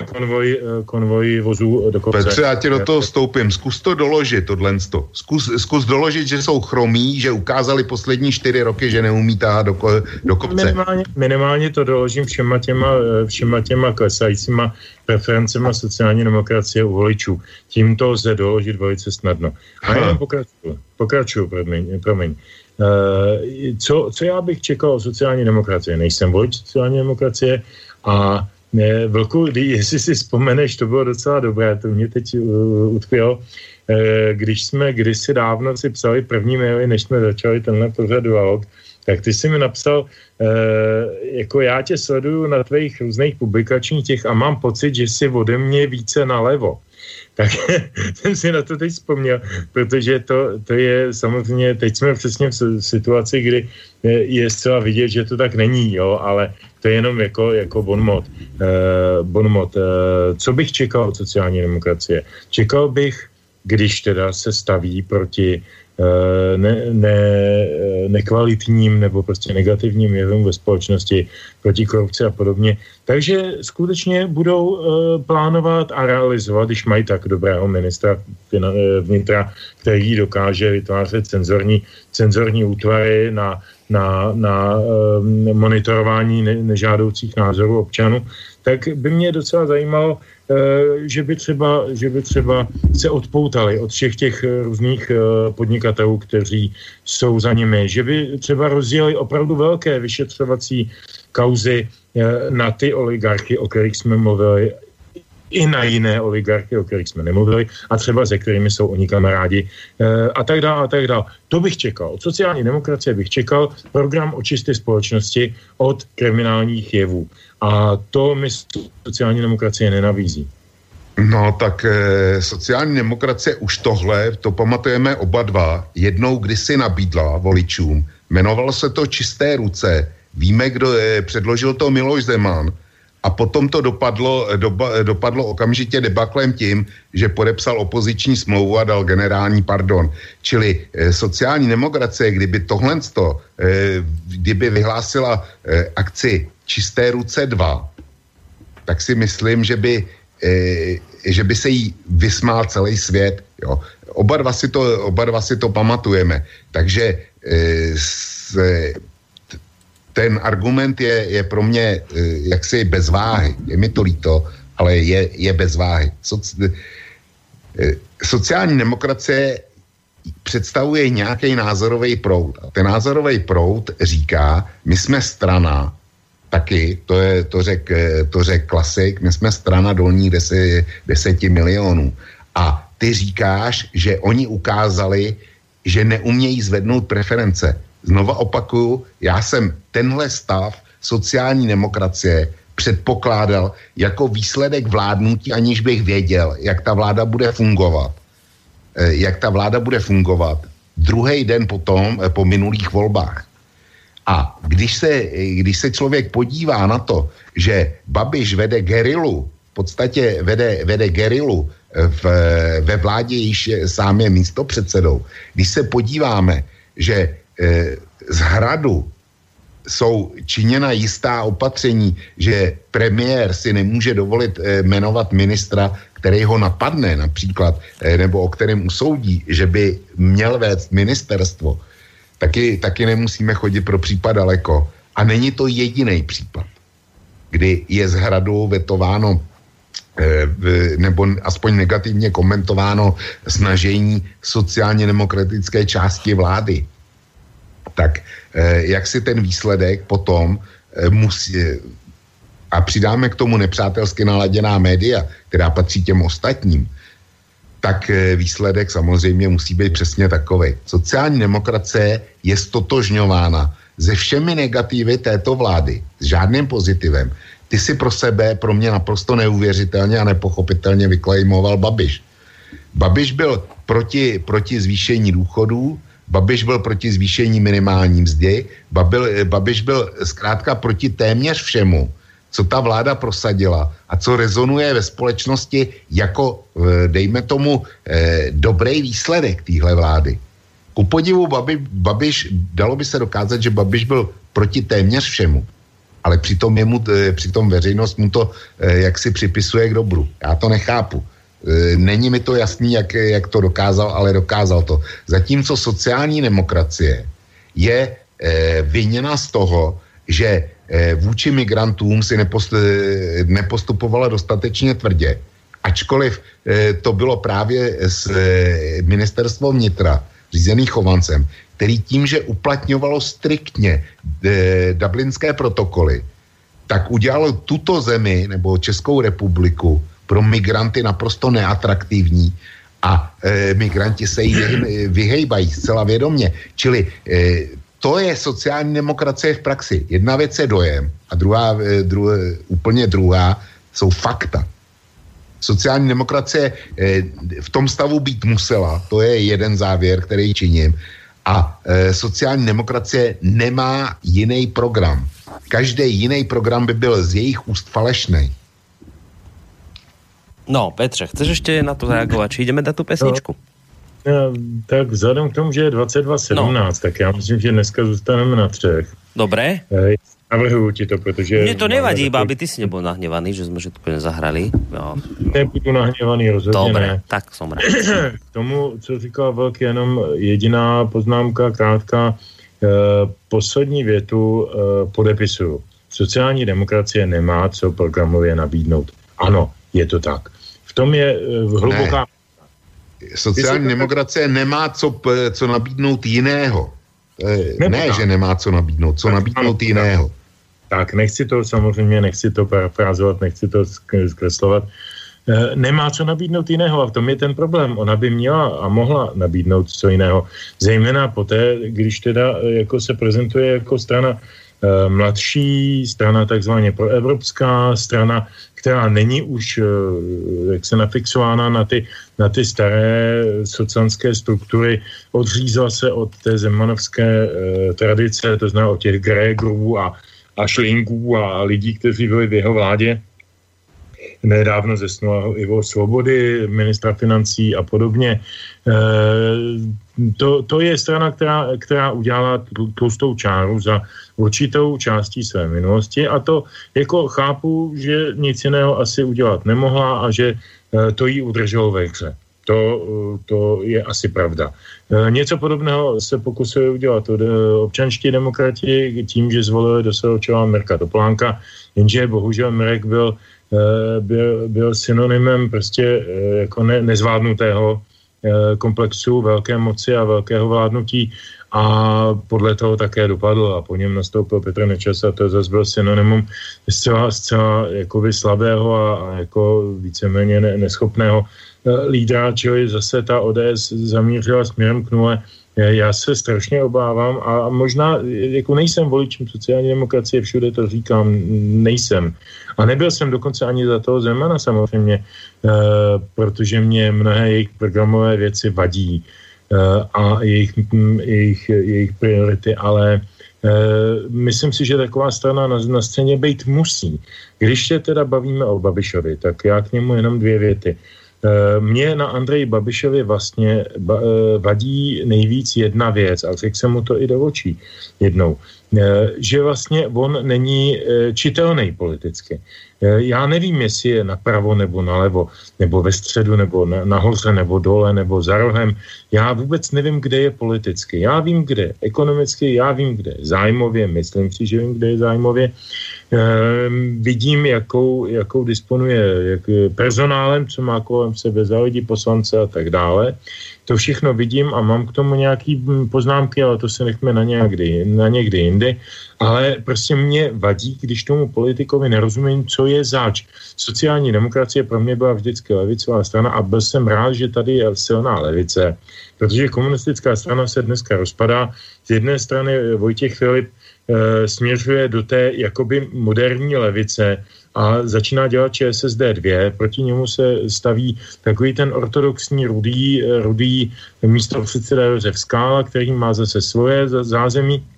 konvoj, eh, konvoj vozů do kopce. Petře, já ti do toho vstoupím. Zkus to doložit, tohle. Zkus, zkus doložit, že jsou chromí, že ukázali poslední čtyři roky, že neumí táhat do, do kopce. Minimálně, minimálně to doložím všema těma, eh, všema těma klesajícíma preferencema sociální demokracie u voličů. Tím to lze doložit velice snadno. A jenom pokračuju, pokračuju, promiň. promiň. Uh, co, co já bych čekal o sociální demokracie? Nejsem volič sociální demokracie a Vlku, jestli si vzpomeneš, to bylo docela dobré, to mě teď uh, utkvělo, uh, když jsme kdysi dávno si psali první maily, než jsme začali tenhle pořad dialog, tak ty jsi mi napsal, uh, jako já tě sleduju na tvých různých publikačních těch a mám pocit, že jsi ode mě více nalevo. [laughs] Tak jsem si na to teď vzpomněl, protože to, to je samozřejmě, teď jsme přesně v situaci, kdy je zcela vidět, že to tak není, jo, ale to je jenom jako, jako bonmot. Uh, bonmot. Uh, co bych čekal od sociální demokracie? Čekal bych, když teda se staví proti Eh, ne, ne, eh, nekvalitním nebo prostě negativním jevům ve společnosti, proti korupci a podobně. Takže skutečně budou uh, plánovat a realizovat, když mají tak dobrého ministra vnitra, který dokáže vytvářet cenzorní, cenzorní útvary na, na, na um, monitorování ne, nežádoucích názorů občanů, tak by mě docela zajímalo, Eh, že by třeba, že by třeba se odpoutali od všech těch eh, různých eh, podnikatelů, kteří jsou za nimi, že by třeba rozjeli opravdu velké vyšetřovací kauzy na ty oligarchy, o kterých jsme mluvili, i na jiné oligarchy, o kterých jsme nemluvili, a třeba se kterými jsou oni kamarádi a tak dále a tak dále. To bych čekal. Od sociální demokracie bych čekal program o čisté společnosti od kriminálních jevů. A to mi sociální demokracie nenabízí. No tak e, sociální demokracie už tohle, to pamatujeme oba dva, jednou kdysi nabídla voličům, jmenovalo se to Čisté ruce, víme, kdo je, předložil to Miloš Zeman a potom to dopadlo, doba, dopadlo okamžitě debaklem tím, že podepsal opoziční smlouvu a dal generální pardon. Čili e, sociální demokracie, kdyby tohle, e, kdyby vyhlásila e, akci Čisté ruce 2, tak si myslím, že by, e, že by se jí vysmál celý svět. Jo. Oba, dva si to, oba dva si to pamatujeme. Takže e, se, ten argument je, je pro mě e, jaksi bez váhy. Je mi to líto, ale je, je bez váhy. Soci, e, sociální demokracie představuje nějaký názorový proud. A ten názorový proud říká, my jsme strana, taky, to, je, to řek, to řek klasik, my jsme strana dolní deseti, deseti milionů. A ty říkáš, že oni ukázali, že neumějí zvednout preference. Znova opakuju, já jsem tenhle stav sociální demokracie předpokládal jako výsledek vládnutí, aniž bych věděl, jak ta vláda bude fungovat. Eh, jak ta vláda bude fungovat druhý den potom, eh, po minulých volbách. A když se, když se člověk podívá na to, že Babiš vede gerilu, v podstatě vede, vede gerilu v, ve vládě, již sám je místo předsedou, když se podíváme, že z hradu jsou činěna jistá opatření, že premiér si nemůže dovolit e, jmenovat ministra, který ho napadne například, e, nebo o kterém usoudí, že by měl vést ministerstvo, taky, taky nemusíme chodit pro případ daleko. A není to jediný případ, kdy je z hradu vetováno eh, nebo aspoň negativně komentováno snažení sociálně demokratické části vlády. Tak eh, jak si ten výsledek potom eh, musí, a přidáme k tomu nepřátelsky naladěná média, která patří těm ostatním, tak eh, výsledek samozřejmě musí být přesně takový. Sociální demokracie je stotožňována se všemi negativy této vlády, s žádným pozitivem. Ty si pro sebe, pro mě naprosto neuvěřitelně a nepochopitelně vyklejmoval Babiš. Babiš byl proti, proti zvýšení důchodů, Babiš byl proti zvýšení minimální mzdy, Babil, Babiš byl zkrátka proti téměř všemu, co ta vláda prosadila a co rezonuje ve společnosti jako, eh, dejme tomu, eh, dobrý výsledek téhle vlády. Ku podivu Babi, Babiš, dalo by se dokázat, že Babiš byl proti téměř všemu, ale přitom, jemu, eh, přitom veřejnost mu to eh, jak si připisuje k dobru. Já to nechápu. Eh, není mi to jasný, jak, jak to dokázal, ale dokázal to. Zatímco sociální demokracie je viněna z toho, že vůči migrantům si nepost, nepostupovala dostatečně tvrdě, ačkoliv to bylo právě z ministerstvo vnitra, řízený Chovancem, který tím, že uplatňovalo striktně e, dublinské protokoly, tak udělalo tuto zemi nebo Českou republiku pro migranty naprosto neatraktivní a e, migranti se jí vyhejbají zcela vědomně. Čili e, to je sociální demokracie v praxi. Jedna věc je dojem a druhá, e, druhá úplně druhá jsou fakta. Sociální demokracie e, v tom stavu být musela, to je jeden závěr, který činím. A e, sociální demokracie nemá jiný program. Každý jiný program by byl z jejich úst falešný. No, Petře, chceš ještě na to reagovat? Či jdeme dát tu pesničku? No, tak vzhledem k tomu, že je 22.17, no. tak já myslím, že dneska zůstaneme na třech. Dobré. E, Navrhuju ti to, protože... Mně to nevadí, iba aby ty si nebyl nahněvaný, že jsme všetko nezahrali. Jo. Nebudu nahněvaný, rozhodně Dobre, ne. tak som rád. [clears throat] K tomu, co říkal Velk, jenom jediná poznámka, krátká. E, poslední větu e, podepisuju. Sociální demokracie nemá co programově nabídnout. Ano, je to tak. Tom je e, hluboká... Ne. Sociální demokracie nemá co, co nabídnout jiného. Ne, ne že nemá co nabídnout, co nabídnout jiného. Tak, nechci to samozřejmě, nechci to parafrázovat, nechci to zkreslovat. E, nemá co nabídnout jiného a v tom je ten problém. Ona by měla a mohla nabídnout co jiného. Zejména poté, když teda jako se prezentuje jako strana mladší, strana takzvaně proevropská, strana, která není už jak se nafixována na ty, na ty staré socanské struktury, odřízla se od té zemanovské tradice, to znamená od těch Grégrů a a šlinků a lidí, kteří byli v jeho vládě. Nedávno zesnul Ivo Svobody, ministra financí a podobně. E, to, to je strana, která, která udělala tlustou čáru za určitou částí své minulosti a to jako chápu, že nic jiného asi udělat nemohla a že e, to jí udrželo ve hře. To, to je asi pravda. E, něco podobného se pokusuje udělat občanští demokrati tím, že zvolili do svého čela Mirka Toplánka, jenže bohužel Mirek byl, byl, byl synonymem prostě jako ne, nezvládnutého komplexu velké moci a velkého vládnutí a podle toho také dopadl a po něm nastoupil Petr Nečas a to zase byl synonymum zcela, zcela jakoby slabého a, a jako víceméně ne, neschopného Eh, lídra, čili zase ta ODS zamířila směrem k nule. Já se strašně obávám a možná jako nejsem voličem sociální demokracie, všude to říkám, nejsem. A nebyl jsem dokonce ani za toho Zemana samozřejmě, eh, protože mě mnohé jejich programové věci vadí eh, a jejich, jejich, jejich priority, ale myslím si, že taková strana na, na scéně být musí. Když se teda bavíme o Babišovi, tak já k němu jenom dvě věty. Mně na Andreji Babišovi vlastně eh, vadí nejvíc jedna věc, a řekl jsem mu to i do očí jednou, eh, že vlastně on není čitelný politicky. Já nevím, jestli je napravo nebo nalevo, nebo ve středu, nebo na, nahoře, nebo dole, nebo za rohem. Já vůbec nevím, kde je politicky. Já vím, kde je ekonomicky, já vím, kde je zájmově, myslím si, že vím, kde je zájmově. Ehm, vidím, jakou, jakou disponuje jak personálem, co má kolem sebe za lidi, poslance a tak dále. To všechno vidím a mám k tomu nějaký hm, poznámky, ale to se nechme na, nějakdy, na někdy jindy. Ale prostě mě vadí, když tomu politikovi nerozumím, co je zač. Sociální demokracie pro mě byla vždycky levicová strana a byl jsem rád, že tady je silná levice, protože komunistická strana se dneska rozpadá. Z jedné strany Vojtěch Filip e, směřuje do té jakoby moderní levice a začíná dělat ČSSD 2. Proti němu se staví takový ten ortodoxní rudý, rudý místo předseda Josef Skála, který má zase svoje zázemí Eh,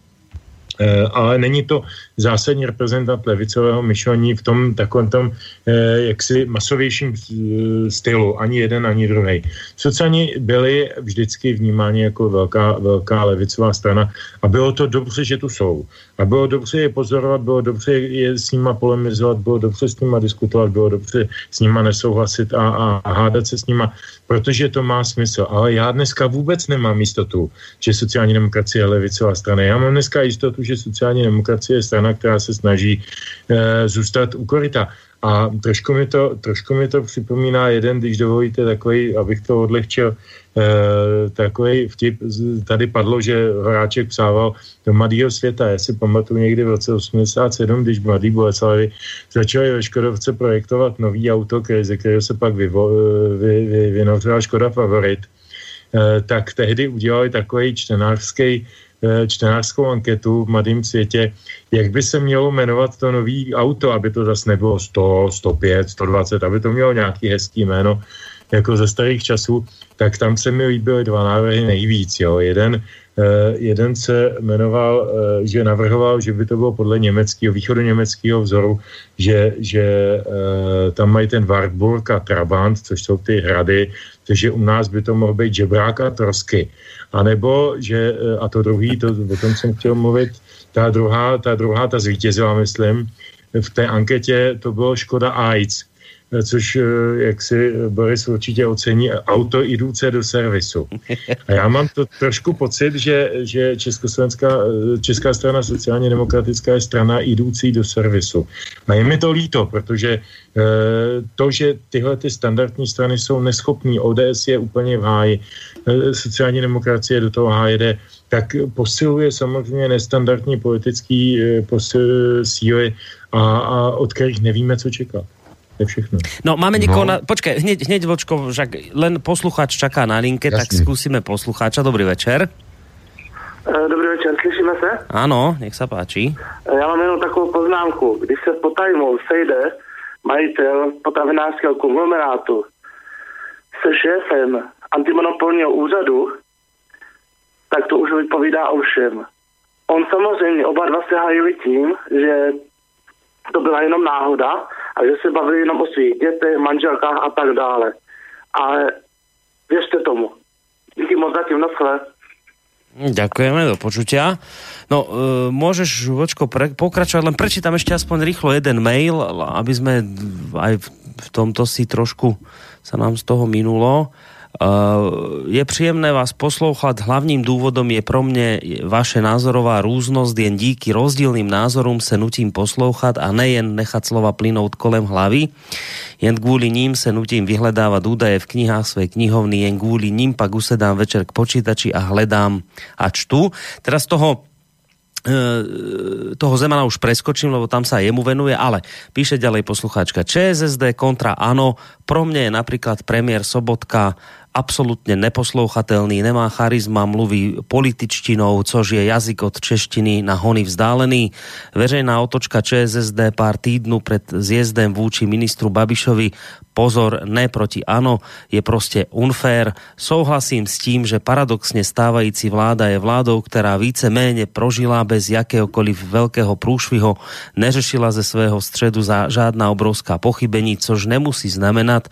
ale není to zásadní reprezentant levicového myšlení v tom takovém tom eh, jaksi masovějším eh, stylu, ani jeden, ani druhý. Sociální byli vždycky vnímáni jako velká, velká levicová strana a bylo to dobře, že tu jsou. A bylo dobře je pozorovat, bylo dobře je s nima polemizovat, bylo dobře s nima diskutovat, bylo dobře s nima nesouhlasit a, a, a hádat se s nima, protože to má smysl. Ale já dneska vůbec nemám jistotu, že sociální demokracie je levicová strana. Já mám dneska jistotu, že sociální demokracie je strana, která se snaží e, zůstat u koryta. A trošku mi, to, trošku mi to připomíná jeden, když dovolíte takový, abych to odlehčil, e, takový vtip, tady padlo, že Horáček psával do Mladého světa. Já si pamatuju někdy v roce 87, když Mladý Boleslavi začali ve Škodovce projektovat nový auto, který, ze kterého se pak vyvo, vy, vy, vynořila Škoda Favorit, e, tak tehdy udělali takový čtenářský Eh, čtenářskou anketu v Mladém světě, jak by se mělo jmenovat to nový auto, aby to zase nebylo 100, 105, 120, aby to mělo nějaký hezký jméno, jako ze starých časů, tak tam se mi líbily dva návrhy nejvíc. Jo. Jeden, uh, jeden se jmenoval, uh, že navrhoval, že by to bylo podle německého, německého vzoru, že, že uh, tam mají ten Wartburg a Trabant, což jsou ty hrady, takže u nás by to mohl být žebrák a trosky. A nebo, že, a to druhý, to, o tom jsem chtěl mluvit, ta druhá, ta druhá, ta zvítězila, myslím, v té anketě to bylo Škoda AIDS což eh, jak si Boris určitě ocení, auto jdoucí do servisu. A já mám to trošku pocit, že, že Československá, eh, Česká strana sociálně demokratická je strana jdoucí do servisu. A je mi to líto, protože eh, to, že tyhle ty standardní strany jsou neschopní, ODS je úplně v háji, sociální demokracie do toho hájede, tak posiluje samozřejmě nestandardní politický posil, síly, a, a od kterých nevíme, co čekat. To je všechno. No, máme někoho no. na... Počkej, hneď, hneď vočko, však len posluchač čaká na linke, Jasný. tak skúsime poslucháča. Dobrý večer. Eh, dobrý večer, slyšíme se? Ano, nech se páči. Eh, já mám jenom takovou poznámku. Když se potajmou sejde majitel potravinářského konglomerátu se šéfem antimonopolního úřadu, tak to už vypovídá o všem. On samozřejmě, oba dva se hájili tím, že to byla jenom náhoda a že se bavili jenom o svých dětech, manželkách a tak dále. Ale věřte tomu. Díky moc zatím, na své. Ďakujeme, do počutia. No, e, môžeš, Vočko, pre, pokračovať, len prečítam ešte aspoň rýchlo jeden mail, aby sme aj v tomto si trošku sa nám z toho minulo. Uh, je příjemné vás poslouchat. Hlavním důvodom je pro mě vaše názorová různost. Jen díky rozdílným názorům se nutím poslouchat a nejen nechat slova plynout kolem hlavy. Jen kvůli ním se nutím vyhledávat údaje v knihách své knihovny. Jen kvůli ním pak usedám večer k počítači a hledám a čtu. Teraz toho toho Zemana už preskočím, lebo tam sa jemu venuje, ale píše ďalej poslucháčka ČSSD kontra ANO. Pro mňa je napríklad premiér Sobotka absolutně neposlouchatelný, nemá charizma, mluví političtinou, což je jazyk od češtiny na hony vzdálený. Veřejná otočka ČSSD pár týdnů před zjezdem vůči ministru Babišovi pozor, ne proti ano, je prostě unfair. Souhlasím s tím, že paradoxně stávající vláda je vládou, která více méně prožila bez jakéhokoliv velkého průšviho, neřešila ze svého středu za žádná obrovská pochybení, což nemusí znamenat,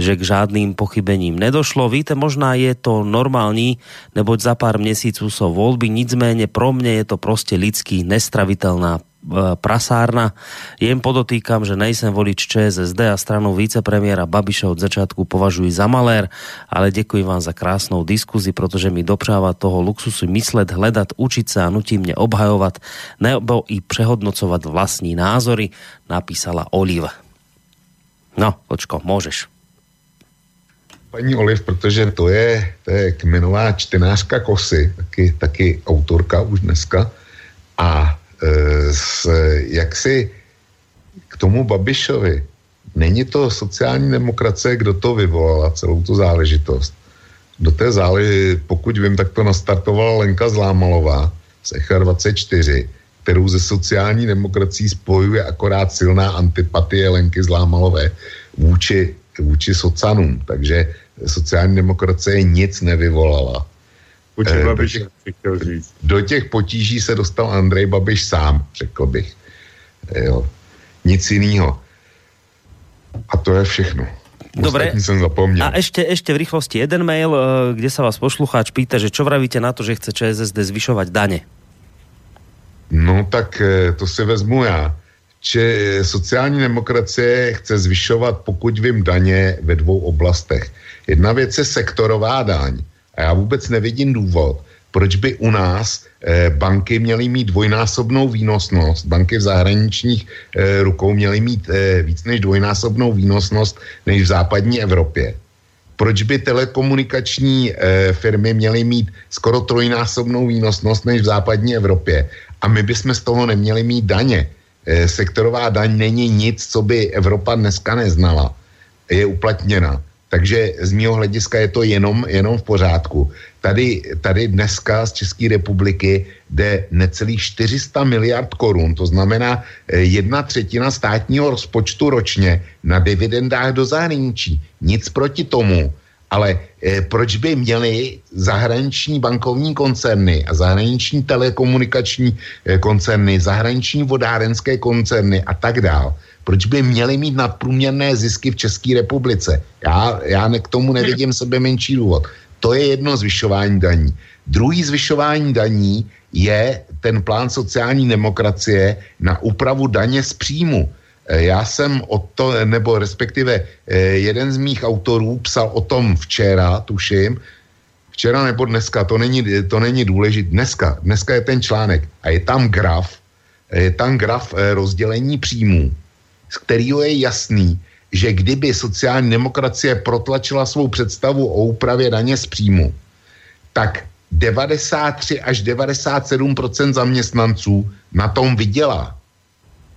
že k žádným pochybením nedošlo. Víte, možná je to normální, neboť za pár měsíců jsou volby, nicméně pro mě je to prostě lidský nestravitelná E, prasárna. Jen podotýkam, že nejsem volič ČSSD a stranu vicepremiéra Babiša od začátku považuji za malér, ale děkuji vám za krásnou diskuzi, protože mi dopřává toho luxusu myslet, hledat, učit se a nutí mě obhajovat nebo i přehodnocovat vlastní názory, napísala Oliva. No, počko, můžeš. Paní Oliv, protože to je, to je kmenová čtenářka Kosy, taky, taky autorka už dneska. A s, jaksi k tomu Babišovi, není to sociální demokracie, kdo to vyvolala, celou tu záležitost. Do té záleži, pokud vím, tak to nastartovala Lenka Zlámalová z Echa 24, kterou ze sociální demokracií spojuje akorát silná antipatie Lenky Zlámalové vůči, vůči socanům. Takže sociální demokracie nic nevyvolala. Počkej, Eh, Babiš, do těch- říct. Do těch potíží se dostal Andrej Babiš sám, řekl bych. Jo. Nic jiného. A to je všechno. Dobre. Ostatní jsem zapomněl. A ešte, ešte v rýchlosti jeden mail, eh, kde sa vás poslucháč pýta, že čo vravíte na to, že chce ČSSD zvyšovať dane? No tak eh, to si vezmu já. Če, eh, sociální demokracie chce zvyšovat, pokud vím, daně ve dvou oblastech. Jedna věc je sektorová daň. A já vůbec nevidím důvod, proč by u nás eh, banky měly mít dvojnásobnou výnosnost, banky v zahraničních eh, rukou měly mít eh, víc než dvojnásobnou výnosnost než v západní Evropě. Proč by telekomunikační eh, firmy měly mít skoro trojnásobnou výnosnost než v západní Evropě a my bychom z toho neměli mít daně. Eh, sektorová daň není nic, co by Evropa dneska neznala. Je uplatněna. Takže z mého hlediska je to jenom, jenom v pořádku. Tady, tady dneska z České republiky jde necelých 400 miliard korun, to znamená eh, jedna třetina státního rozpočtu ročně na dividendách do zahraničí. Nic proti tomu, ale eh, proč by měli zahraniční bankovní koncerny a zahraniční telekomunikační eh, koncerny, zahraniční vodárenské koncerny a tak dál, proč by měli mít nadprůměrné zisky v České republice? Já, já ne, k tomu nevidím sebe menší důvod. To je jedno zvyšování daní. Druhý zvyšování daní je ten plán sociální demokracie na úpravu daně z příjmu. Já jsem o to, nebo respektive eh, jeden z mých autorů psal o tom včera, tuším, včera nebo dneska, to není, to není důležité, dneska, dneska je ten článek a je tam graf, eh, je tam graf eh, rozdělení příjmů, z kterého je jasný, že kdyby sociální demokracie protlačila svou představu o úpravě daně z příjmu, tak 93 až 97% zaměstnanců na tom vydělá.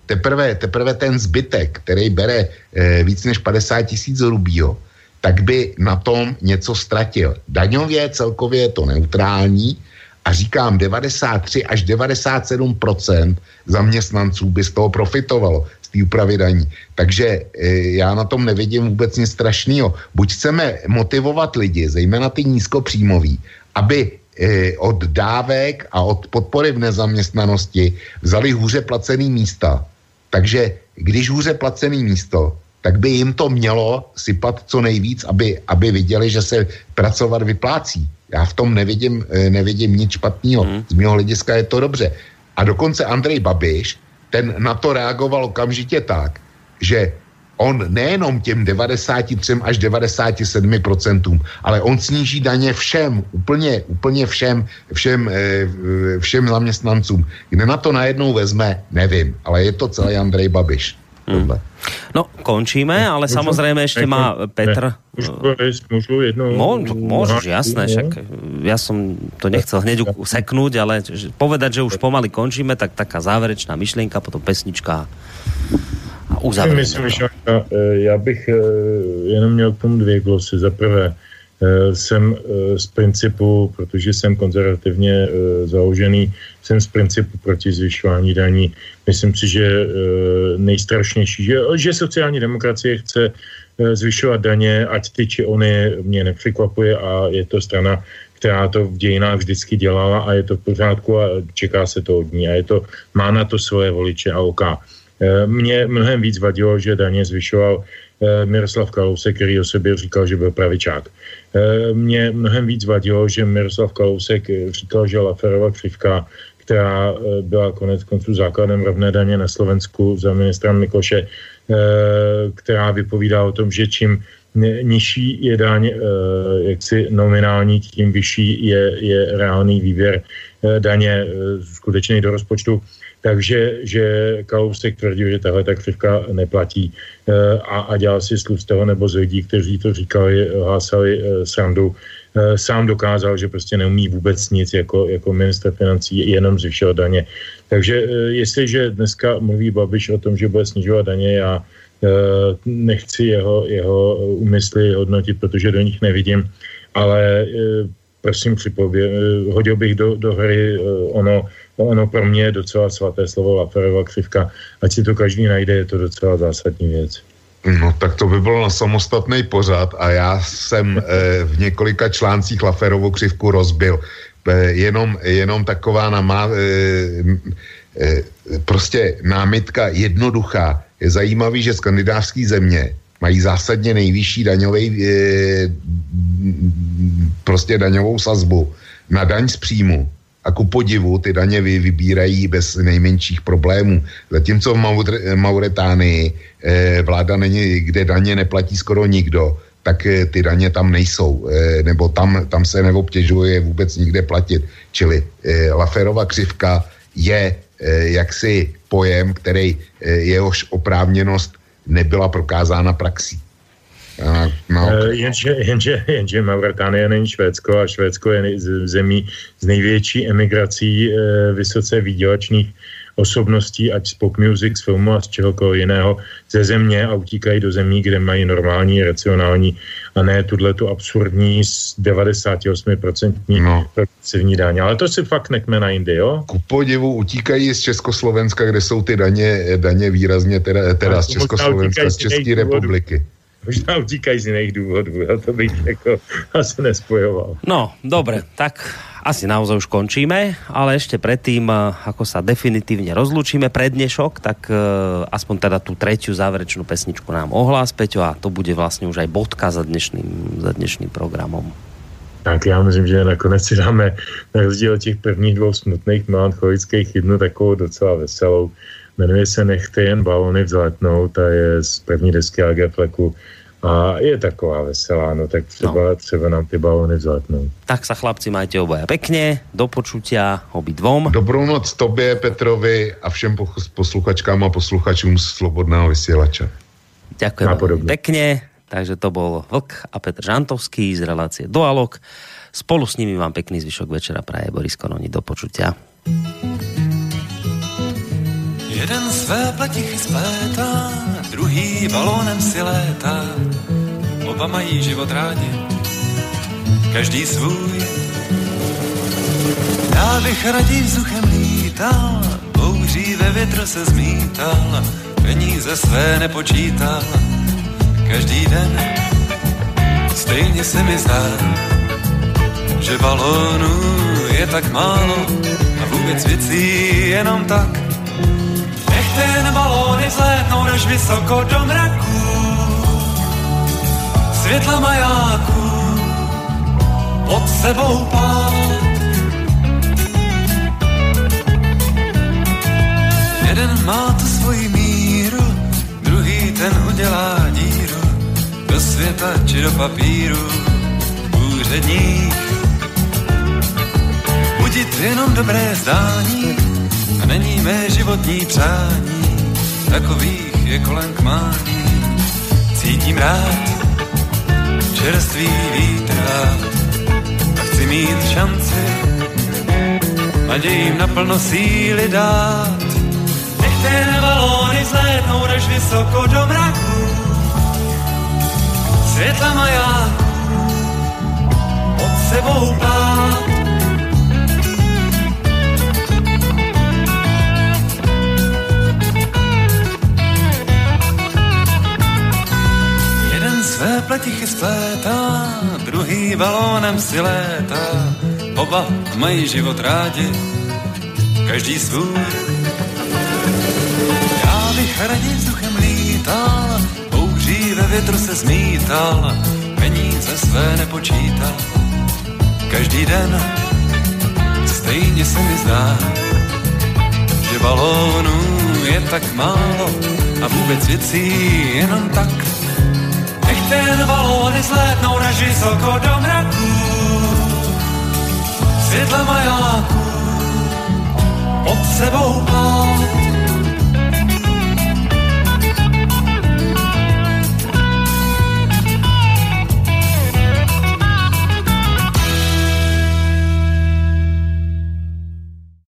Teprve, teprve ten zbytek, který bere eh, víc než 50 tisíc rubího, tak by na tom něco ztratil. Daňově celkově je to neutrální a říkám 93 až 97% zaměstnanců by z toho profitovalo z té úpravy daní. Takže eh, já na tom nevidím vůbec nic strašného. Buď chceme motivovat lidi, zejména ty nízkopříjmoví, aby eh, od dávek a od podpory v nezaměstnanosti vzali hůře placený místa. Takže když hůře placený místo, tak by jim to mělo sypat co nejvíc, aby, aby viděli, že se pracovat vyplácí. Já v tom nevidím, eh, nevidím nic špatného. Mhm. Z mého hlediska je to dobře. A dokonce Andrej Babiš, ten na to reagoval okamžitě tak, že on nejenom těm 93 až 97 procentům, ale on sníží daně všem, úplně, úplně všem, všem, eh, všem zaměstnancům. Kde na to najednou vezme, nevím, ale je to celý Andrej Babiš. Tohle. No, končíme, ale samozrejme ešte má Petr... Už Boris, můžu jednou... Mo, môžeš, jasné, však ja som to nechcel hneď seknúť, ale povedať, že už pomaly končíme, tak taká záverečná myšlienka, potom pesnička uzavřeme. Myslím, že já, já bych eh, jenom měl k tomu dvě glosy. Za prvé, eh, jsem z principu, protože jsem konzervativně založený, jsem z principu proti zvyšování daní. Myslím si, že nejstrašnější, že, že sociální demokracie chce zvyšovat daně, ať ty či ony mě nepřekvapuje a je to strana, která to v dějinách vždycky dělala a je to v pořádku a čeká se to od ní a je to, má na to svoje voliče a oká. Eh, Mně mnohem víc vadilo, že daně zvyšoval eh, Miroslav Kalousek, který o sobě říkal, že byl pravičák. Eh, Mně mnohem víc vadilo, že Miroslav Kalousek eh, říkal, že Laferova křivka, která eh, byla konec konců základem rovné daně na Slovensku za ministra Mikloše, eh, která vypovídá o tom, že čím ni- nižší je daň eh, jaksi nominální, tím vyšší je, je reálný výběr eh, daně eh, skutečný do rozpočtu. Takže že Kalousek tvrdil, že tahle ta křivka neplatí eh, a, a dělal si z toho, nebo z lidí, kteří to říkali, hlásali eh, srandu, eh, sám dokázal, že prostě neumí vůbec nic jako, jako minister financí, jenom zvyšovat daně. Takže jestliže dneska mluví Babiš o tom, že bude snižovat daně, já nechci jeho, jeho úmysly hodnotit, protože do nich nevidím, ale prosím připobě, eh, hodil bych do, do hry eh, ono, ono pro mě je docela svaté slovo Laferova křivka. Ať si to každý najde, je to docela zásadní věc. No tak to by bylo na samostatný pořad a já jsem eh, v několika článcích Laferovu křivku rozbil. Eh, jenom, jenom taková namá, eh, eh, prostě námitka jednoduchá. Je zajímavý, že skandinávské země mají zásadně nejvyšší daňový, eh, prostě daňovou sazbu na daň z příjmu. A ku podivu ty daně vy, vybírají bez nejmenších problémů. Zatímco v Maure, Mauretánii eh, vláda není, kde daně neplatí skoro nikdo, tak eh, ty daně tam nejsou, eh, nebo tam, tam se neobtěžuje vůbec nikde platit. Čili eh, Laferova křivka je jaksi pojem, který eh, jehož oprávněnost nebyla prokázána praxí. A, no. E, jenže, jenže, jenže Mauritánie není Švédsko a Švédsko je zemí s největší emigrací e, vysoce výdělečných osobností, ať z pop music, z filmu a z čehokoliv jiného, ze země a utíkají do zemí, kde mají normální, racionální a ne tuhle tu absurdní 98% no. progresivní daně. Ale to si fakt nekme na jindy, jo? Ku podivu utíkají z Československa, kde jsou ty daně, daně výrazně teda, teda z Československa, z České republiky. Možná utíkají z jiných důvodů, já to bych jako asi nespojoval. No, dobre, tak asi naozaj už končíme, ale ešte predtým, eh, ako sa definitívne rozlúčime pre dnešok, tak uh, aspoň teda tú tretiu záverečnú pesničku nám ohlás, Peťo, a to bude vlastne už aj bodka za dnešným, za dnešným programom. Tak já myslím, že nakonec si dáme na rozdíl těch prvních dvou smutných melancholických jednu takovou docela veselou. Jmenuje se Nechte jen balony vzletnout a je z první desky AG Fleku a je taková veselá, no tak třeba, no. třeba nám ty balony vzletnou. Tak sa chlapci majte obaja pekne, do počutia obidvom. Dobrou noc tobě, Petrovi a všem posluchačkám a posluchačům Slobodného vysielača. Ďakujem pekne. Takže to bol Vlk a Petr Žantovský z relácie Dualog. Spolu s nimi vám pekný zvyšok večera praje Boris Kononi. Do počutia. Jeden své pletichy splétá, druhý balónem si létá. Oba mají život rádi, každý svůj. Já bych raději vzduchem lítal, bouří ve větru se zmítal, peníze své nepočítal. Každý den stejně se mi zdá, že balónů je tak málo a vůbec věcí jenom tak ten balóny vzlétnou až vysoko do mraků. Světla majáků pod sebou pát. Jeden má tu svoji míru, druhý ten udělá díru do světa či do papíru. Úředník budit jenom dobré zdání a není mé životní přání, takových je kolem k mání. Cítím rád čerstvý vítr a chci mít šanci nadějím naplno síly dát. Nechte balóny zlétnou až vysoko do mraku, světla majáků pod sebou pát. Své pletichy splétá, druhý balónem si létá. Oba mají život rádi, každý svůj. Já bych raději vzduchem lítal, bouří ve větru se zmítal, peníze své nepočítal. Každý den stejně se mi zdá, že balónů je tak málo a vůbec věcí jenom tak ten balóny zlétnou na vysoko do mraků. Světla majáků pod sebou pát